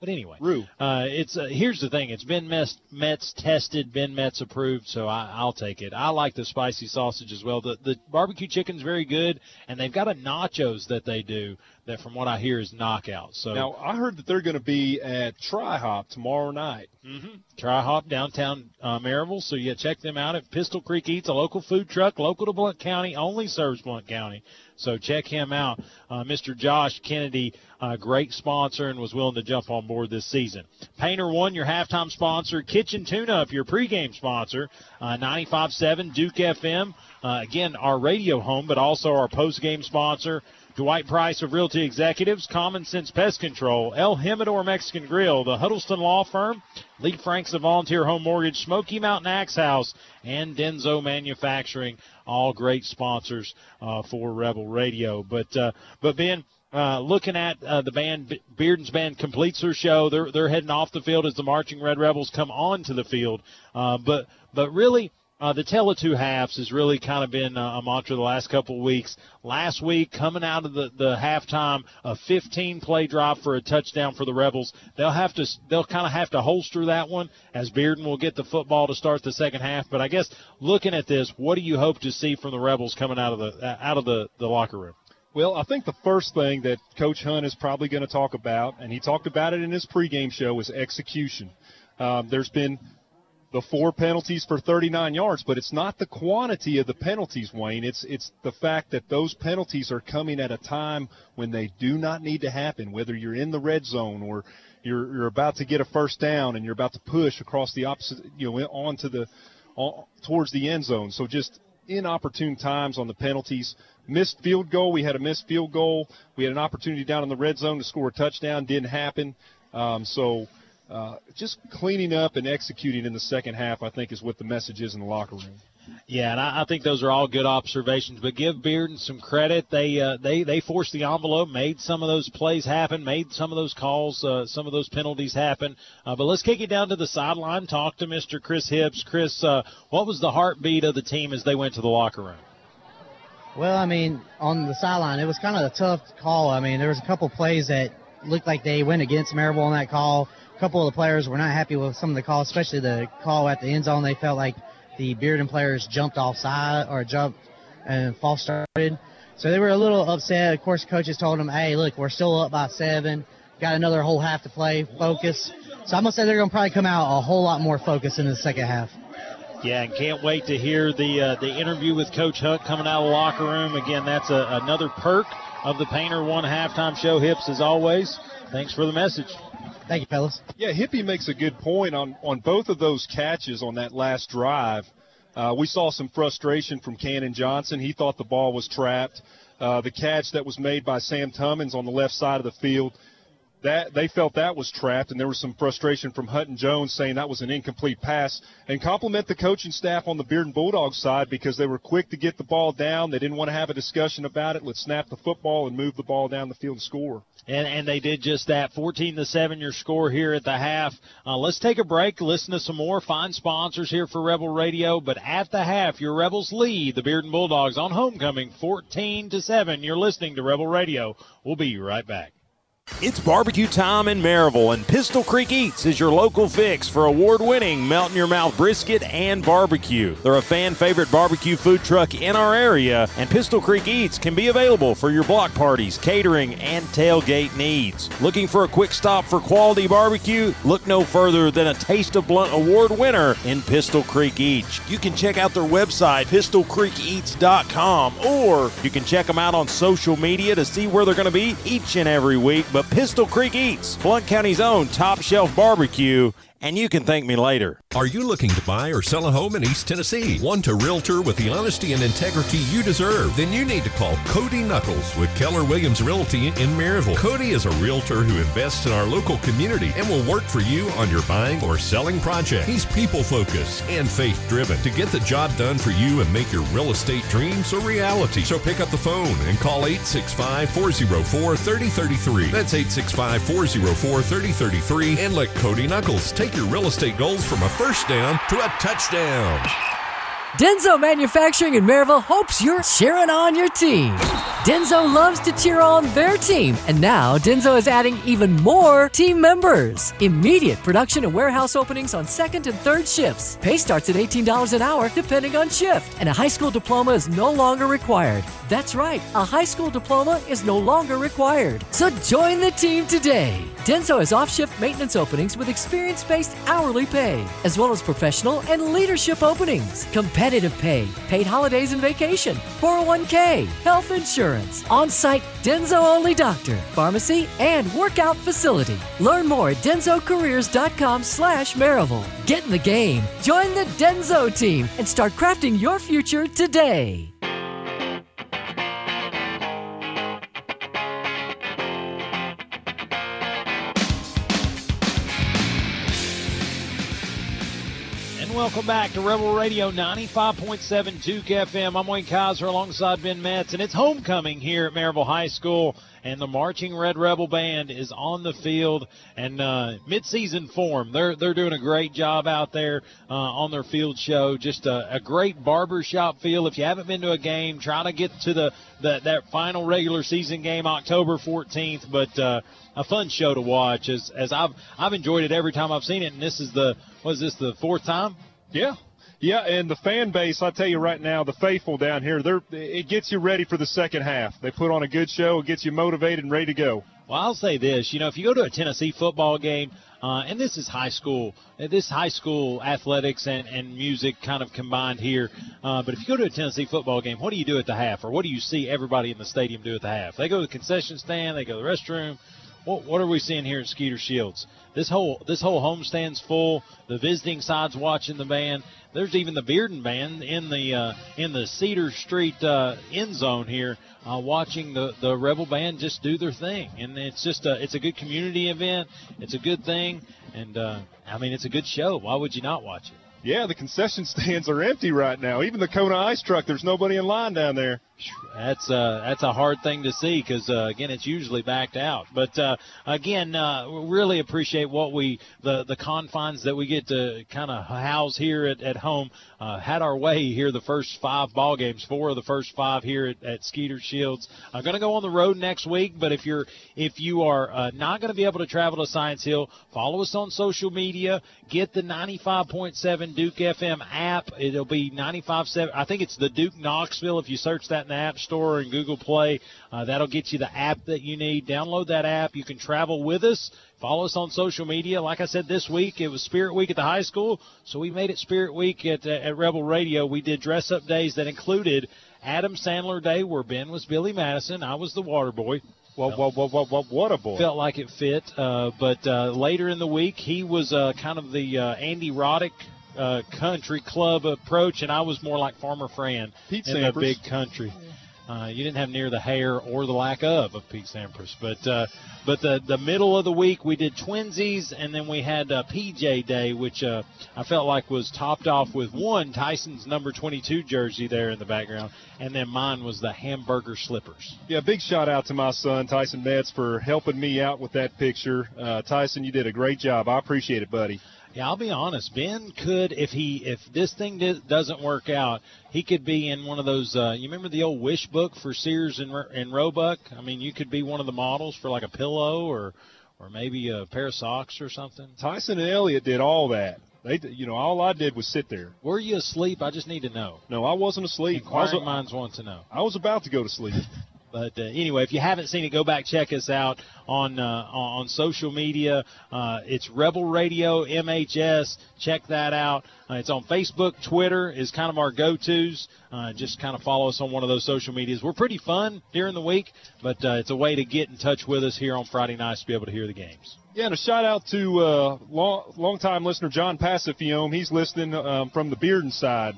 But anyway, roux. Uh, it's uh, here's the thing: it's been Metz, Metz tested, been Metz approved, so I, I'll take it. I like the spicy sausage as well. The the barbecue chicken's very good, and they've got a nachos that they do that, from what I hear, is knockout. So now I heard that they're going to be at TriHop tomorrow night. Mm-hmm. TriHop downtown uh, Maryville. So yeah, check them out at Pistol Creek Eats, a local food truck, local to Blount County, only serves Blount County. So check him out. Uh, Mr. Josh Kennedy, uh, great sponsor and was willing to jump on board this season. Painter One, your halftime sponsor. Kitchen Tune Up, your pregame sponsor. Uh, 95.7 Duke FM. Uh, again, our radio home, but also our postgame sponsor. Dwight Price of Realty Executives, Common Sense Pest Control, El Jimador Mexican Grill, the Huddleston Law Firm, Lee Franks of Volunteer Home Mortgage, Smoky Mountain Axe House, and Denso Manufacturing, all great sponsors uh, for Rebel Radio. But uh, but Ben, uh, looking at uh, the band, Bearden's band completes their show. They're they're heading off the field as the marching Red Rebels come on to the field. Uh, but but really, uh, the tell of two halves has really kind of been uh, a mantra the last couple of weeks. Last week, coming out of the, the halftime, a 15 play drop for a touchdown for the Rebels. They'll have to they'll kind of have to holster that one as Bearden will get the football to start the second half. But I guess looking at this, what do you hope to see from the Rebels coming out of the uh, out of the, the locker room? Well, I think the first thing that Coach Hunt is probably going to talk about, and he talked about it in his pregame show, is execution. Um, there's been the four penalties for 39 yards, but it's not the quantity of the penalties, Wayne. It's it's the fact that those penalties are coming at a time when they do not need to happen. Whether you're in the red zone or you're you're about to get a first down and you're about to push across the opposite, you know, onto the on, towards the end zone. So just inopportune times on the penalties. Missed field goal. We had a missed field goal. We had an opportunity down in the red zone to score a touchdown. Didn't happen. Um, so uh, just cleaning up and executing in the second half, I think, is what the message is in the locker room. Yeah, and I, I think those are all good observations. But give Bearden some credit; they uh, they they forced the envelope, made some of those plays happen, made some of those calls, uh, some of those penalties happen. Uh, but let's kick it down to the sideline. Talk to Mr. Chris Hibbs. Chris, uh, what was the heartbeat of the team as they went to the locker room? Well, I mean, on the sideline, it was kind of a tough call. I mean, there was a couple plays that looked like they went against Maryville on that call couple of the players were not happy with some of the calls, especially the call at the end zone. They felt like the Bearden players jumped offside or jumped and false started. So they were a little upset. Of course, coaches told them, hey, look, we're still up by seven. Got another whole half to play. Focus. So I'm going to say they're going to probably come out a whole lot more focused in the second half. Yeah, and can't wait to hear the uh, the interview with Coach Hunt coming out of the locker room. Again, that's a, another perk of the Painter One halftime show. Hibbs, as always. Thanks for the message. Thank you, fellas. Yeah, Hippie makes a good point on, on both of those catches on that last drive. Uh, we saw some frustration from Cannon Johnson. He thought the ball was trapped. Uh, the catch that was made by Sam Tummins on the left side of the field, that they felt that was trapped, and there was some frustration from Hutton Jones saying that was an incomplete pass. And compliment the coaching staff on the Bearden Bulldogs side because they were quick to get the ball down. They didn't want to have a discussion about it. Let's snap the football and move the ball down the field and score and and they did just that. 14 to seven, your score here at the half. Uh, let's take a break, listen to some more fine sponsors here for Rebel Radio. But at the half, your Rebels lead the Bearden Bulldogs on homecoming, 14 to seven. You're listening to Rebel Radio. We'll be right back. It's barbecue time in Maryville, and Pistol Creek Eats is your local fix for award winning melt in your mouth brisket and barbecue. They're a fan favorite barbecue food truck in our area, and Pistol Creek Eats can be available for your block parties, catering, and tailgate needs. Looking for a quick stop for quality barbecue? Look no further than a Taste of Blount Award winner in Pistol Creek Eats. You can check out their website, pistolcreekeats.com, or you can check them out on social media to see where they're going to be each and every week. But Pistol Creek Eats, Blount County's own top shelf barbecue, and you can thank me later. Are you looking to buy or sell a home in East Tennessee? Want a realtor with the honesty and integrity you deserve? Then you need to call Cody Knuckles with Keller Williams Realty in Maryville. Cody is a realtor who invests in our local community and will work for you on your buying or selling project. He's people focused and faith driven to get the job done for you and make your real estate dreams a reality. So pick up the phone and call 865 404 3033. That's 865 404 3033 and let Cody Knuckles take your real estate goals from a first down to a touchdown. Denso Manufacturing in Maryville hopes you're cheering on your team. Denso loves to cheer on their team, and now Denso is adding even more team members. Immediate production and warehouse openings on second and third shifts. Pay starts at $18 an hour depending on shift, and a high school diploma is no longer required. That's right, a high school diploma is no longer required. So join the team today. Denso has off shift maintenance openings with experience based hourly pay, as well as professional and leadership openings, competitive pay, paid holidays and vacation, 401k, health insurance, on site Denso only doctor, pharmacy, and workout facility. Learn more at densocareers.com slash Maryville. Get in the game, join the Denso team, and start crafting your future today. Welcome back to Rebel Radio 95.7 Duke FM. I'm Wayne Kaiser alongside Ben Metz, and it's homecoming here at Maryville High School. And the marching Red Rebel Band is on the field and uh, mid-season form. They're they're doing a great job out there uh, on their field show. Just a, a great barbershop feel. If you haven't been to a game, try to get to the, the that final regular season game October 14th. But uh, a fun show to watch. As as I've I've enjoyed it every time I've seen it, and this is the was this the fourth time? Yeah. Yeah, and the fan base, I tell you right now, the faithful down here, they're it gets you ready for the second half. They put on a good show, it gets you motivated and ready to go. Well, I'll say this. You know, if you go to a Tennessee football game, uh, and this is high school, uh, this high school athletics and, and music kind of combined here. Uh, but if you go to a Tennessee football game, what do you do at the half, or what do you see everybody in the stadium do at the half? They go to the concession stand, they go to the restroom. What, what are we seeing here at Skeeter Shields? This whole this whole homestand's full. The visiting side's watching the band. There's even the Bearden band in the uh, in the Cedar Street uh, end zone here, uh, watching the the Rebel band just do their thing. And it's just a it's a good community event. It's a good thing, and uh, I mean it's a good show. Why would you not watch it? Yeah, the concession stands are empty right now. Even the Kona Ice Truck, there's nobody in line down there. That's uh, that's a hard thing to see because uh, again it's usually backed out. But uh, again, uh, really appreciate what we the the confines that we get to kind of house here at, at home. Uh, had our way here the first five ball games, four of the first five here at, at Skeeter Shields. I'm going to go on the road next week, but if you're if you are uh, not going to be able to travel to Science Hill, follow us on social media. Get the 95.7 Duke FM app. It'll be 95.7. I think it's the Duke Knoxville. If you search that in the App Store and Google Play, uh, that'll get you the app that you need. Download that app. You can travel with us. Follow us on social media. Like I said, this week it was Spirit Week at the high school, so we made it Spirit Week at, uh, at Rebel Radio. We did dress up days that included Adam Sandler Day, where Ben was Billy Madison, I was the Water Boy. Well, well, well, well, well what a boy! Felt like it fit, uh, but uh, later in the week he was uh, kind of the uh, Andy Roddick uh, country club approach, and I was more like Farmer Fran Pete in Sampras. the big country. Uh, you didn't have near the hair or the lack of of Pete Sampras, but uh, but the the middle of the week we did twinsies, and then we had uh, PJ Day, which uh, I felt like was topped off with one Tyson's number 22 jersey there in the background, and then mine was the hamburger slippers. Yeah, big shout out to my son Tyson Metz for helping me out with that picture. Uh, Tyson, you did a great job. I appreciate it, buddy. Yeah, I'll be honest. Ben could, if he, if this thing di- doesn't work out, he could be in one of those. Uh, you remember the old wish book for Sears and, and Roebuck? I mean, you could be one of the models for like a pillow or, or maybe a pair of socks or something. Tyson and Elliot did all that. They, you know, all I did was sit there. Were you asleep? I just need to know. No, I wasn't asleep. I was, Inquiring minds want to know. I was about to go to sleep. But uh, anyway, if you haven't seen it, go back check us out on uh, on social media. Uh, it's Rebel Radio MHS. Check that out. Uh, it's on Facebook, Twitter is kind of our go-tos. Uh, just kind of follow us on one of those social medias. We're pretty fun during the week, but uh, it's a way to get in touch with us here on Friday nights to be able to hear the games. Yeah, and a shout out to uh, long longtime listener John Pacifiome. He's listening um, from the Bearden side.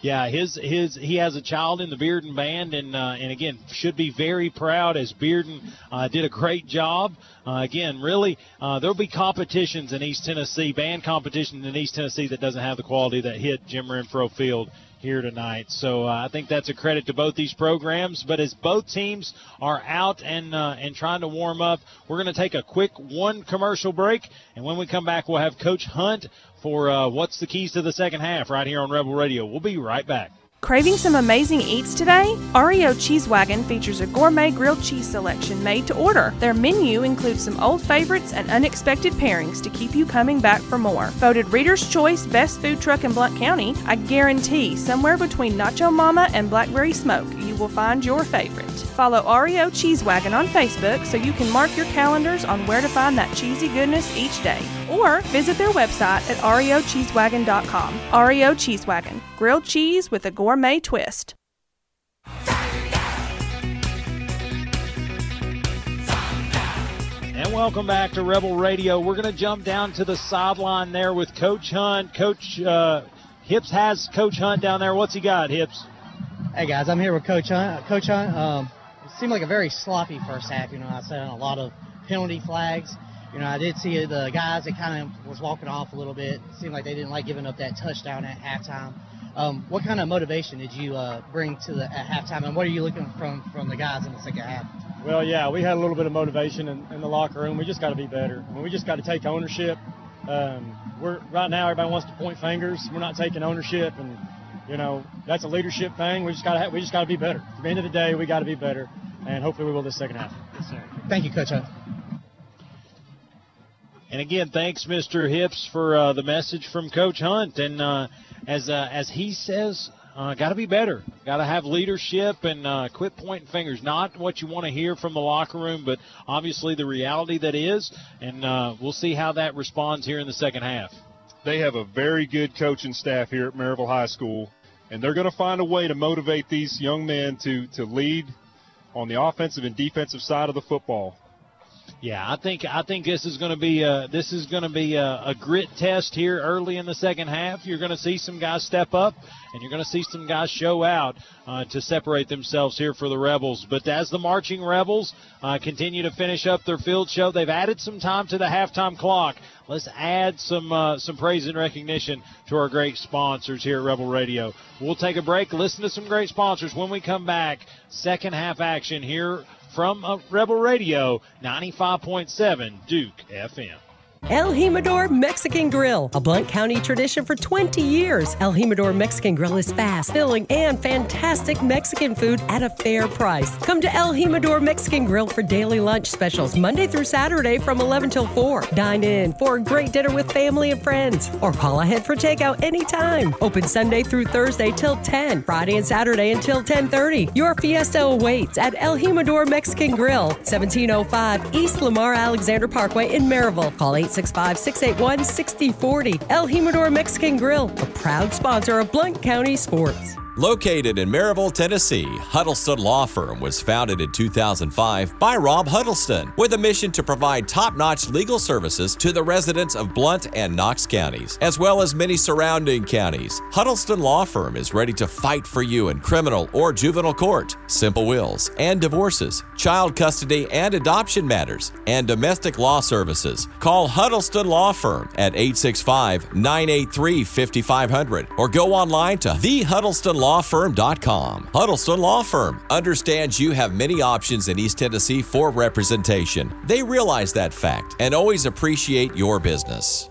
Yeah, his his he has a child in the Bearden band, and uh, and again should be very proud as Bearden uh, did a great job. Uh, again, really, uh, there'll be competitions in East Tennessee, band competition in East Tennessee that doesn't have the quality that hit Jim Renfro Field here tonight. So uh, I think that's a credit to both these programs. But as both teams are out and uh, and trying to warm up, we're going to take a quick one commercial break, and when we come back, we'll have Coach Hunt for uh, what's the keys to the second half right here on Rebel Radio. We'll be right back. Craving some amazing eats today? REO Cheese Wagon features a gourmet grilled cheese selection made to order. Their menu includes some old favorites and unexpected pairings to keep you coming back for more. Voted Reader's Choice Best Food Truck in Blount County, I guarantee somewhere between Nacho Mama and Blackberry Smoke, you will find your favorite. Follow REO Cheese Wagon on Facebook so you can mark your calendars on where to find that cheesy goodness each day. Or visit their website at reocheesewagon.com. REO Cheese Wagon, grilled cheese with a gourmet twist. And welcome back to Rebel Radio. We're going to jump down to the sideline there with Coach Hunt. Coach uh, Hibbs has Coach Hunt down there. What's he got, Hibbs? Hey guys, I'm here with Coach Hunt. Coach Hunt, um, it seemed like a very sloppy first half. You know, I said a lot of penalty flags. You know, I did see the guys that kind of was walking off a little bit. It seemed like they didn't like giving up that touchdown at halftime. Um, what kind of motivation did you uh, bring to the at halftime, and what are you looking from from the guys in the second half? Well, yeah, we had a little bit of motivation in, in the locker room. We just got to be better. I mean, we just got to take ownership. Um, we're right now everybody wants to point fingers. We're not taking ownership, and you know that's a leadership thing. We just got to we just got to be better. At the end of the day, we got to be better, and hopefully we will this second half. Yes, sir. Thank you, Coach Hunt. And again, thanks, Mr. Hibbs, for uh, the message from Coach Hunt. And uh, as uh, as he says, uh, got to be better. Got to have leadership and uh, quit pointing fingers. Not what you want to hear from the locker room, but obviously the reality that is. And uh, we'll see how that responds here in the second half. They have a very good coaching staff here at Maryville High School, and they're going to find a way to motivate these young men to to lead on the offensive and defensive side of the football. Yeah, I think I think this is going to be a, this is going to be a, a grit test here early in the second half. You're going to see some guys step up, and you're going to see some guys show out uh, to separate themselves here for the Rebels. But as the marching Rebels uh, continue to finish up their field show, they've added some time to the halftime clock. Let's add some uh, some praise and recognition to our great sponsors here at Rebel Radio. We'll take a break, listen to some great sponsors. When we come back, second half action here from uh, Rebel Radio 95.7 Duke FM. El Jimador Mexican Grill, a Blount County tradition for 20 years. El Jimador Mexican Grill is fast, filling, and fantastic Mexican food at a fair price. Come to El Jimador Mexican Grill for daily lunch specials Monday through Saturday from 11 till 4. Dine in for a great dinner with family and friends, or call ahead for takeout anytime. Open Sunday through Thursday till 10, Friday and Saturday until 10:30. Your fiesta awaits at El Jimador Mexican Grill, 1705 East Lamar Alexander Parkway in Maryville. Call 8 865 681 6040. El Jimador Mexican Grill, a proud sponsor of Blount County Sports. Located in Maryville, Tennessee, Huddleston Law Firm was founded in 2005 by Rob Huddleston with a mission to provide top notch legal services to the residents of Blount and Knox counties, as well as many surrounding counties. Huddleston Law Firm is ready to fight for you in criminal or juvenile court, simple wills and divorces, child custody and adoption matters, and domestic law services. Call Huddleston Law Firm at 865 983 5500 or go online to thehuddlestonlaw.com lawfirm.com. Huddleston Law Firm understands you have many options in East Tennessee for representation. They realize that fact and always appreciate your business.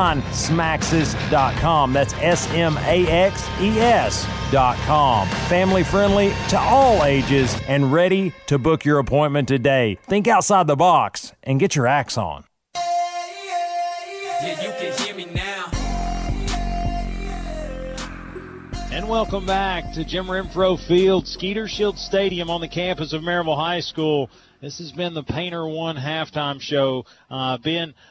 smaxes.com. That's S M A X E S.com. Family friendly to all ages and ready to book your appointment today. Think outside the box and get your axe on. Yeah, you can hear me now. And welcome back to Jim Renfro Field, Skeeter Shield Stadium on the campus of Maryville High School. This has been the Painter One halftime show. Uh,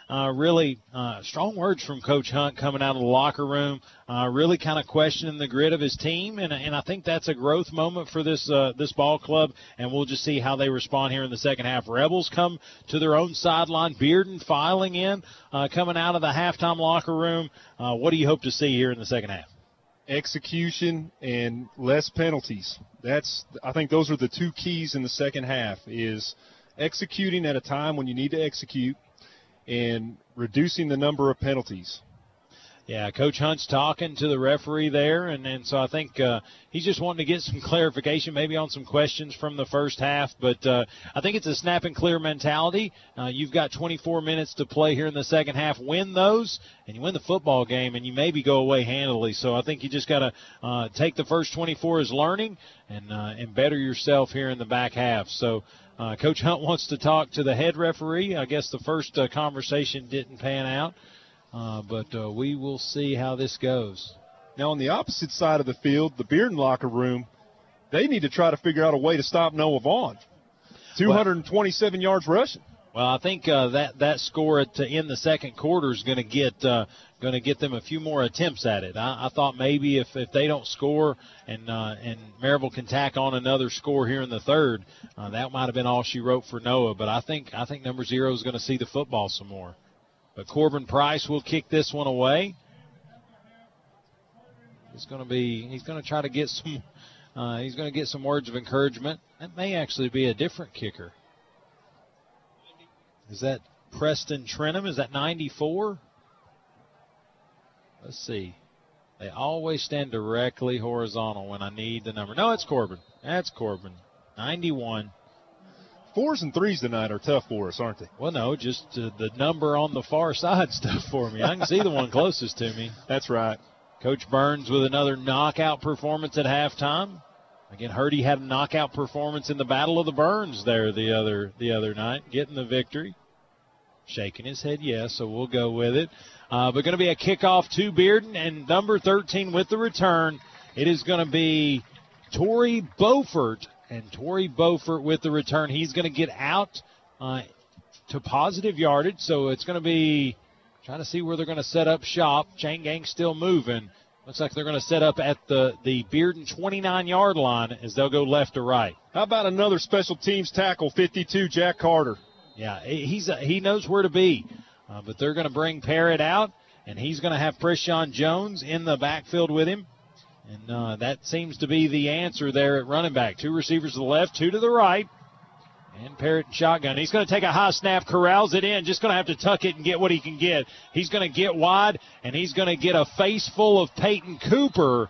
uh, really uh, strong words from Coach Hunt coming out of the locker room. Uh, really kind of questioning the grit of his team, and, and I think that's a growth moment for this uh, this ball club. And we'll just see how they respond here in the second half. Rebels come to their own sideline. Bearden filing in, uh, coming out of the halftime locker room. Uh, what do you hope to see here in the second half? Execution and less penalties. That's I think those are the two keys in the second half is executing at a time when you need to execute and reducing the number of penalties. Yeah, Coach Hunt's talking to the referee there, and, and so I think uh, he's just wanting to get some clarification, maybe on some questions from the first half. But uh, I think it's a snap and clear mentality. Uh, you've got 24 minutes to play here in the second half. Win those, and you win the football game, and you maybe go away handily. So I think you just got to uh, take the first 24 as learning and uh, and better yourself here in the back half. So. Uh, Coach Hunt wants to talk to the head referee. I guess the first conversation didn't pan out. Uh, but uh, we will see how this goes. Now, on the opposite side of the field, the Bearden locker room, they need to try to figure out a way to stop Noah Vaughn. 227 well, yards rushing. Well, I think uh, that that score at, to end the second quarter is going to get uh, going to get them a few more attempts at it. I, I thought maybe if, if they don't score and uh, and Maryville can tack on another score here in the third, uh, that might have been all she wrote for Noah. But I think I think number zero is going to see the football some more. But Corbin Price will kick this one away. He's going to be. He's going to try to get some. Uh, he's going to get some words of encouragement. That may actually be a different kicker. Is that Preston Trenham? Is that 94? Let's see. They always stand directly horizontal when I need the number. No, it's Corbin. That's Corbin. 91. Fours and threes tonight are tough for us, aren't they? Well, no, just uh, the number on the far side stuff for me. I can see the one closest to me. That's right. Coach Burns with another knockout performance at halftime. Again, Hurdy had a knockout performance in the Battle of the Burns there the other the other night, getting the victory. Shaking his head yes, so we'll go with it. Uh, but going to be a kickoff to Bearden and number 13 with the return. It is going to be Tori Beaufort and Tori Beaufort with the return. He's going to get out uh, to positive yardage, so it's going to be trying to see where they're going to set up shop. Chain gang still moving. Looks like they're going to set up at the the Bearden 29 yard line as they'll go left to right. How about another special teams tackle, 52, Jack Carter? Yeah, he's a, he knows where to be, uh, but they're going to bring Parrott out, and he's going to have Preshawn Jones in the backfield with him. And uh, that seems to be the answer there at running back. Two receivers to the left, two to the right. And Parrott and shotgun. He's going to take a high snap, corrals it in, just going to have to tuck it and get what he can get. He's going to get wide, and he's going to get a face full of Peyton Cooper.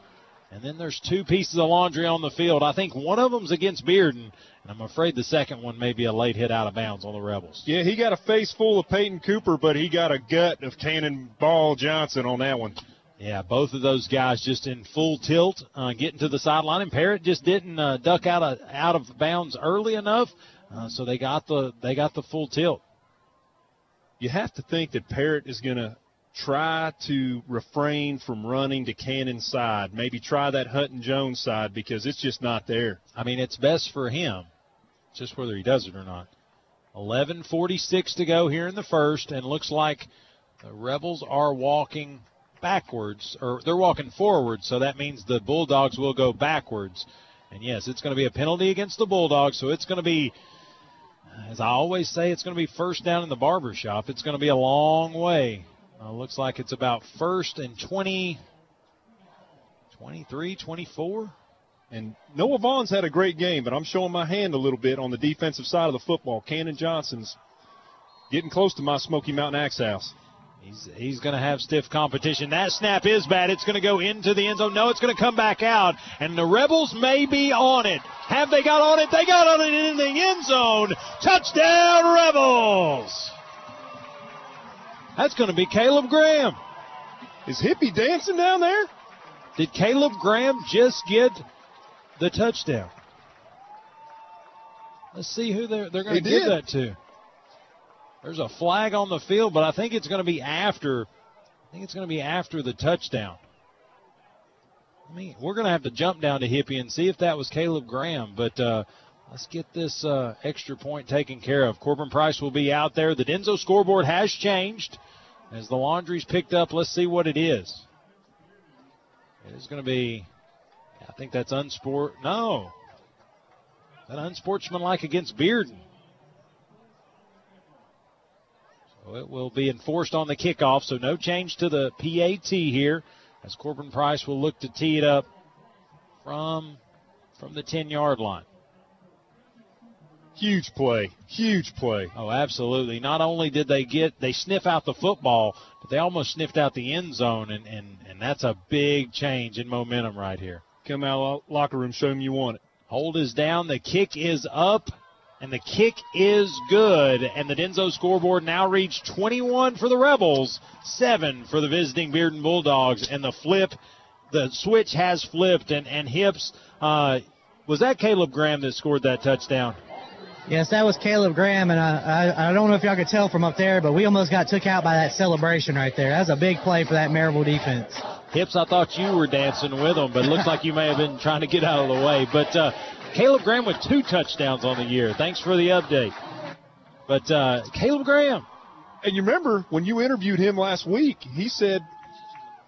And then there's two pieces of laundry on the field. I think one of them's against Bearden, and I'm afraid the second one may be a late hit out of bounds on the Rebels. Yeah, he got a face full of Peyton Cooper, but he got a gut of Cannonball Johnson on that one. Yeah, both of those guys just in full tilt, uh, getting to the sideline, and Parrott just didn't uh, duck out of out of bounds early enough, uh, so they got the they got the full tilt. You have to think that Parrott is going to try to refrain from running to Cannon side. Maybe try that Hutton Jones side because it's just not there. I mean, it's best for him, just whether he does it or not. 11:46 to go here in the first, and looks like the Rebels are walking backwards, or they're walking forward, so that means the Bulldogs will go backwards. And yes, it's going to be a penalty against the Bulldogs, so it's going to be, as I always say, it's going to be first down in the barber shop. It's going to be a long way. Uh, looks like it's about first and 20, 23, 24. And Noah Vaughn's had a great game, but I'm showing my hand a little bit on the defensive side of the football. Cannon Johnson's getting close to my Smoky Mountain Axe House. He's, he's going to have stiff competition. That snap is bad. It's going to go into the end zone. No, it's going to come back out. And the Rebels may be on it. Have they got on it? They got on it in the end zone. Touchdown, Rebels! That's going to be Caleb Graham. Is Hippie dancing down there? Did Caleb Graham just get the touchdown? Let's see who they're, they're going to give that to. There's a flag on the field, but I think it's going to be after. I think it's going to be after the touchdown. I mean, we're going to have to jump down to Hippie and see if that was Caleb Graham, but uh, let's get this uh, extra point taken care of. Corbin Price will be out there. The Denso scoreboard has changed as the laundry's picked up. Let's see what it is. It is going to be. I think that's unsport. No, that unsportsmanlike against Bearden. So it will be enforced on the kickoff, so no change to the PAT here. as Corbin Price will look to tee it up from from the 10 yard line. Huge play. Huge play. Oh, absolutely. Not only did they get they sniff out the football, but they almost sniffed out the end zone and and, and that's a big change in momentum right here. Come out locker room, show them you want it. Hold is down, the kick is up, and the kick is good. And the Denso scoreboard now reads 21 for the Rebels, 7 for the visiting Bearden Bulldogs. And the flip, the switch has flipped, and, and Hibbs, uh, was that Caleb Graham that scored that touchdown? Yes, that was Caleb Graham, and I, I, I don't know if y'all could tell from up there, but we almost got took out by that celebration right there. That was a big play for that Maryville defense. Hibbs, I thought you were dancing with them, but it looks like you may have been trying to get out of the way. But uh, Caleb Graham with two touchdowns on the year. Thanks for the update. But uh, Caleb Graham. And you remember when you interviewed him last week, he said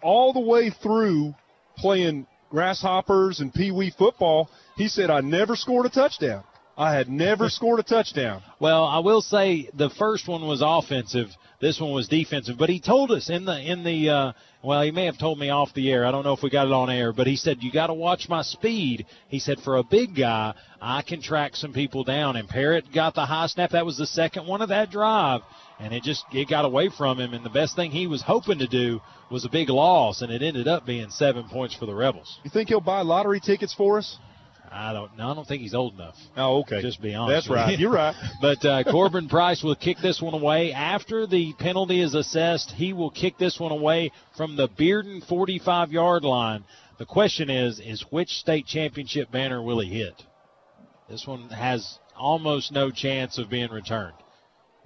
all the way through playing grasshoppers and pee wee football, he said, I never scored a touchdown. I had never scored a touchdown. Well, I will say the first one was offensive. This one was defensive. But he told us in the in the uh, well, he may have told me off the air. I don't know if we got it on air, but he said you got to watch my speed. He said for a big guy, I can track some people down. And Parrott got the high snap. That was the second one of that drive, and it just it got away from him. And the best thing he was hoping to do was a big loss, and it ended up being seven points for the Rebels. You think he'll buy lottery tickets for us? I don't. No, I don't think he's old enough. Oh, okay. Just be honest. That's right. You're right. but uh, Corbin Price will kick this one away after the penalty is assessed. He will kick this one away from the Bearden 45-yard line. The question is, is which state championship banner will he hit? This one has almost no chance of being returned.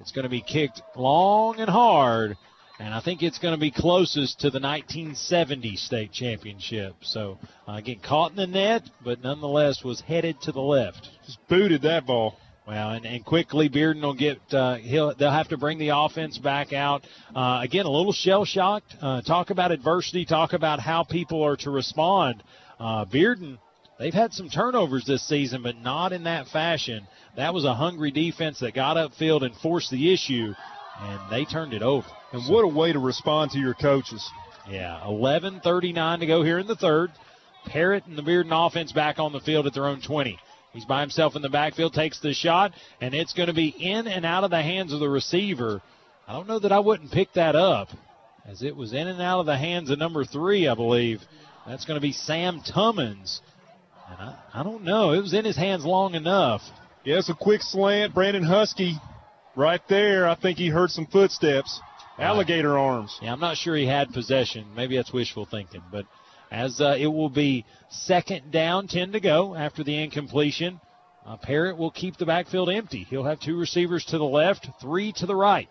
It's going to be kicked long and hard and I think it's going to be closest to the 1970 state championship. So uh, getting caught in the net, but nonetheless was headed to the left. Just booted that ball. Well, and, and quickly Bearden will get uh, he'll they'll have to bring the offense back out uh, again. A little shell shocked. Uh, talk about adversity. Talk about how people are to respond. Uh, Bearden They've had some turnovers this season, but not in that fashion. That was a hungry defense that got upfield and forced the issue, and they turned it over. And what a way to respond to your coaches. Yeah, 11:39 to go here in the third. Parrott and the Bearden offense back on the field at their own 20. He's by himself in the backfield, takes the shot, and it's going to be in and out of the hands of the receiver. I don't know that I wouldn't pick that up, as it was in and out of the hands of number three, I believe. That's going to be Sam Tummins. And I, I don't know. It was in his hands long enough. Yeah, it's a quick slant. Brandon Husky right there. I think he heard some footsteps. Alligator arms. Yeah, I'm not sure he had possession. Maybe that's wishful thinking. But as uh, it will be second down, 10 to go after the incompletion, uh, Parrott will keep the backfield empty. He'll have two receivers to the left, three to the right.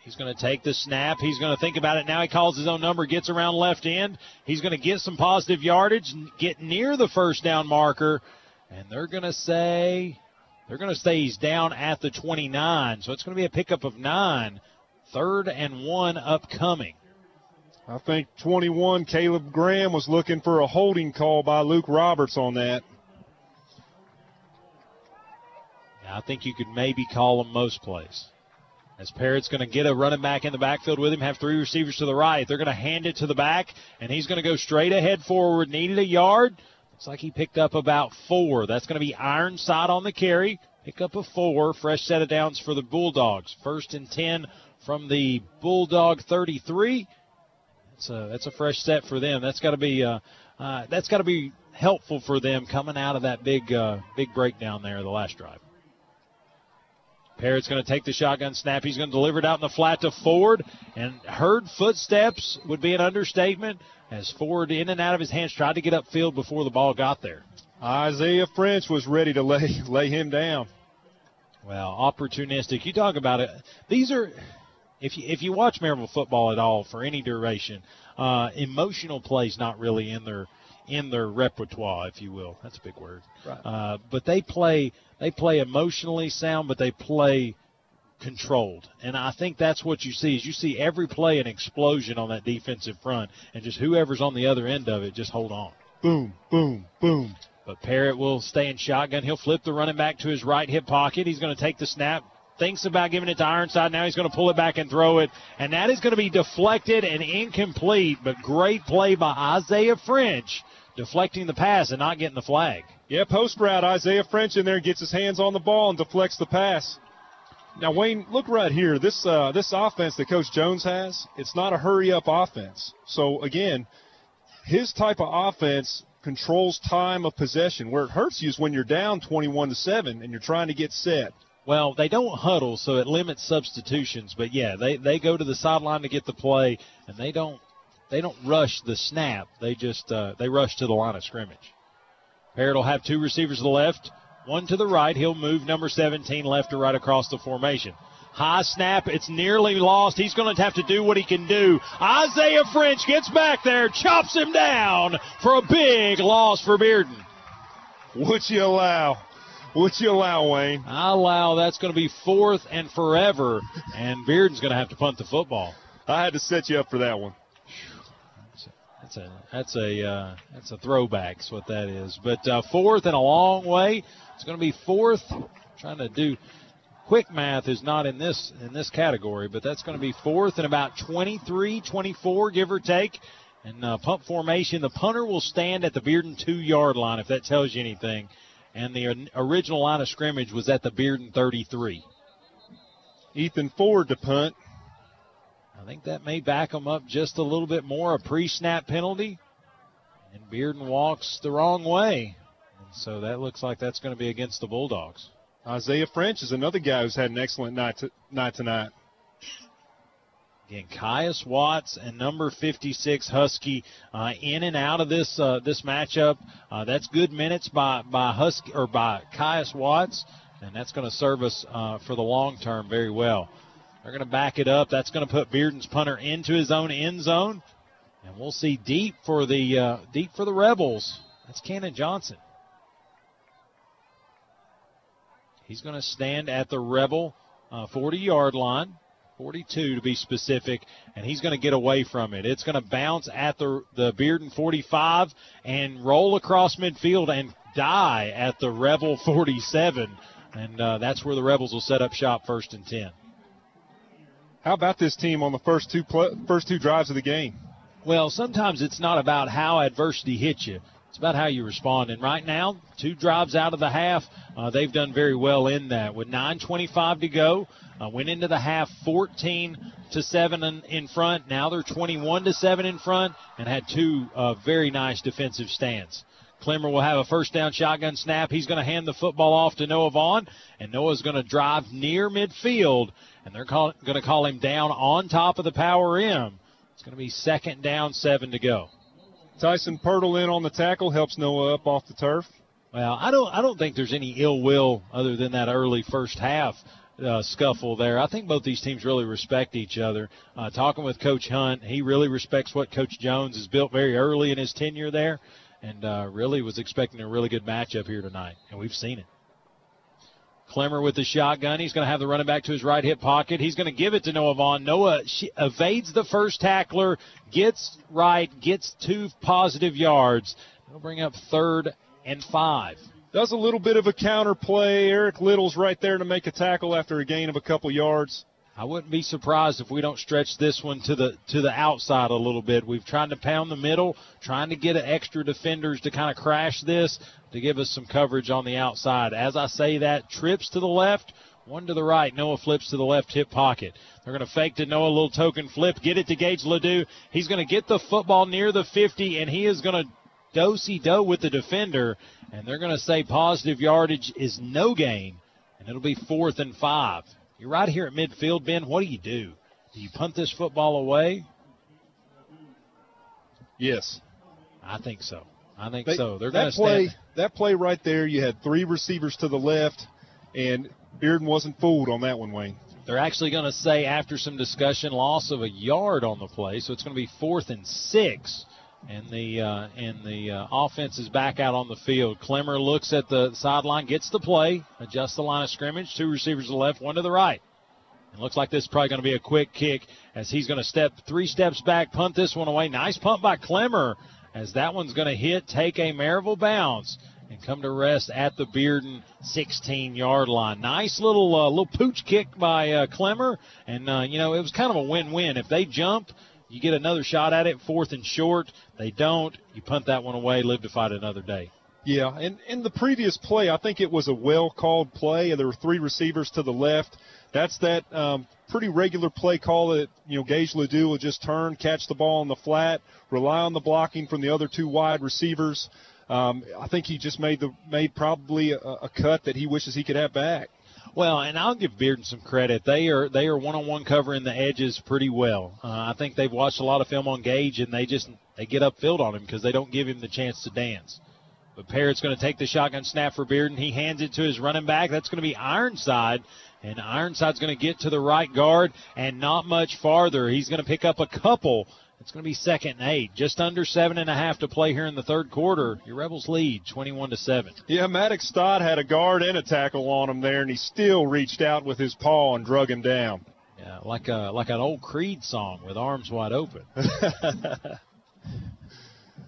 He's going to take the snap. He's going to think about it now. He calls his own number, gets around left end. He's going to get some positive yardage, get near the first down marker, and they're going to say they're going to say he's down at the 29, so it's going to be a pickup of nine. Third and one upcoming. I think 21, Caleb Graham was looking for a holding call by Luke Roberts on that. I think you could maybe call him most plays. As Parrott's going to get a running back in the backfield with him, have three receivers to the right. They're going to hand it to the back, and he's going to go straight ahead forward. Needed a yard. Looks like he picked up about four. That's going to be Ironside on the carry. Pick up a four. Fresh set of downs for the Bulldogs. First and 10 from the Bulldog 33. That's a, that's a fresh set for them. That's got to be uh, uh, that's got to be helpful for them coming out of that big uh, big breakdown there the last drive. Parrott's going to take the shotgun snap. He's going to deliver it out in the flat to Ford. And heard footsteps would be an understatement as Ford, in and out of his hands, tried to get upfield before the ball got there. Isaiah French was ready to lay lay him down. Well, opportunistic. You talk about it. These are, if you if you watch Maryville football at all for any duration, uh, emotional plays not really in their in their repertoire, if you will. That's a big word. Right. Uh, but they play they play emotionally sound, but they play controlled. And I think that's what you see is you see every play an explosion on that defensive front, and just whoever's on the other end of it, just hold on. Boom, boom, boom. But Parrott will stay in shotgun. He'll flip the running back to his right hip pocket. He's going to take the snap, thinks about giving it to Ironside. Now he's going to pull it back and throw it. And that is going to be deflected and incomplete, but great play by Isaiah French, deflecting the pass and not getting the flag. Yeah, post route. Isaiah French in there gets his hands on the ball and deflects the pass. Now, Wayne, look right here. This uh, this offense that Coach Jones has, it's not a hurry up offense. So again, his type of offense controls time of possession. Where it hurts you is when you're down 21 to seven and you're trying to get set. Well, they don't huddle, so it limits substitutions. But yeah, they they go to the sideline to get the play, and they don't they don't rush the snap. They just uh, they rush to the line of scrimmage. Parrott will have two receivers to the left, one to the right. He'll move number 17 left to right across the formation. High snap. It's nearly lost. He's going to have to do what he can do. Isaiah French gets back there, chops him down for a big loss for Bearden. Would you allow? Would you allow, Wayne? I allow that's going to be fourth and forever, and Bearden's going to have to punt the football. I had to set you up for that one. That's a that's a uh, that's a throwback. Is what that is. But uh, fourth and a long way. It's going to be fourth. trying to do quick math is not in this in this category, but that's going to be fourth and about 23, 24, give or take. And uh, punt formation, the punter will stand at the Bearden two yard line if that tells you anything. And the original line of scrimmage was at the Bearden 33. Ethan Ford to punt. I think that may back them up just a little bit more. A pre snap penalty. And Bearden walks the wrong way. So that looks like that's going to be against the Bulldogs. Isaiah French is another guy who's had an excellent night, night tonight. Again, Caius Watts and number 56 Husky uh, in and out of this uh, this matchup. Uh, that's good minutes by by Husky or by Caius Watts, and that's going to serve us uh, for the long term very well. They're going to back it up. That's going to put Bearden's punter into his own end zone, and we'll see deep for the uh, deep for the Rebels. That's Cannon Johnson. He's going to stand at the Rebel 40 uh, yard line. 42 to be specific, and he's going to get away from it. It's going to bounce at the the Bearden 45 and roll across midfield and die at the Rebel 47, and uh, that's where the Rebels will set up shop first and 10. How about this team on the first two pl- first two drives of the game? Well, sometimes it's not about how adversity hits you. It's about how you respond. And right now, two drives out of the half, uh, they've done very well in that. With 9:25 to go, uh, went into the half 14 to seven in, in, front. Now they're 21 to seven in front, and had two uh, very nice defensive stands. Clemmer will have a first down shotgun snap. He's going to hand the football off to Noah Vaughn, and Noah's going to drive near midfield, and they're call, going to call him down on top of the power M. It's going to be second down, seven to go. Tyson Pirtle in on the tackle helps Noah up off the turf. Well, I don't I don't think there's any ill will other than that early first half uh, scuffle there. I think both these teams really respect each other. Uh, talking with Coach Hunt, he really respects what Coach Jones has built very early in his tenure there, and uh, really was expecting a really good matchup here tonight, and we've seen it. Clemmer with the shotgun. He's going to have the running back to his right hip pocket. He's going to give it to Noah Vaughn. Noah evades the first tackler, gets right, gets two positive yards. He'll bring up third and five. Does a little bit of a counter play. Eric Little's right there to make a tackle after a gain of a couple yards. I wouldn't be surprised if we don't stretch this one to the to the outside a little bit. We've tried to pound the middle, trying to get extra defenders to kind of crash this to give us some coverage on the outside. As I say that, trips to the left, one to the right. Noah flips to the left hip pocket. They're going to fake to Noah, a little token flip, get it to Gage Ledoux. He's going to get the football near the 50, and he is going to do do with the defender, and they're going to say positive yardage is no gain, and it'll be fourth and five. You're right here at midfield, Ben. What do you do? Do you punt this football away? Yes. I think so. I think they, so. They're to play. Stand. That play right there, you had three receivers to the left, and Bearden wasn't fooled on that one, Wayne. They're actually going to say after some discussion, loss of a yard on the play, so it's going to be fourth and six and the uh, and the uh, offense is back out on the field. Clemmer looks at the sideline, gets the play, adjusts the line of scrimmage. Two receivers to the left, one to the right. It looks like this is probably going to be a quick kick as he's going to step three steps back, punt this one away. Nice punt by Clemmer as that one's going to hit, take a Maryville bounce, and come to rest at the Bearden 16 yard line. Nice little uh, little pooch kick by uh, Clemmer, and uh, you know it was kind of a win win. If they jump, you get another shot at it, fourth and short. They don't, you punt that one away, live to fight another day. Yeah, and in the previous play, I think it was a well called play. There were three receivers to the left. That's that um, pretty regular play call that you know Gage Ledoux will just turn, catch the ball on the flat, rely on the blocking from the other two wide receivers. Um, I think he just made the made probably a, a cut that he wishes he could have back. Well, and I'll give Bearden some credit. They are they are one on one covering the edges pretty well. Uh, I think they've watched a lot of film on Gage, and they just they get upfield on him because they don't give him the chance to dance. But Parrott's going to take the shotgun snap for Bearden. He hands it to his running back. That's going to be Ironside. And Ironside's going to get to the right guard and not much farther. He's going to pick up a couple. It's going to be second and eight. Just under seven and a half to play here in the third quarter. Your Rebels lead 21 to 7. Yeah, Maddox Stott had a guard and a tackle on him there, and he still reached out with his paw and drug him down. Yeah, like a like an old Creed song with arms wide open.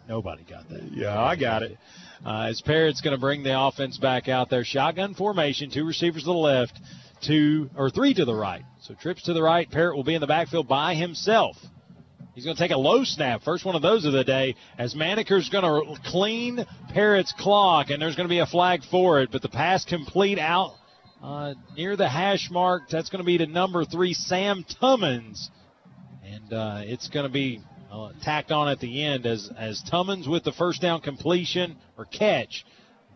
Nobody got that. Yeah, I got it. Uh, as Parrott's going to bring the offense back out there, shotgun formation, two receivers to the left, two or three to the right. So trips to the right. Parrott will be in the backfield by himself. He's going to take a low snap, first one of those of the day, as Maneker's going to clean Parrott's clock, and there's going to be a flag for it. But the pass complete out uh, near the hash mark. That's going to be to number three, Sam Tummons, and uh, it's going to be uh, tacked on at the end as as Tummons with the first down completion or catch,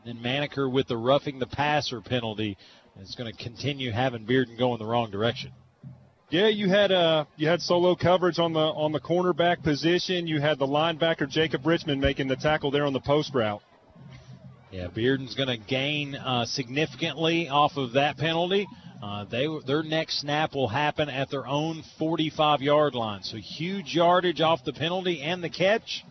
and Maneker with the roughing the passer penalty. It's going to continue having Bearden going the wrong direction. Yeah, you had uh you had solo coverage on the on the cornerback position. You had the linebacker Jacob Richmond making the tackle there on the post route. Yeah, Bearden's going to gain uh, significantly off of that penalty. Uh, they their next snap will happen at their own 45 yard line. So huge yardage off the penalty and the catch.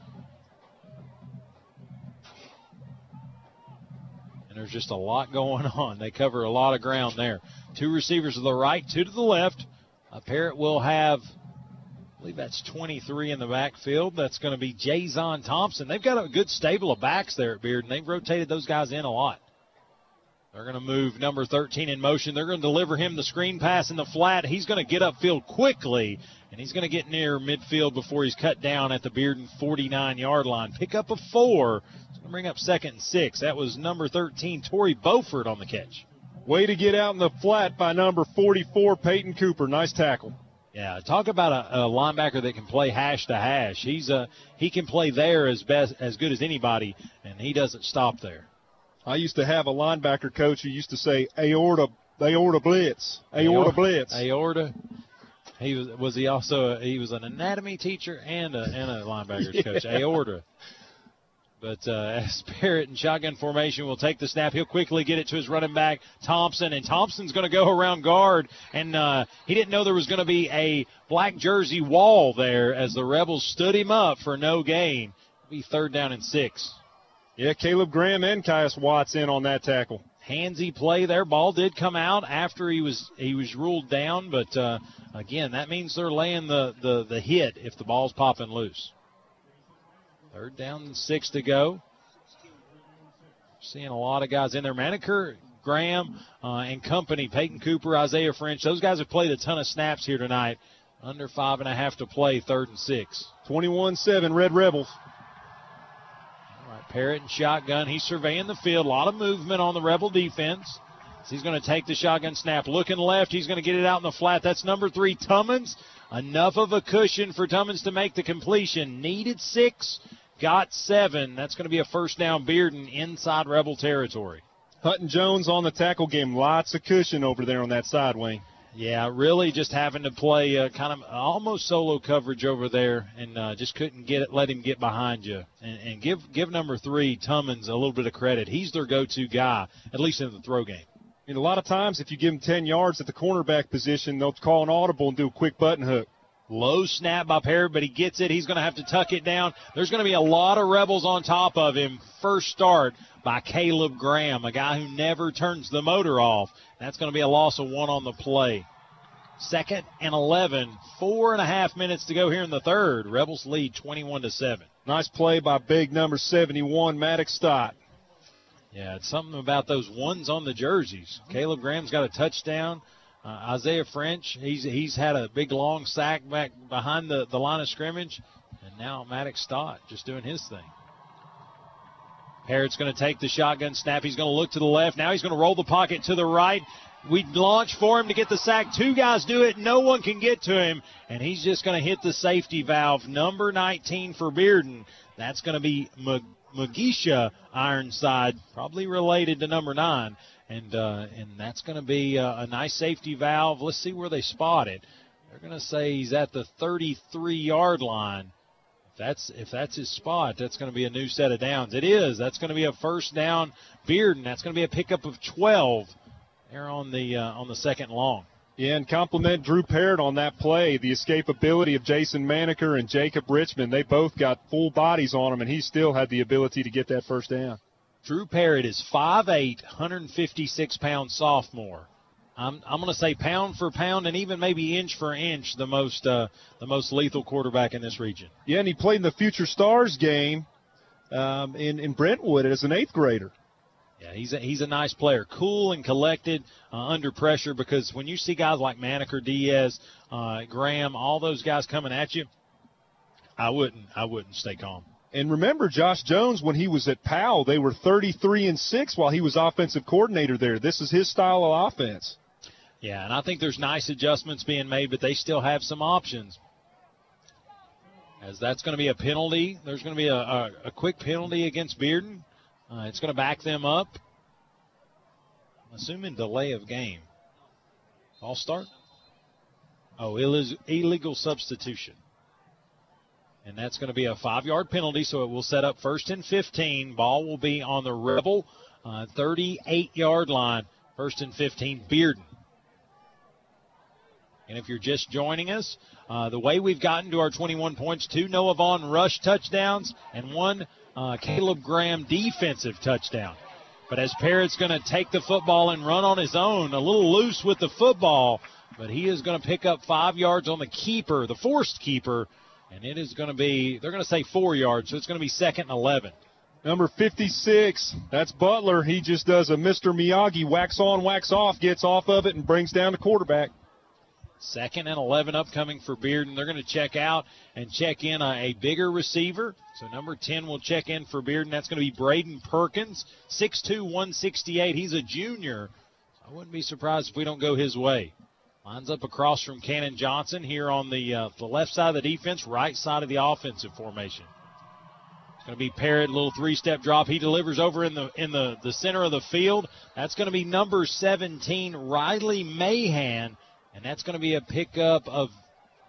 And there's just a lot going on. They cover a lot of ground there. Two receivers to the right, two to the left. Parrott will have, I believe that's 23 in the backfield. That's going to be Jason Thompson. They've got a good stable of backs there at Beard, and they've rotated those guys in a lot. They're going to move number 13 in motion. They're going to deliver him the screen pass in the flat. He's going to get upfield quickly, and he's going to get near midfield before he's cut down at the Bearden 49 yard line. Pick up a four. It's going to bring up second and six. That was number 13, Tori Beaufort, on the catch. Way to get out in the flat by number 44, Peyton Cooper. Nice tackle. Yeah, talk about a, a linebacker that can play hash to hash. He's a he can play there as best as good as anybody, and he doesn't stop there. I used to have a linebacker coach who used to say aorta aorta blitz aorta blitz aorta. He was was he also a, he was an anatomy teacher and a and a linebackers yeah. coach aorta. But uh, as Parrott in shotgun formation will take the snap, he'll quickly get it to his running back Thompson, and Thompson's going to go around guard. And uh, he didn't know there was going to be a black jersey wall there as the Rebels stood him up for no gain. It'll be third down and six. Yeah, Caleb Graham and Caius Watts in on that tackle. Handsy play there. Ball did come out after he was he was ruled down, but uh, again, that means they're laying the, the, the hit if the ball's popping loose. Third down and six to go. Seeing a lot of guys in there. Maneker, Graham, uh, and company, Peyton Cooper, Isaiah French. Those guys have played a ton of snaps here tonight. Under five and a half to play, third and six. 21 7, Red Rebels. All right, Parrott and shotgun. He's surveying the field. A lot of movement on the Rebel defense. He's going to take the shotgun snap. Looking left, he's going to get it out in the flat. That's number three, Tummons. Enough of a cushion for Tummons to make the completion. Needed six got seven. That's going to be a first down Bearden inside Rebel territory. Hutton Jones on the tackle game. Lots of cushion over there on that side wing. Yeah, really just having to play uh, kind of almost solo coverage over there, and uh, just couldn't get it. Let him get behind you, and, and give give number three Tummons a little bit of credit. He's their go-to guy, at least in the throw game. And a lot of times, if you give him 10 yards at the cornerback position, they'll call an audible and do a quick button hook. Low snap by Parrott, but he gets it. He's going to have to tuck it down. There's going to be a lot of Rebels on top of him. First start by Caleb Graham, a guy who never turns the motor off. That's going to be a loss of one on the play. Second and 11. Four and a half minutes to go here in the third. Rebels lead 21 to 7. Nice play by big number 71, Maddox Stott. Yeah, it's something about those ones on the jerseys. Caleb Graham's got a touchdown. Uh, Isaiah French, he's he's had a big long sack back behind the, the line of scrimmage. And now Maddox Stott just doing his thing. Parrott's going to take the shotgun snap. He's going to look to the left. Now he's going to roll the pocket to the right. We launch for him to get the sack. Two guys do it. No one can get to him. And he's just going to hit the safety valve. Number 19 for Bearden. That's going to be Magisha Ironside, probably related to number 9. And, uh, and that's going to be a, a nice safety valve. Let's see where they spot it. They're going to say he's at the 33 yard line. If that's if that's his spot, that's going to be a new set of downs. It is. That's going to be a first down. Bearden. That's going to be a pickup of 12 there on the uh, on the second long. Yeah, and compliment Drew Parrott on that play. The escapability of Jason Maneker and Jacob Richmond. They both got full bodies on him, and he still had the ability to get that first down. Drew Parrott is 5'8", 156 pound sophomore. I'm I'm going to say pound for pound and even maybe inch for inch the most uh, the most lethal quarterback in this region. Yeah, and he played in the Future Stars game um, in in Brentwood as an eighth grader. Yeah, he's a, he's a nice player, cool and collected uh, under pressure. Because when you see guys like Maneker, Diaz, uh, Graham, all those guys coming at you, I wouldn't I wouldn't stay calm. And remember, Josh Jones, when he was at Powell, they were 33 and six while he was offensive coordinator there. This is his style of offense. Yeah, and I think there's nice adjustments being made, but they still have some options. As that's going to be a penalty. There's going to be a, a, a quick penalty against Bearden. Uh, it's going to back them up. I'm assuming delay of game. All start. Oh, illegal substitution. And that's going to be a five yard penalty, so it will set up first and 15. Ball will be on the Rebel uh, 38 yard line. First and 15, Bearden. And if you're just joining us, uh, the way we've gotten to our 21 points, two Noah Vaughn rush touchdowns and one uh, Caleb Graham defensive touchdown. But as Parrott's going to take the football and run on his own, a little loose with the football, but he is going to pick up five yards on the keeper, the forced keeper, and it is going to be, they're going to say four yards, so it's going to be second and 11. Number 56, that's Butler. He just does a Mr. Miyagi, wax on, wax off, gets off of it, and brings down the quarterback. Second and 11 upcoming for Bearden. They're going to check out and check in a, a bigger receiver. So number 10 will check in for Bearden. That's going to be Braden Perkins, 6'2", 168. He's a junior. I wouldn't be surprised if we don't go his way. Lines up across from Cannon Johnson here on the uh, the left side of the defense, right side of the offensive formation. It's going to be Parrott, little three-step drop. He delivers over in the in the, the center of the field. That's going to be number 17, Riley Mahan and that's going to be a pickup of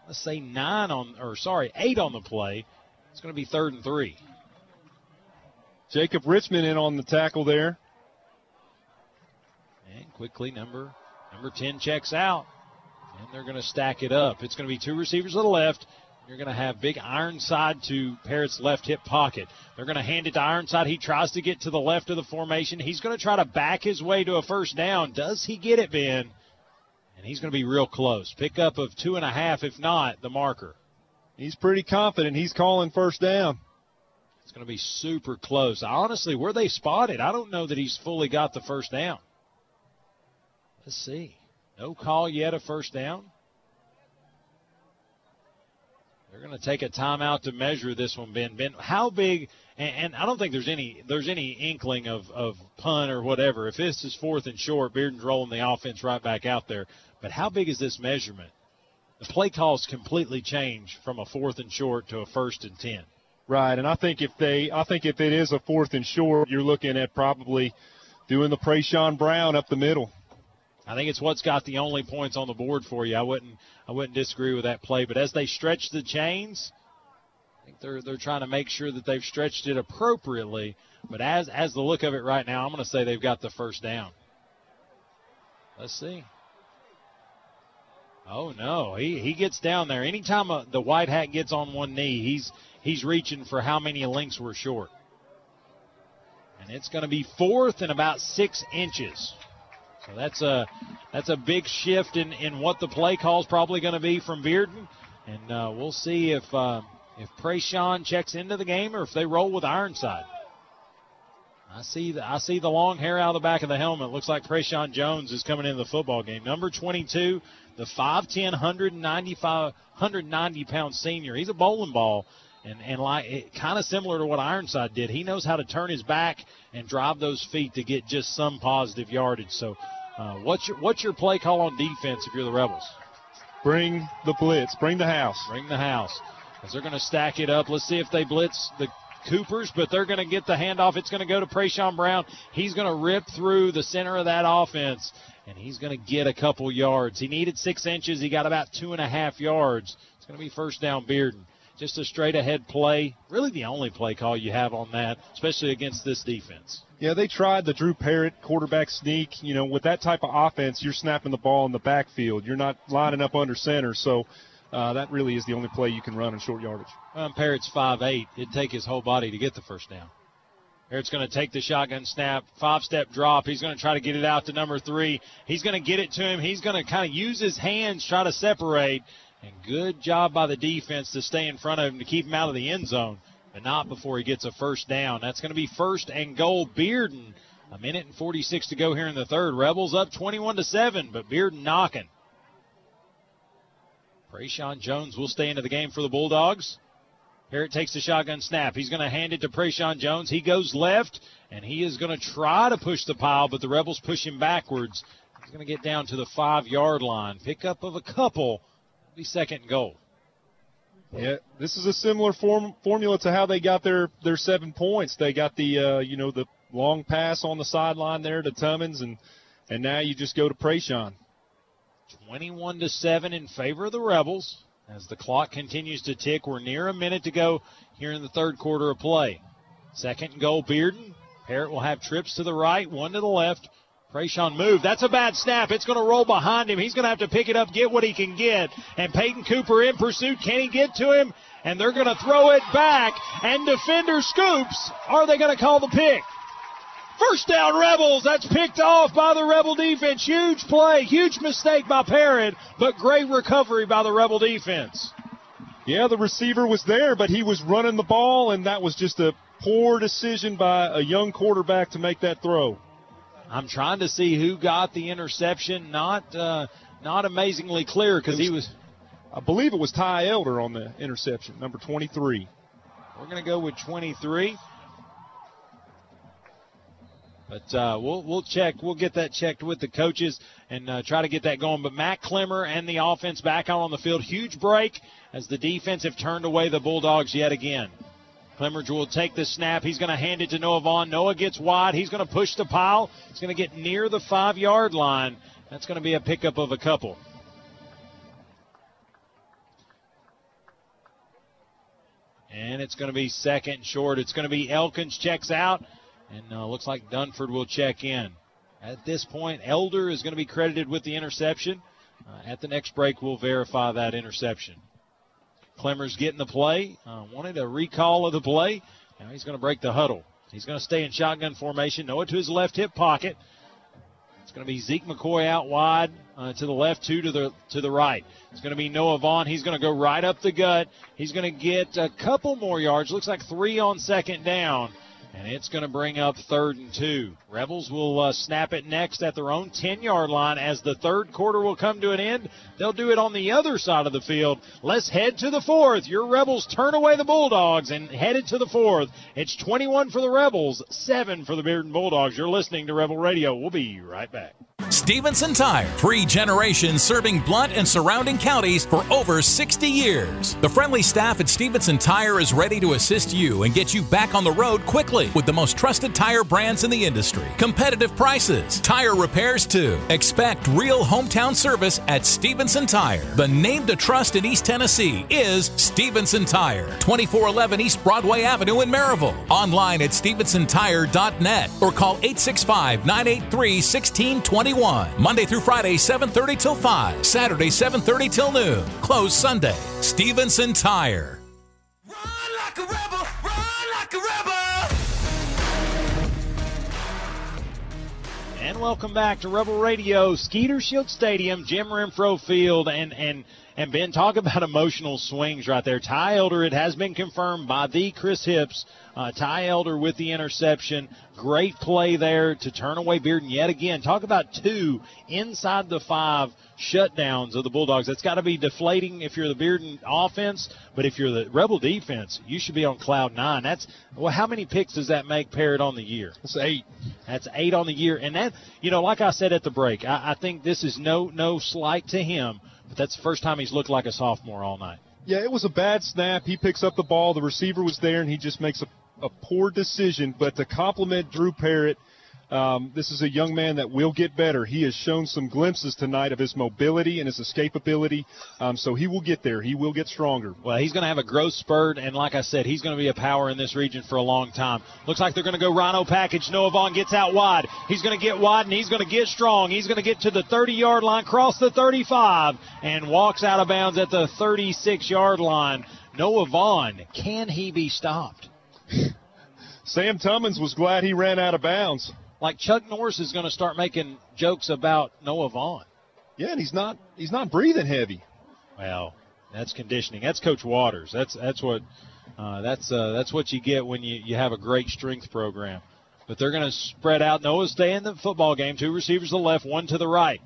let's say nine on or sorry eight on the play. It's going to be third and three. Jacob Richmond in on the tackle there. And quickly number number ten checks out, and they're going to stack it up. It's going to be two receivers to the left. You're going to have big Ironside to Parrott's left hip pocket. They're going to hand it to Ironside. He tries to get to the left of the formation. He's going to try to back his way to a first down. Does he get it, Ben? and he's going to be real close. Pickup of two and a half, if not the marker. He's pretty confident. He's calling first down. It's going to be super close. Honestly, where they spotted, I don't know that he's fully got the first down. Let's see. No call yet a first down. They're going to take a timeout to measure this one, Ben. Ben, how big? And, and, I don't think there's any there's any inkling of of punt or whatever. If this is fourth and short, Bearden's rolling the offense right back out there. But how big is this measurement? The play calls completely change from a fourth and short to a first and ten. Right, and I think if they, I think if it is a fourth and short, you're looking at probably doing the Prayshawn Brown up the middle. I think it's what's got the only points on the board for you. I wouldn't, I wouldn't disagree with that play. But as they stretch the chains, I think they're they're trying to make sure that they've stretched it appropriately. But as as the look of it right now, I'm going to say they've got the first down. Let's see. Oh no, he he gets down there. Anytime a, the white hat gets on one knee, he's he's reaching for how many links were short. And it's going to be fourth and about six inches. So that's a that's a big shift in, in what the play call is probably going to be from Bearden, and uh, we'll see if uh, if Prayshawn checks into the game or if they roll with Ironside. I see the I see the long hair out of the back of the helmet. Looks like Prayshawn Jones is coming into the football game. Number 22, the 5'10", 195, 190 pound senior. He's a bowling ball, and and like kind of similar to what Ironside did. He knows how to turn his back and drive those feet to get just some positive yardage. So, uh, what's your what's your play call on defense if you're the Rebels? Bring the blitz. Bring the house. Bring the house. As they're going to stack it up. Let's see if they blitz the Coopers, but they're going to get the handoff. It's going to go to Prayshawn Brown. He's going to rip through the center of that offense, and he's going to get a couple yards. He needed six inches. He got about two and a half yards. It's going to be first down, Bearden. Just a straight ahead play. Really the only play call you have on that, especially against this defense. Yeah, they tried the Drew Parrott quarterback sneak. You know, with that type of offense, you're snapping the ball in the backfield. You're not lining up under center. So uh, that really is the only play you can run in short yardage. Well, Parrott's 5'8". It'd take his whole body to get the first down. Parrott's going to take the shotgun snap, five step drop. He's going to try to get it out to number three. He's going to get it to him. He's going to kind of use his hands, try to separate. And good job by the defense to stay in front of him to keep him out of the end zone, but not before he gets a first down. That's going to be first and goal. Bearden, a minute and 46 to go here in the third. Rebels up 21 to seven, but Bearden knocking. Prayshawn Jones will stay into the game for the Bulldogs. Parrott takes the shotgun snap. He's going to hand it to Prayshawn Jones. He goes left, and he is going to try to push the pile, but the Rebels push him backwards. He's going to get down to the five yard line. Pickup of a couple. Be second and goal. Yeah, this is a similar form, formula to how they got their, their seven points. They got the uh, you know the long pass on the sideline there to Tummins, and and now you just go to Prayshawn. 21 to 7 in favor of the Rebels. As the clock continues to tick, we're near a minute to go here in the third quarter of play. Second and goal, Bearden. Parrott will have trips to the right, one to the left. Prayshawn move. That's a bad snap. It's going to roll behind him. He's going to have to pick it up, get what he can get. And Peyton Cooper in pursuit. Can he get to him? And they're going to throw it back. And defender scoops. Are they going to call the pick? First down, Rebels. That's picked off by the Rebel defense. Huge play, huge mistake by Parrott, but great recovery by the Rebel defense. Yeah, the receiver was there, but he was running the ball, and that was just a poor decision by a young quarterback to make that throw. I'm trying to see who got the interception. Not uh, not amazingly clear because he was. I believe it was Ty Elder on the interception, number 23. We're going to go with 23. But uh, we'll we'll check. We'll get that checked with the coaches and uh, try to get that going. But Matt Clemmer and the offense back out on the field. Huge break as the defense have turned away the Bulldogs yet again. Clemmer will take the snap. He's going to hand it to Noah Vaughn. Noah gets wide. He's going to push the pile. He's going to get near the five yard line. That's going to be a pickup of a couple. And it's going to be second short. It's going to be Elkins checks out. And uh, looks like Dunford will check in. At this point, Elder is going to be credited with the interception. Uh, at the next break, we'll verify that interception. Clemmer's getting the play. Uh, wanted a recall of the play. Now he's going to break the huddle. He's going to stay in shotgun formation. Noah to his left hip pocket. It's going to be Zeke McCoy out wide uh, to the left, two to the to the right. It's going to be Noah Vaughn. He's going to go right up the gut. He's going to get a couple more yards. Looks like three on second down. And it's going to bring up third and two. Rebels will uh, snap it next at their own 10 yard line as the third quarter will come to an end. They'll do it on the other side of the field. Let's head to the fourth. Your Rebels turn away the Bulldogs and headed to the fourth. It's 21 for the Rebels, 7 for the Bearden Bulldogs. You're listening to Rebel Radio. We'll be right back. Stevenson Tire, three generations serving Blount and surrounding counties for over 60 years. The friendly staff at Stevenson Tire is ready to assist you and get you back on the road quickly with the most trusted tire brands in the industry. Competitive prices, tire repairs too. Expect real hometown service at Stevenson Tire. The name to trust in East Tennessee is Stevenson Tire, 2411 East Broadway Avenue in Maryville. Online at stevensontire.net or call 865 983 1621. Monday through Friday, 7:30 till 5. Saturday, 7:30 till noon. Closed Sunday. Stevenson Tire. And welcome back to Rebel Radio, Skeeter Shield Stadium, Jim Renfro Field, and and And Ben, talk about emotional swings right there. Ty Elder, it has been confirmed by the Chris Hibbs. Uh, Ty Elder with the interception. Great play there to turn away Bearden yet again. Talk about two inside the five shutdowns of the Bulldogs. That's got to be deflating if you're the Bearden offense, but if you're the Rebel defense, you should be on cloud nine. That's well, how many picks does that make Parrott on the year? That's eight. That's eight on the year, and that you know, like I said at the break, I, I think this is no no slight to him, but that's the first time he's looked like a sophomore all night. Yeah, it was a bad snap. He picks up the ball. The receiver was there, and he just makes a, a poor decision. But to compliment Drew Parrott, um, this is a young man that will get better. He has shown some glimpses tonight of his mobility and his escapability. Um, so he will get there. He will get stronger. Well, he's going to have a growth spurt, and like I said, he's going to be a power in this region for a long time. Looks like they're going to go Rhino package. Noah Vaughn gets out wide. He's going to get wide, and he's going to get strong. He's going to get to the 30-yard line, cross the 35, and walks out of bounds at the 36-yard line. Noah Vaughn, can he be stopped? Sam Tummins was glad he ran out of bounds. Like Chuck Norris is going to start making jokes about Noah Vaughn. Yeah, and he's not he's not breathing heavy. Well, that's conditioning. That's Coach Waters. That's that's what uh, that's uh, that's what you get when you, you have a great strength program. But they're going to spread out. Noah stay in the football game. Two receivers to the left, one to the right.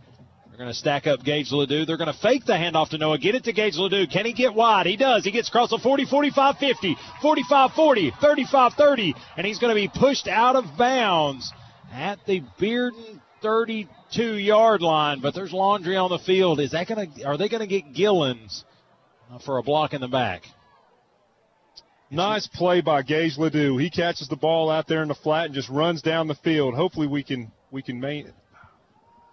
They're going to stack up Gage Ledoux. They're going to fake the handoff to Noah. Get it to Gage Ledoux. Can he get wide? He does. He gets across the 40, 45, 50, 45, 40, 35, 30, and he's going to be pushed out of bounds at the Bearden 32 yard line. But there's laundry on the field. Is that going to? Are they going to get Gillens uh, for a block in the back? Nice play by Gage Ledoux. He catches the ball out there in the flat and just runs down the field. Hopefully we can we can main,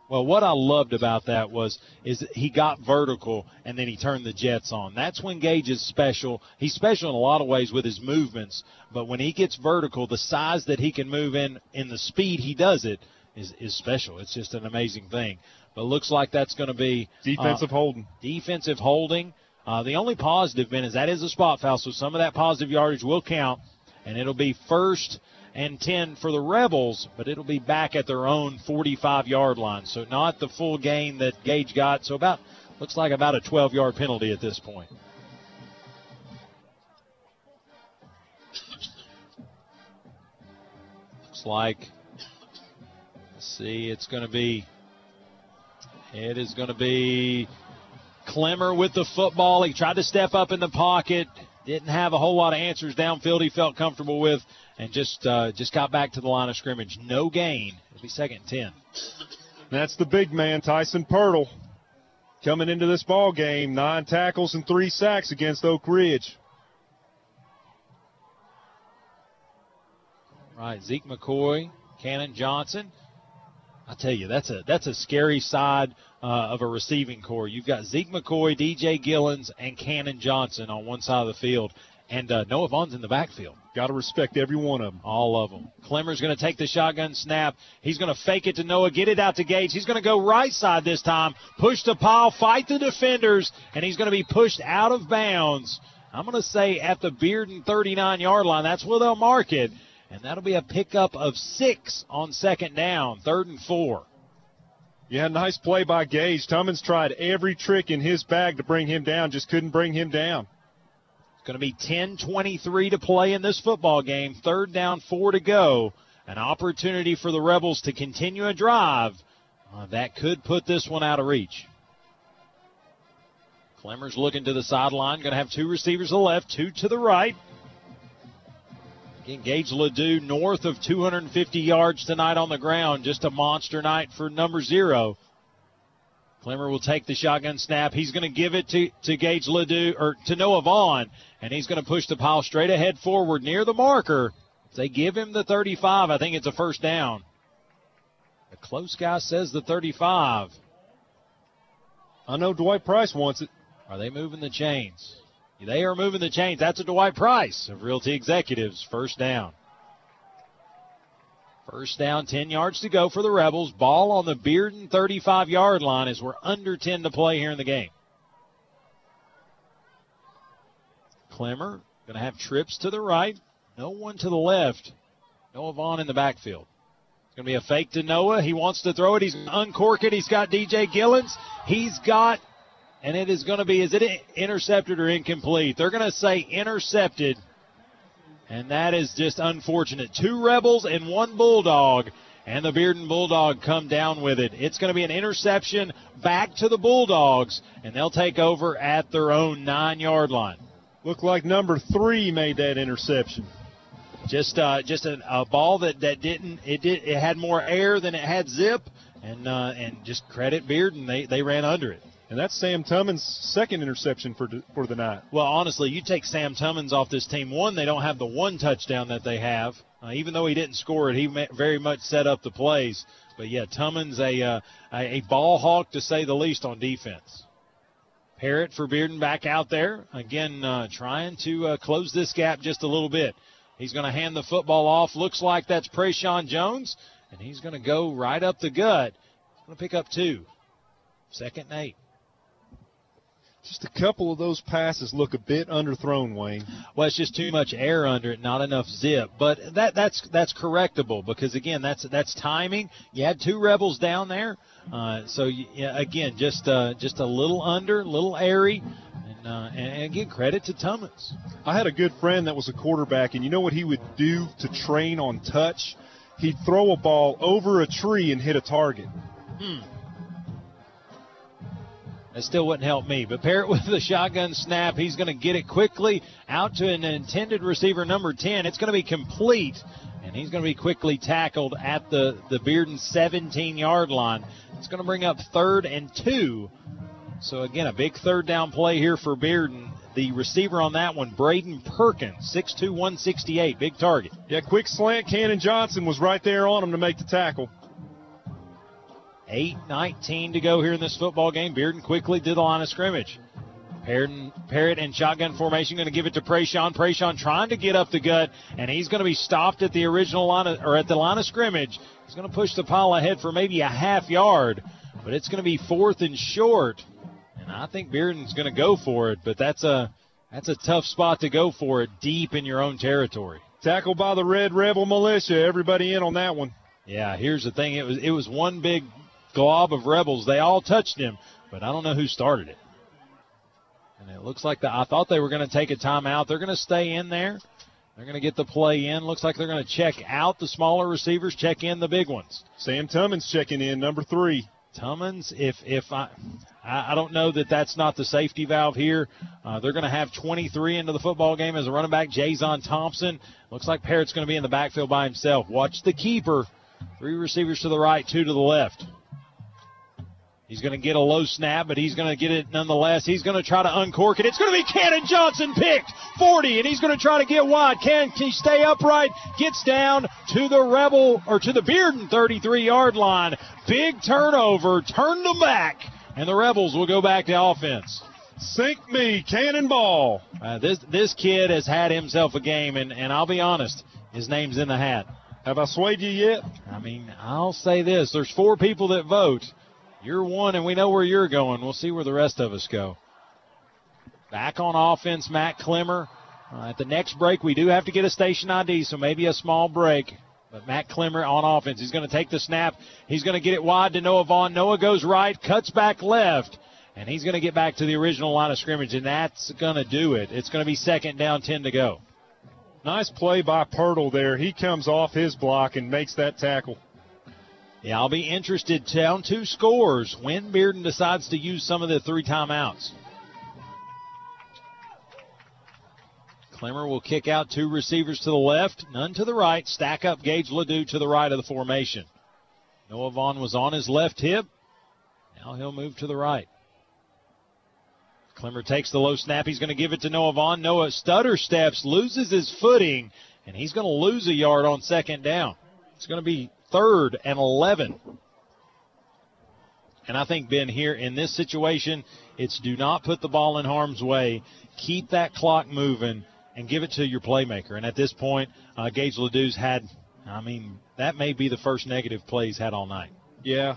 well, what I loved about that was is he got vertical and then he turned the jets on. That's when Gage is special. He's special in a lot of ways with his movements, but when he gets vertical, the size that he can move in in the speed he does it is is special. It's just an amazing thing. But looks like that's going to be defensive uh, holding. Defensive holding. Uh, the only positive, Ben, is that is a spot foul, so some of that positive yardage will count, and it'll be first and 10 for the Rebels, but it'll be back at their own 45 yard line. So not the full gain that Gage got. So about, looks like about a 12 yard penalty at this point. Looks like, let's see, it's going to be, it is going to be Clemmer with the football. He tried to step up in the pocket. Didn't have a whole lot of answers downfield he felt comfortable with, and just uh, just got back to the line of scrimmage. No gain. It'll be second and ten. That's the big man, Tyson Pirtle, coming into this ball game. Nine tackles and three sacks against Oak Ridge. Right, Zeke McCoy, Cannon Johnson. I tell you, that's a that's a scary side uh, of a receiving corps. You've got Zeke McCoy, DJ Gillens, and Cannon Johnson on one side of the field, and uh, Noah Vaughn's in the backfield. Got to respect every one of them. All of them. Clemmer's going to take the shotgun snap. He's going to fake it to Noah, get it out to Gage. He's going to go right side this time, push the pile, fight the defenders, and he's going to be pushed out of bounds. I'm going to say at the Bearden 39 yard line. That's where they'll mark it. And that'll be a pickup of six on second down, third and four. Yeah, nice play by Gage. Tummins tried every trick in his bag to bring him down, just couldn't bring him down. Going to be 10 23 to play in this football game. Third down, four to go. An opportunity for the Rebels to continue a drive uh, that could put this one out of reach. Clemmer's looking to the sideline. Going to have two receivers to the left, two to the right. Gage Ledoux north of 250 yards tonight on the ground. Just a monster night for number zero. Clemmer will take the shotgun snap. He's going to give it to, to Gage Ledoux or to Noah Vaughn, and he's going to push the pile straight ahead forward near the marker. If they give him the 35, I think it's a first down. The close guy says the 35. I know Dwight Price wants it. Are they moving the chains? They are moving the chains. That's a Dwight Price of Realty Executives. First down. First down, 10 yards to go for the Rebels. Ball on the Bearden 35 yard line as we're under 10 to play here in the game. Clemmer going to have trips to the right, no one to the left. Noah Vaughn in the backfield. It's going to be a fake to Noah. He wants to throw it. He's uncork it. He's got DJ Gillens. He's got and it is going to be is it intercepted or incomplete? They're going to say intercepted, and that is just unfortunate. Two Rebels and one Bulldog, and the Bearden Bulldog come down with it. It's going to be an interception back to the Bulldogs, and they'll take over at their own nine yard line. Looked like number three made that interception. Just uh, just a, a ball that, that didn't it did it had more air than it had zip, and uh, and just credit Bearden they they ran under it. And that's Sam Tummins' second interception for for the night. Well, honestly, you take Sam Tummins off this team. One, they don't have the one touchdown that they have. Uh, even though he didn't score it, he very much set up the plays. But yeah, Tummins a uh, a ball hawk to say the least on defense. Parrott for Bearden back out there again, uh, trying to uh, close this gap just a little bit. He's going to hand the football off. Looks like that's Prayshawn Jones, and he's going to go right up the gut. Going to pick up two. Second and eight. Just a couple of those passes look a bit underthrown, Wayne. Well, it's just too much air under it, not enough zip. But that that's that's correctable because again, that's that's timing. You had two rebels down there, uh, so you, again, just uh, just a little under, a little airy. And, uh, and again, credit to Tummins. I had a good friend that was a quarterback, and you know what he would do to train on touch? He'd throw a ball over a tree and hit a target. Hmm. That still wouldn't help me. But Parrott with the shotgun snap, he's going to get it quickly out to an intended receiver, number 10. It's going to be complete, and he's going to be quickly tackled at the, the Bearden 17 yard line. It's going to bring up third and two. So, again, a big third down play here for Bearden. The receiver on that one, Braden Perkins, 6'2, 168, big target. Yeah, quick slant. Cannon Johnson was right there on him to make the tackle. 8.19 to go here in this football game. Bearden quickly to the line of scrimmage. Parrott and shotgun formation going to give it to Prayshawn. Prayshawn trying to get up the gut, and he's going to be stopped at the original line of, or at the line of scrimmage. He's going to push the pile ahead for maybe a half yard, but it's going to be fourth and short. And I think Bearden's going to go for it, but that's a that's a tough spot to go for it deep in your own territory. Tackled by the Red Rebel Militia. Everybody in on that one. Yeah, here's the thing. It was it was one big glob of rebels. They all touched him, but I don't know who started it. And it looks like the, I thought they were going to take a timeout. They're going to stay in there. They're going to get the play in. Looks like they're going to check out the smaller receivers, check in the big ones. Sam Tummins checking in, number three. Tummins, if if I, I don't know that that's not the safety valve here. Uh, they're going to have 23 into the football game as a running back. Jason Thompson looks like Parrott's going to be in the backfield by himself. Watch the keeper. Three receivers to the right, two to the left. He's going to get a low snap, but he's going to get it nonetheless. He's going to try to uncork it. It's going to be Cannon Johnson picked 40, and he's going to try to get wide. Can he stay upright? Gets down to the Rebel or to the Bearden 33 yard line. Big turnover, turned them back, and the Rebels will go back to offense. Sink me, cannonball. Uh, this this kid has had himself a game, and, and I'll be honest, his name's in the hat. Have I swayed you yet? I mean, I'll say this: there's four people that vote. You're one, and we know where you're going. We'll see where the rest of us go. Back on offense, Matt Clemmer. Uh, at the next break, we do have to get a station ID, so maybe a small break. But Matt Clemmer on offense. He's going to take the snap. He's going to get it wide to Noah Vaughn. Noah goes right, cuts back left, and he's going to get back to the original line of scrimmage, and that's going to do it. It's going to be second down, 10 to go. Nice play by Pirtle there. He comes off his block and makes that tackle. Yeah, I'll be interested down two scores when Bearden decides to use some of the three timeouts. Clemmer will kick out two receivers to the left, none to the right. Stack up Gage Ledoux to the right of the formation. Noah Vaughn was on his left hip. Now he'll move to the right. Clemmer takes the low snap. He's going to give it to Noah Vaughn. Noah stutter steps, loses his footing, and he's going to lose a yard on second down. It's going to be third and 11. And I think, Ben, here in this situation, it's do not put the ball in harm's way. Keep that clock moving and give it to your playmaker. And at this point, uh, Gage Ledoux's had, I mean, that may be the first negative play he's had all night. Yeah.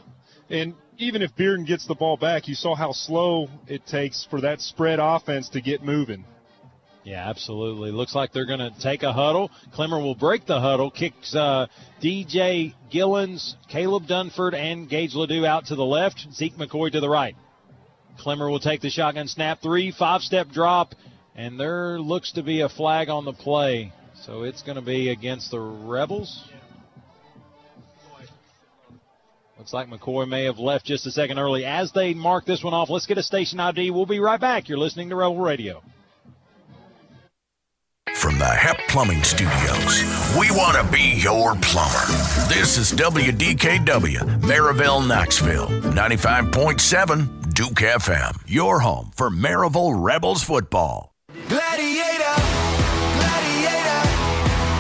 And even if Bearden gets the ball back, you saw how slow it takes for that spread offense to get moving. Yeah, absolutely. Looks like they're going to take a huddle. Clemmer will break the huddle, kicks uh, DJ Gillens, Caleb Dunford, and Gage Ledoux out to the left, Zeke McCoy to the right. Clemmer will take the shotgun snap. Three, five step drop, and there looks to be a flag on the play. So it's going to be against the Rebels. Looks like McCoy may have left just a second early. As they mark this one off, let's get a station ID. We'll be right back. You're listening to Rebel Radio. From HEP Plumbing Studios, we want to be your plumber. This is WDKW, Maryville, Knoxville, 95.7 Duke FM, your home for Maryville Rebels football. Gladiator, gladiator,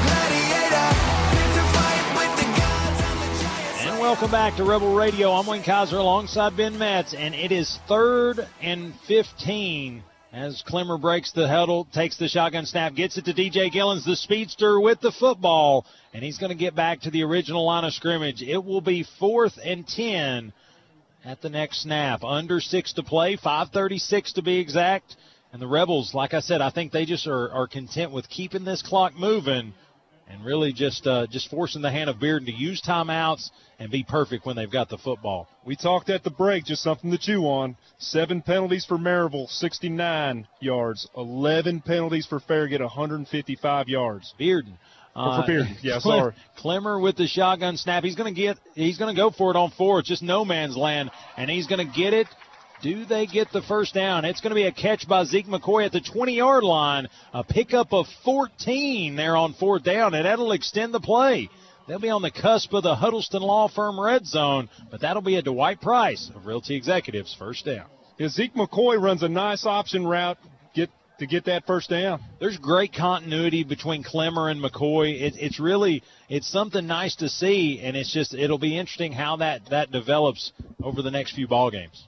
gladiator. Fit to fight with the gods and the giants. And welcome back to Rebel Radio. I'm Wayne Kaiser alongside Ben Metz, and it is third and 15 as Clemmer breaks the huddle, takes the shotgun snap, gets it to DJ Gillens, the speedster with the football, and he's going to get back to the original line of scrimmage. It will be fourth and 10 at the next snap. Under six to play, 536 to be exact. And the Rebels, like I said, I think they just are, are content with keeping this clock moving and really just uh, just forcing the hand of Bearden to use timeouts and be perfect when they've got the football. We talked at the break, just something to chew on. Seven penalties for Maryville, 69 yards. 11 penalties for Farragut, 155 yards. Bearden. Oh, for Bearden. Yeah, sorry. Clemmer with the shotgun snap. He's going to get. He's going to go for it on four. It's just no man's land, and he's going to get it. Do they get the first down? It's going to be a catch by Zeke McCoy at the 20 yard line. A pickup of 14 there on fourth down, and that'll extend the play. They'll be on the cusp of the Huddleston Law Firm red zone, but that'll be a Dwight Price of Realty Executives first down. Yeah, Zeke McCoy runs a nice option route get to get that first down. There's great continuity between Clemmer and McCoy. It, it's really it's something nice to see, and it's just it'll be interesting how that that develops over the next few ball games.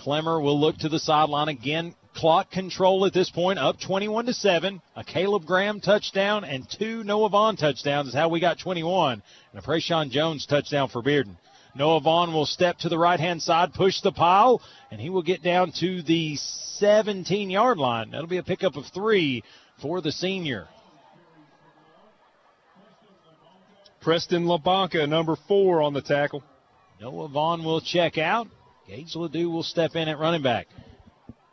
Clemmer will look to the sideline again. Clock control at this point, up 21 to seven. A Caleb Graham touchdown and two Noah Vaughn touchdowns is how we got 21, and a Prayshawn Jones touchdown for Bearden. Noah Vaughn will step to the right hand side, push the pile, and he will get down to the 17 yard line. That'll be a pickup of three for the senior. Preston LaBanca, number four on the tackle. Noah Vaughn will check out. Gage Ledoux will step in at running back.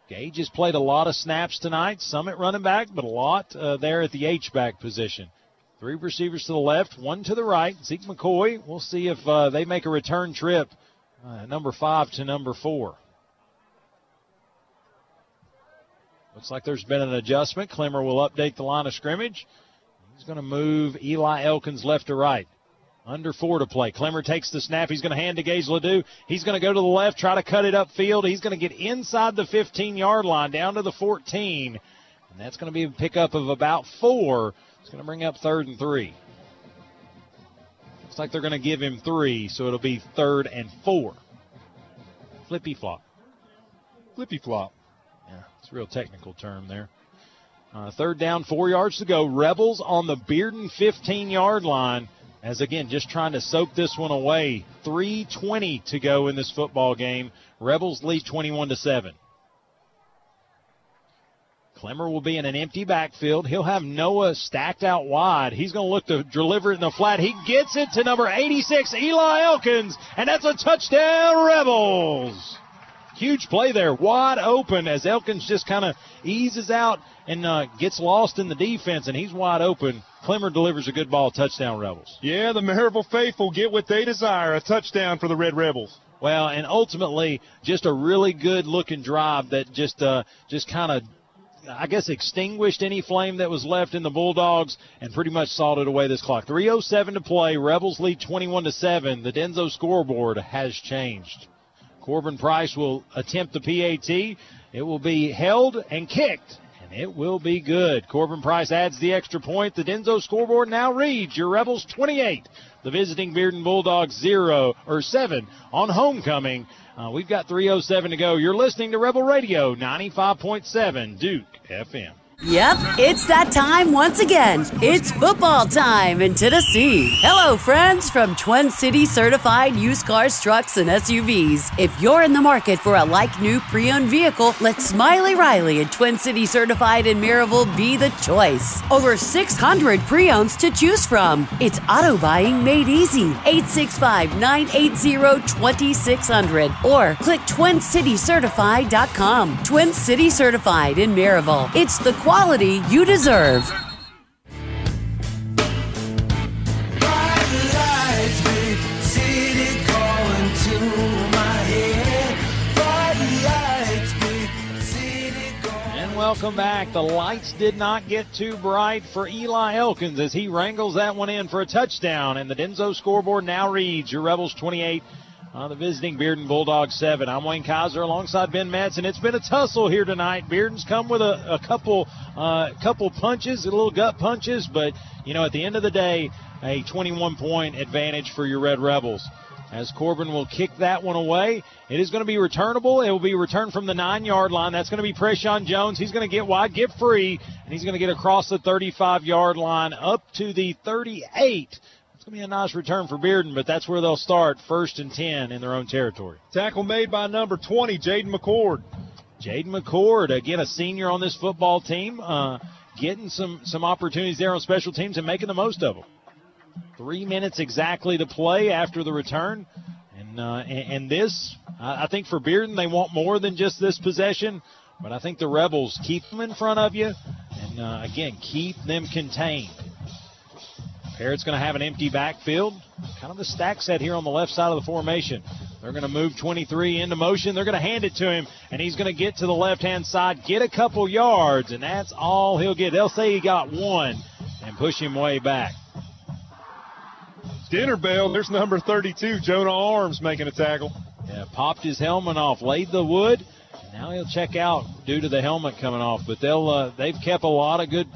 Gage has played a lot of snaps tonight, some at running back, but a lot uh, there at the H back position. Three receivers to the left, one to the right. Zeke McCoy. We'll see if uh, they make a return trip, uh, number five to number four. Looks like there's been an adjustment. Clemmer will update the line of scrimmage. He's going to move Eli Elkins left to right. Under four to play. Clemmer takes the snap. He's going to hand to Gage Ledoux. He's going to go to the left, try to cut it upfield. He's going to get inside the 15 yard line, down to the 14. And that's going to be a pickup of about four. It's going to bring up third and three. Looks like they're going to give him three, so it'll be third and four. Flippy flop. Flippy flop. Yeah, it's a real technical term there. Uh, third down, four yards to go. Rebels on the Bearden 15 yard line. As again, just trying to soak this one away. 3:20 to go in this football game. Rebels lead 21 to seven. Clemmer will be in an empty backfield. He'll have Noah stacked out wide. He's going to look to deliver it in the flat. He gets it to number 86, Eli Elkins, and that's a touchdown, Rebels. Huge play there, wide open as Elkins just kind of eases out and uh, gets lost in the defense, and he's wide open. Clemmer delivers a good ball, touchdown, Rebels. Yeah, the Maryville faithful get what they desire a touchdown for the Red Rebels. Well, and ultimately, just a really good looking drive that just uh, just kind of I guess extinguished any flame that was left in the Bulldogs and pretty much salted away this clock. 307 to play. Rebels lead 21 to 7. The Denso scoreboard has changed. Corbin Price will attempt the PAT. It will be held and kicked. And it will be good. Corbin Price adds the extra point. The Denso scoreboard now reads your Rebels 28. The visiting Bearden Bulldogs 0 or 7 on homecoming. Uh, we've got 307 to go. You're listening to Rebel Radio 95.7 Duke FM. Yep, it's that time once again. It's football time in Tennessee. Hello, friends from Twin City Certified Used Cars, Trucks, and SUVs. If you're in the market for a like new pre owned vehicle, let Smiley Riley and Twin City Certified in Maryville be the choice. Over 600 pre owns to choose from. It's auto buying made easy. 865 980 2600 or click twincitycertified.com. Twin City Certified in Maryville. It's the quality you deserve. Welcome back. The lights did not get too bright for Eli Elkins as he wrangles that one in for a touchdown. And the Denso scoreboard now reads your Rebels 28 on the visiting Bearden Bulldogs 7. I'm Wayne Kaiser alongside Ben and it's been a tussle here tonight. Bearden's come with a, a couple uh, couple punches, a little gut punches, but, you know, at the end of the day, a 21 point advantage for your Red Rebels. As Corbin will kick that one away. It is going to be returnable. It will be returned from the nine yard line. That's going to be Prayshawn Jones. He's going to get wide, get free, and he's going to get across the 35 yard line up to the 38. Going to be a nice return for Bearden, but that's where they'll start first and 10 in their own territory. Tackle made by number 20, Jaden McCord. Jaden McCord, again, a senior on this football team, uh, getting some, some opportunities there on special teams and making the most of them. Three minutes exactly to play after the return. And, uh, and, and this, I I think for Bearden, they want more than just this possession. But I think the Rebels keep them in front of you. And, uh, again, keep them contained. Parrott's going to have an empty backfield. Kind of a stack set here on the left side of the formation. They're going to move 23 into motion. They're going to hand it to him, and he's going to get to the left hand side, get a couple yards, and that's all he'll get. They'll say he got one and push him way back. Dinner bell. There's number 32, Jonah Arms, making a tackle. Yeah, popped his helmet off, laid the wood. Now he'll check out due to the helmet coming off. But they'll uh, they've kept a lot of good,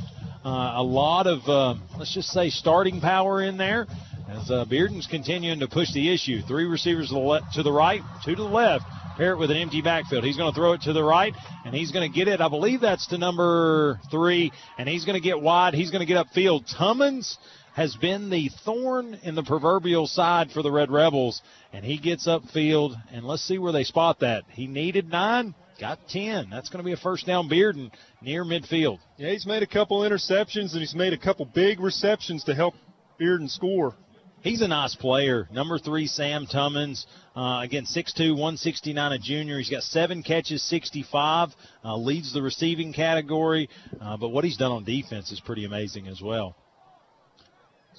uh, a lot of uh, let's just say starting power in there. As uh, Bearden's continuing to push the issue, three receivers to the, le- to the right, two to the left. Parrott with an empty backfield. He's going to throw it to the right, and he's going to get it. I believe that's to number three, and he's going to get wide. He's going to get upfield. Tummons has been the thorn in the proverbial side for the Red Rebels, and he gets upfield. And let's see where they spot that. He needed nine, got ten. That's going to be a first down Bearden near midfield. Yeah, he's made a couple interceptions and he's made a couple big receptions to help Bearden score. He's a nice player. Number three, Sam Tummons. Uh, again, 6'2", 169, a junior. He's got seven catches, 65. Uh, leads the receiving category. Uh, but what he's done on defense is pretty amazing as well.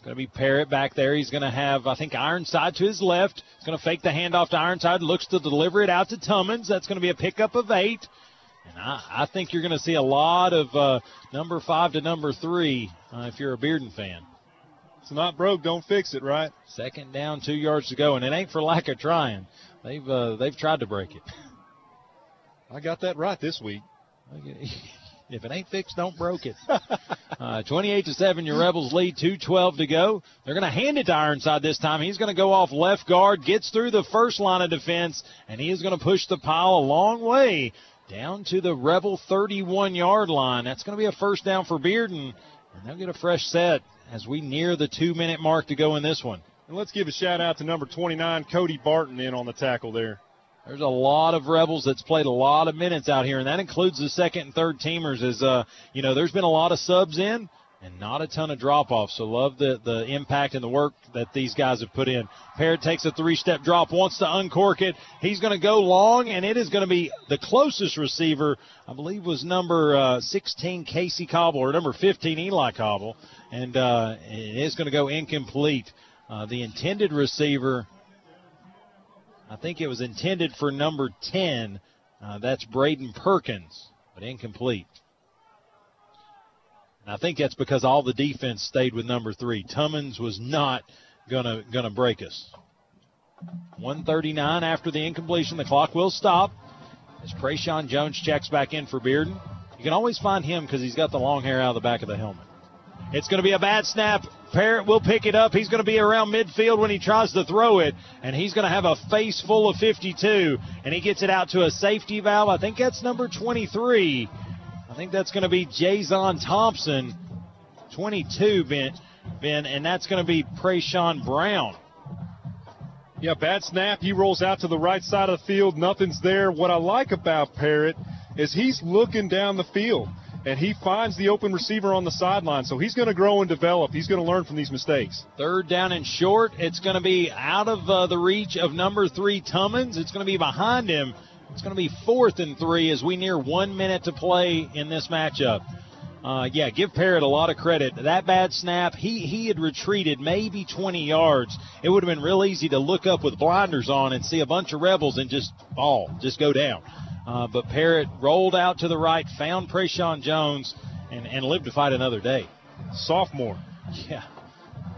Going to be Parrott back there. He's going to have, I think, Ironside to his left. He's going to fake the handoff to Ironside. Looks to deliver it out to Tummons. That's going to be a pickup of eight. And I, I think you're going to see a lot of uh, number five to number three uh, if you're a Bearden fan. It's not broke, don't fix it, right? Second down, two yards to go, and it ain't for lack of trying. They've uh, they've tried to break it. I got that right this week. If it ain't fixed, don't broke it. uh, 28 to seven, your Rebels lead. 2:12 to go. They're going to hand it to Ironside this time. He's going to go off left guard, gets through the first line of defense, and he is going to push the pile a long way down to the Rebel 31 yard line. That's going to be a first down for Bearden, and they'll get a fresh set as we near the two minute mark to go in this one. And let's give a shout out to number 29, Cody Barton, in on the tackle there. There's a lot of Rebels that's played a lot of minutes out here, and that includes the second and third teamers. As uh, you know, there's been a lot of subs in and not a ton of drop off. So love the the impact and the work that these guys have put in. Parrott takes a three step drop, wants to uncork it. He's going to go long, and it is going to be the closest receiver, I believe, was number uh, 16 Casey Cobble or number 15 Eli Cobble, and uh, it is going to go incomplete. Uh, the intended receiver. I think it was intended for number 10. Uh, that's Braden Perkins, but incomplete. And I think that's because all the defense stayed with number three. Tummons was not gonna gonna break us. 139 after the incompletion. The clock will stop as Prayshawn Jones checks back in for Bearden. You can always find him because he's got the long hair out of the back of the helmet. It's going to be a bad snap. Parrott will pick it up. He's going to be around midfield when he tries to throw it, and he's going to have a face full of 52, and he gets it out to a safety valve. I think that's number 23. I think that's going to be Jason Thompson, 22, Ben, ben and that's going to be Prayshawn Brown. Yeah, bad snap. He rolls out to the right side of the field. Nothing's there. What I like about Parrott is he's looking down the field and he finds the open receiver on the sideline. So he's going to grow and develop. He's going to learn from these mistakes. Third down and short. It's going to be out of uh, the reach of number three Tummins. It's going to be behind him. It's going to be fourth and three as we near one minute to play in this matchup. Uh, yeah, give Parrott a lot of credit. That bad snap, he he had retreated maybe 20 yards. It would have been real easy to look up with blinders on and see a bunch of rebels and just fall, just go down. Uh, but Parrott rolled out to the right, found Prayshawn Jones, and, and lived to fight another day. Sophomore. Yeah.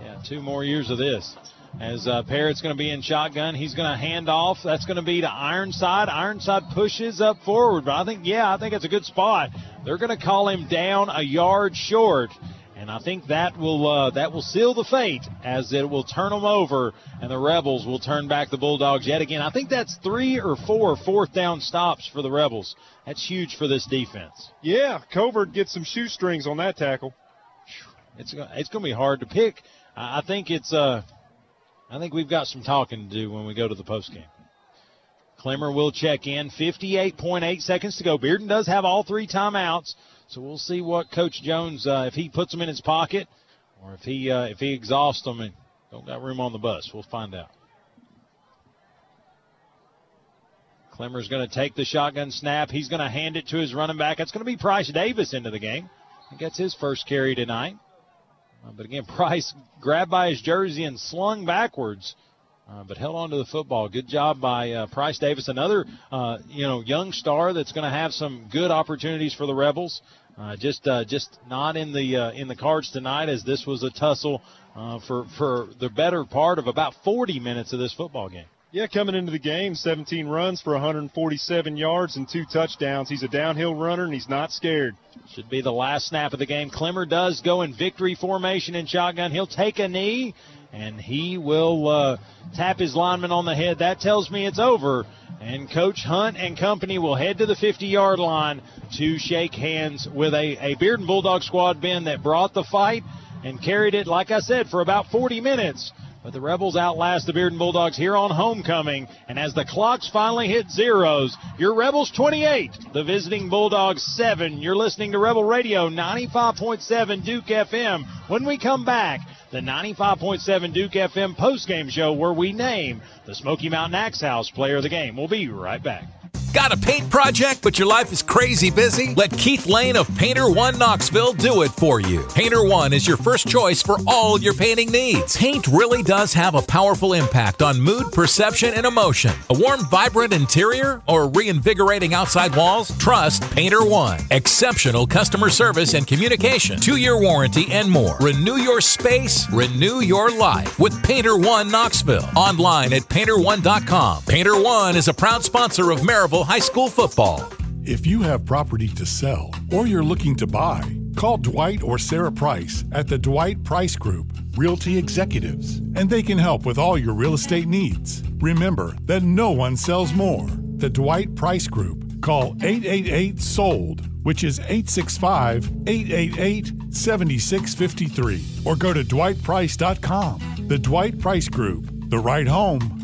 Yeah, two more years of this. As uh, Parrott's going to be in shotgun, he's going to hand off. That's going to be to Ironside. Ironside pushes up forward, but I think, yeah, I think it's a good spot. They're going to call him down a yard short, and I think that will uh, that will seal the fate as it will turn them over, and the Rebels will turn back the Bulldogs yet again. I think that's three or four fourth down stops for the Rebels. That's huge for this defense. Yeah, Covert gets some shoestrings on that tackle. It's it's going to be hard to pick. I think it's uh, I think we've got some talking to do when we go to the post game. Clemmer will check in. 58.8 seconds to go. Bearden does have all three timeouts, so we'll see what Coach Jones uh, if he puts them in his pocket or if he uh, if he exhausts them and don't got room on the bus. We'll find out. Clemmer's going to take the shotgun snap. He's going to hand it to his running back. It's going to be Price Davis into the game. He gets his first carry tonight. Uh, but again, Price grabbed by his jersey and slung backwards, uh, but held on to the football. Good job by uh, Price Davis, another uh, you know young star that's going to have some good opportunities for the Rebels. Uh, just uh, just not in the in the cards tonight, as this was a tussle for for the better part of about 40 minutes of this football game. Yeah, coming into the game, 17 runs for 147 yards and two touchdowns. He's a downhill runner and he's not scared. Should be the last snap of the game. Clemmer does go in victory formation in shotgun. He'll take a knee and he will uh, tap his lineman on the head. That tells me it's over. And Coach Hunt and company will head to the 50 yard line to shake hands with a, a Bearden Bulldog squad, Ben, that brought the fight and carried it, like I said, for about 40 minutes. But the Rebels outlast the Bearden Bulldogs here on homecoming. And as the clocks finally hit zeros, your Rebels 28, the visiting Bulldogs 7. You're listening to Rebel Radio 95.7 Duke FM. When we come back, the 95.7 Duke FM postgame show where we name the Smoky Mountain Axe House player of the game. We'll be right back. Got a paint project, but your life is crazy busy? Let Keith Lane of Painter One Knoxville do it for you. Painter One is your first choice for all your painting needs. Paint really does have a powerful impact on mood, perception, and emotion. A warm, vibrant interior or reinvigorating outside walls? Trust Painter One. Exceptional customer service and communication, two year warranty, and more. Renew your space, renew your life with Painter One Knoxville. Online at painter1.com. Painter One is a proud sponsor of Maryville High School football. If you have property to sell or you're looking to buy, call Dwight or Sarah Price at the Dwight Price Group, Realty Executives, and they can help with all your real estate needs. Remember that no one sells more. The Dwight Price Group. Call 888 SOLD, which is 865 888 7653, or go to dwightprice.com. The Dwight Price Group, the right home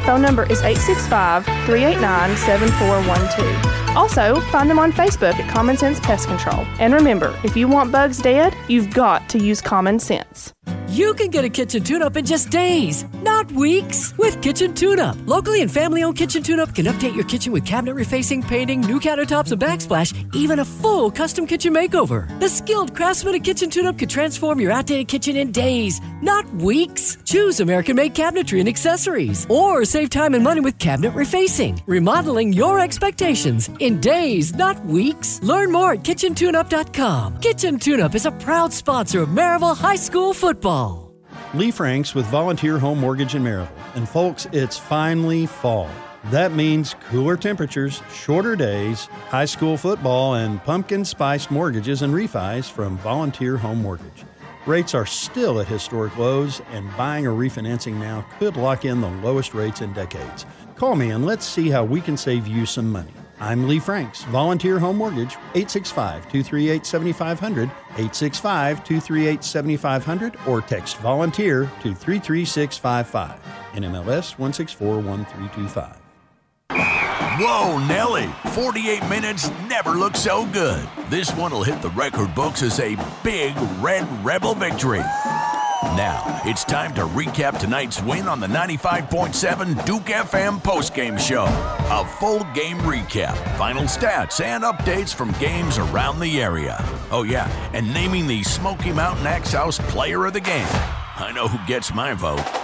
phone number is 865 389 7412. Also, find them on Facebook at Common Sense Pest Control. And remember, if you want bugs dead, you've got to use common sense. You can get a kitchen tune up in just days, not weeks, with Kitchen Tune Up. Locally and family owned Kitchen Tune Up can update your kitchen with cabinet refacing, painting, new countertops, and backsplash, even a full custom kitchen makeover. The skilled craftsman at Kitchen Tune Up could transform your outdated kitchen in days, not weeks. Choose American made cabinetry and accessories, or save time and money with cabinet refacing, remodeling your expectations in days, not weeks. Learn more at kitchentuneup.com. Kitchen Tune Up is a proud sponsor of Maryville High School football. Lee Franks with Volunteer Home Mortgage in Maryville. And folks, it's finally fall. That means cooler temperatures, shorter days, high school football, and pumpkin spiced mortgages and refis from Volunteer Home Mortgage. Rates are still at historic lows, and buying or refinancing now could lock in the lowest rates in decades. Call me and let's see how we can save you some money. I'm Lee Franks, Volunteer Home Mortgage, 865 238 7500, 865 238 7500, or text volunteer to 33655. NMLS 1641325. Whoa, Nelly. 48 minutes never looked so good. This one will hit the record books as a big Red Rebel victory. Now, it's time to recap tonight's win on the 95.7 Duke FM postgame show. A full game recap, final stats, and updates from games around the area. Oh, yeah, and naming the Smoky Mountain Axe House player of the game. I know who gets my vote.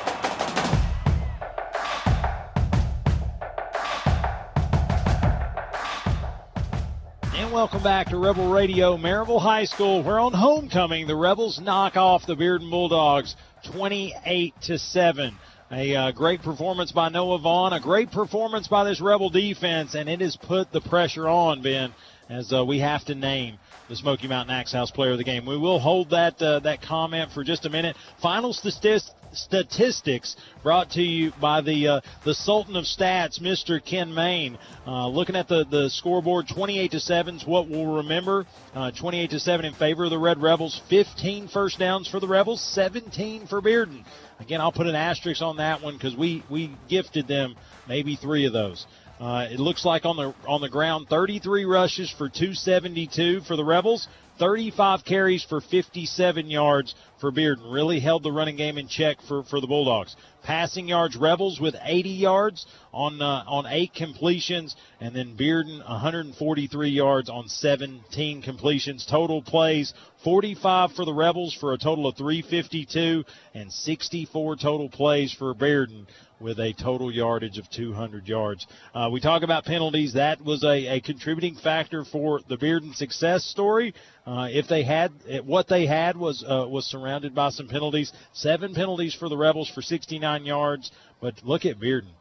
Welcome back to Rebel Radio, Maryville High School, We're on homecoming the Rebels knock off the Bearden Bulldogs 28 to 7. A uh, great performance by Noah Vaughn, a great performance by this Rebel defense, and it has put the pressure on, Ben, as uh, we have to name the Smoky Mountain Axe House player of the game. We will hold that uh, that comment for just a minute. Final statist- statistics brought to you by the uh, the Sultan of Stats, Mr. Ken Main. Uh, looking at the, the scoreboard, 28 to 7 is what we'll remember. Uh, 28 to 7 in favor of the Red Rebels. 15 first downs for the Rebels, 17 for Bearden. Again, I'll put an asterisk on that one because we we gifted them maybe three of those. Uh, it looks like on the on the ground, 33 rushes for 272 for the Rebels, 35 carries for 57 yards for Bearden. Really held the running game in check for, for the Bulldogs. Passing yards, Rebels with 80 yards on uh, on eight completions, and then Bearden 143 yards on 17 completions. Total plays 45 for the Rebels for a total of 352, and 64 total plays for Bearden with a total yardage of 200 yards. Uh, we talk about penalties. That was a, a contributing factor for the Bearden success story. Uh, if they had what they had was uh, was surrounded by some penalties. Seven penalties for the Rebels for 69 yards, but look at Bearden.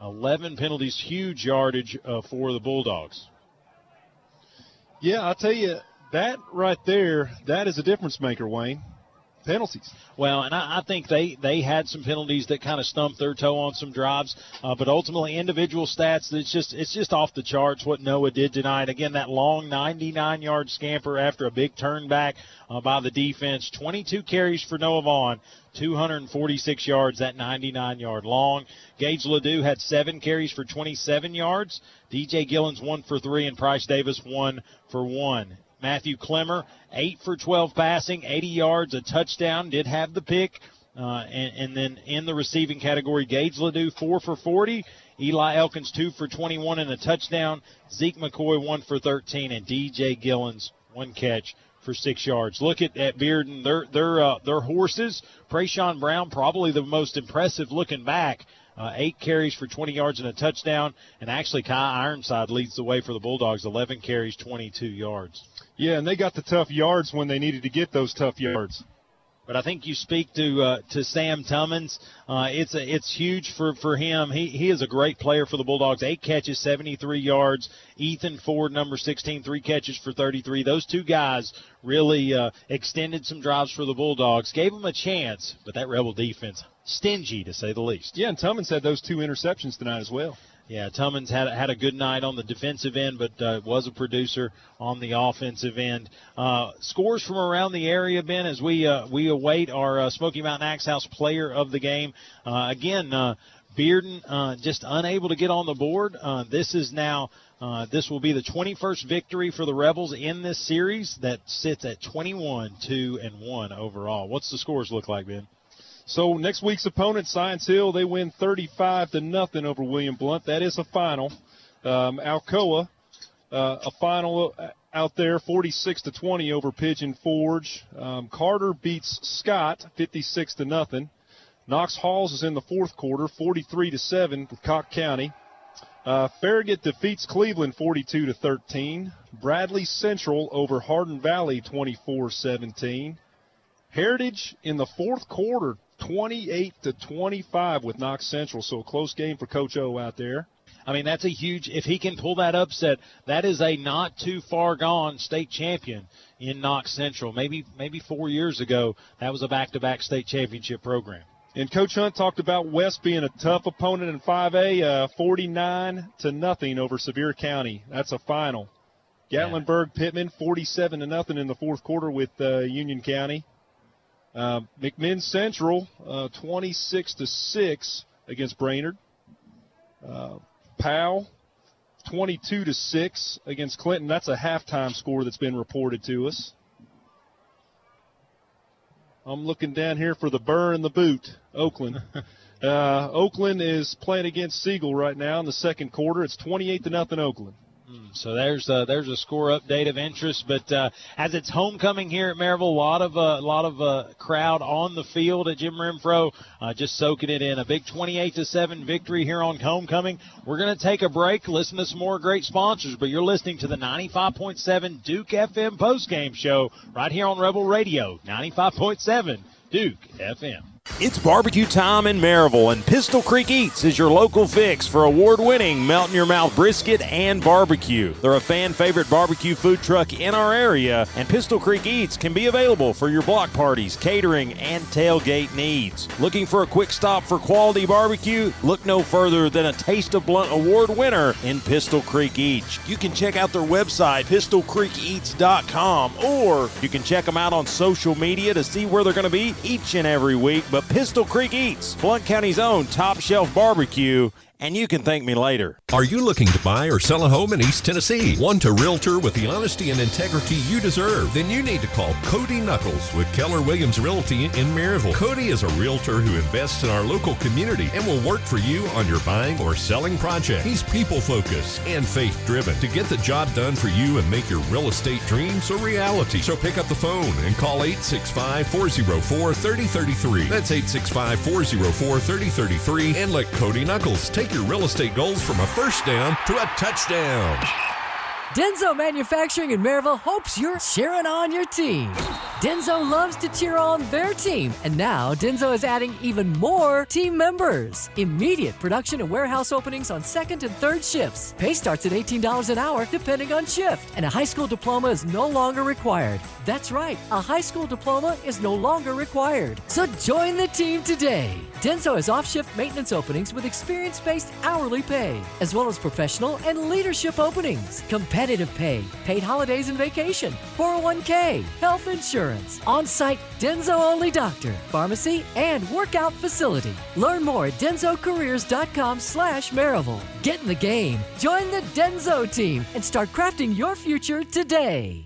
11 penalties, huge yardage uh, for the Bulldogs. Yeah, I'll tell you, that right there, that is a difference maker, Wayne. Penalties. Well, and I, I think they, they had some penalties that kind of stumped their toe on some drives, uh, but ultimately individual stats. It's just it's just off the charts what Noah did tonight. Again, that long 99-yard scamper after a big turn back uh, by the defense. 22 carries for Noah Vaughn, 246 yards. That 99-yard long. Gage Ledoux had seven carries for 27 yards. DJ Gillens one for three, and Price Davis one for one. Matthew Clemmer, 8 for 12 passing, 80 yards, a touchdown, did have the pick. Uh, and, and then in the receiving category, Gage Ledoux, 4 for 40. Eli Elkins, 2 for 21 and a touchdown. Zeke McCoy, 1 for 13. And DJ Gillens, 1 catch for 6 yards. Look at, at Bearden. Their, their, uh, their horses. Prayshawn Brown, probably the most impressive looking back. Uh, eight carries for 20 yards and a touchdown. And actually, Kai Ironside leads the way for the Bulldogs. 11 carries, 22 yards. Yeah, and they got the tough yards when they needed to get those tough yards. But I think you speak to uh, to Sam Tummins. Uh, it's a, it's huge for, for him. He he is a great player for the Bulldogs. Eight catches, 73 yards. Ethan Ford, number 16, three catches for 33. Those two guys really uh, extended some drives for the Bulldogs, gave them a chance. But that Rebel defense, stingy to say the least. Yeah, and Tummins had those two interceptions tonight as well. Yeah, Tummins had had a good night on the defensive end, but uh, was a producer on the offensive end. Uh, scores from around the area, Ben, as we uh, we await our uh, Smoky Mountain Axe House Player of the Game. Uh, again, uh, Bearden just unable to get on the board. This is now this will be the 21st victory for the Rebels in this series that sits at 21, 2, and 1 overall. What's the scores look like, Ben? So next week's opponent, Science Hill, they win 35 to nothing over William Blount. That is a final. Um, Alcoa, uh, a final out there, 46 to 20 over Pigeon Forge. Um, Carter beats Scott 56 to nothing. Knox Halls is in the fourth quarter, 43 to 7 with Cocke County. Uh, Farragut defeats Cleveland 42 to 13. Bradley Central over Hardin Valley 24-17. Heritage in the fourth quarter 28 to 25 with Knox Central. So a close game for Coach O out there. I mean, that's a huge. If he can pull that upset, that is a not too far gone state champion in Knox Central. Maybe maybe four years ago, that was a back-to-back state championship program. And Coach Hunt talked about West being a tough opponent in 5A, uh, 49 to nothing over Sevier County. That's a final. Gatlinburg Pittman 47 to nothing in the fourth quarter with uh, Union County. Uh, McMinn Central uh, 26 to six against Brainerd. Uh, Powell 22 to six against Clinton. That's a halftime score that's been reported to us. I'm looking down here for the burr and the boot, Oakland. uh, Oakland is playing against Siegel right now in the second quarter. It's 28 to nothing Oakland. So there's uh, there's a score update of interest, but uh, as it's homecoming here at Maryville, a lot of a uh, lot of uh, crowd on the field at Jim Renfro, uh, just soaking it in. A big 28 to seven victory here on homecoming. We're to take a break, listen to some more great sponsors, but you're listening to the 95.7 Duke FM postgame show right here on Rebel Radio, 95.7 Duke FM. It's barbecue time in Maryville, and Pistol Creek Eats is your local fix for award winning melt in your mouth brisket and barbecue. They're a fan favorite barbecue food truck in our area, and Pistol Creek Eats can be available for your block parties, catering, and tailgate needs. Looking for a quick stop for quality barbecue? Look no further than a Taste of Blount Award winner in Pistol Creek Eats. You can check out their website, pistolcreekeats.com, or you can check them out on social media to see where they're going to be each and every week. But Pistol Creek Eats, Blount County's own top shelf barbecue, and you can thank me later. Are you looking to buy or sell a home in East Tennessee? Want a realtor with the honesty and integrity you deserve? Then you need to call Cody Knuckles with Keller Williams Realty in Maryville. Cody is a realtor who invests in our local community and will work for you on your buying or selling project. He's people focused and faith driven to get the job done for you and make your real estate dreams a reality. So pick up the phone and call 865 404 3033. That's 865 404 3033 and let Cody Knuckles take your real estate goals from a first down to a touchdown. Denso Manufacturing in Maryville hopes you're cheering on your team. Denso loves to cheer on their team, and now Denso is adding even more team members. Immediate production and warehouse openings on second and third shifts. Pay starts at $18 an hour depending on shift, and a high school diploma is no longer required. That's right, a high school diploma is no longer required. So join the team today. Denso has off shift maintenance openings with experience based hourly pay, as well as professional and leadership openings, pay, paid holidays and vacation, 401k, health insurance, on site Denso only doctor, pharmacy, and workout facility. Learn more at densocareers.com slash Maryville. Get in the game, join the Denso team, and start crafting your future today.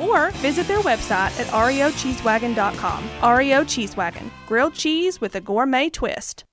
Or visit their website at reocheesewagon.com. REO Cheese Wagon, grilled cheese with a gourmet twist.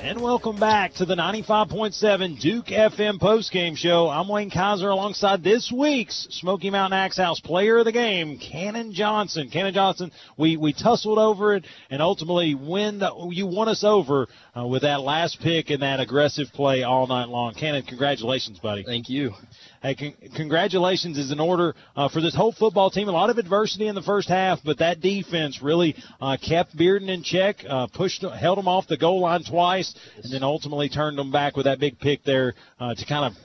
And welcome back to the 95.7 Duke FM postgame show. I'm Wayne Kaiser alongside this week's Smoky Mountain Axe House player of the game, Cannon Johnson. Cannon Johnson, we, we tussled over it and ultimately win the, you won us over uh, with that last pick and that aggressive play all night long. Cannon, congratulations, buddy. Thank you. Hey, con- congratulations is in order uh, for this whole football team. A lot of adversity in the first half, but that defense really uh, kept Bearden in check, uh, pushed, held them off the goal line twice, and then ultimately turned them back with that big pick there uh, to kind of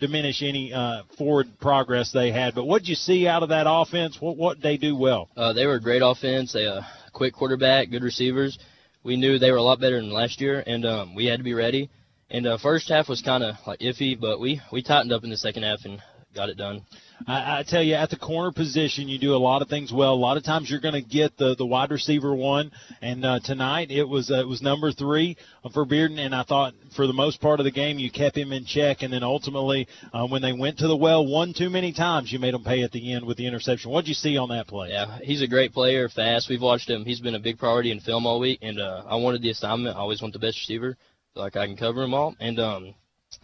diminish any uh, forward progress they had. But what did you see out of that offense? What what they do well? Uh, they were a great offense. They uh, quick quarterback, good receivers. We knew they were a lot better than last year, and um, we had to be ready. And uh, first half was kind of like iffy, but we we tightened up in the second half and got it done. I, I tell you, at the corner position, you do a lot of things well. A lot of times, you're going to get the the wide receiver one, and uh, tonight it was uh, it was number three for Bearden, and I thought for the most part of the game you kept him in check, and then ultimately uh, when they went to the well one too many times, you made them pay at the end with the interception. What did you see on that play? Yeah, he's a great player, fast. We've watched him. He's been a big priority in film all week, and uh, I wanted the assignment. I always want the best receiver, like I can cover him all. And um,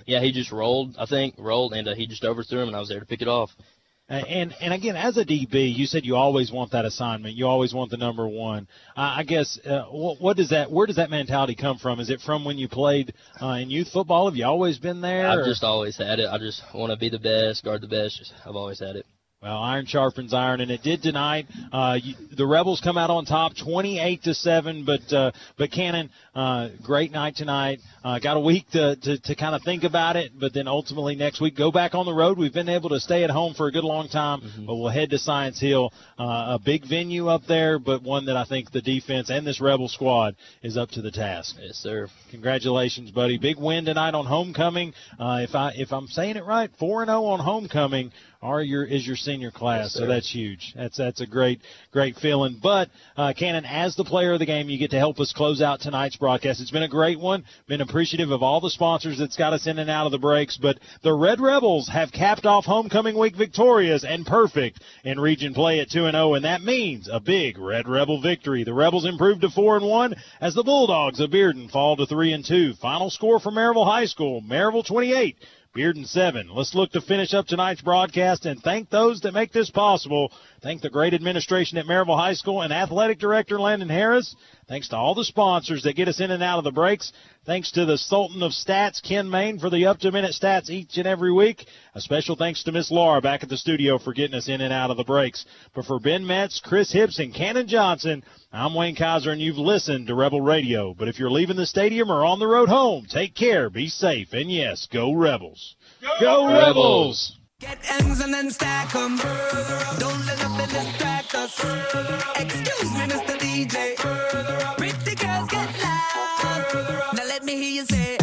yeah, he just rolled. I think rolled, and uh, he just overthrew him, and I was there to pick it off. And and again, as a DB, you said you always want that assignment. You always want the number one. Uh, I guess uh, what, what does that? Where does that mentality come from? Is it from when you played uh, in youth football? Have you always been there? I've or- just always had it. I just want to be the best, guard the best. I've always had it. Well, iron sharpens iron, and it did tonight. Uh, you, the Rebels come out on top, 28 to seven. But uh, but Cannon, uh, great night tonight. Uh, got a week to, to to kind of think about it, but then ultimately next week go back on the road. We've been able to stay at home for a good long time, but we'll head to Science Hill, uh, a big venue up there, but one that I think the defense and this Rebel squad is up to the task. Yes, sir. Congratulations, buddy! Big win tonight on homecoming. Uh, if I if I'm saying it right, four and zero on homecoming are your is your senior class, Yes, so that's huge. That's that's a great great feeling. But uh, Cannon, as the player of the game, you get to help us close out tonight's broadcast. It's been a great one. Been appreciative of all the sponsors that's got us in and out of the breaks. But the Red Rebels have capped off homecoming week victorious and perfect in region play at two and zero, and that means a big Red Rebel victory. The Rebels improved to four and one as the Bulldogs of Bearden fall to three and two. Final score for Maryville High School: Maryville twenty eight. Bearden 7. Let's look to finish up tonight's broadcast and thank those that make this possible. Thank the great administration at Maryville High School and athletic director Landon Harris. Thanks to all the sponsors that get us in and out of the breaks. Thanks to the Sultan of Stats, Ken Main, for the up-to-minute stats each and every week. A special thanks to Miss Laura back at the studio for getting us in and out of the breaks. But for Ben Metz, Chris Hibbs, and Cannon Johnson, I'm Wayne Kaiser, and you've listened to Rebel Radio. But if you're leaving the stadium or on the road home, take care, be safe, and yes, go Rebels. Go, Rebels! Get ends and then stack 'em. Don't let nothing distract us. Excuse me, Mr. DJ. Pretty girls get loud. Now let me hear you say.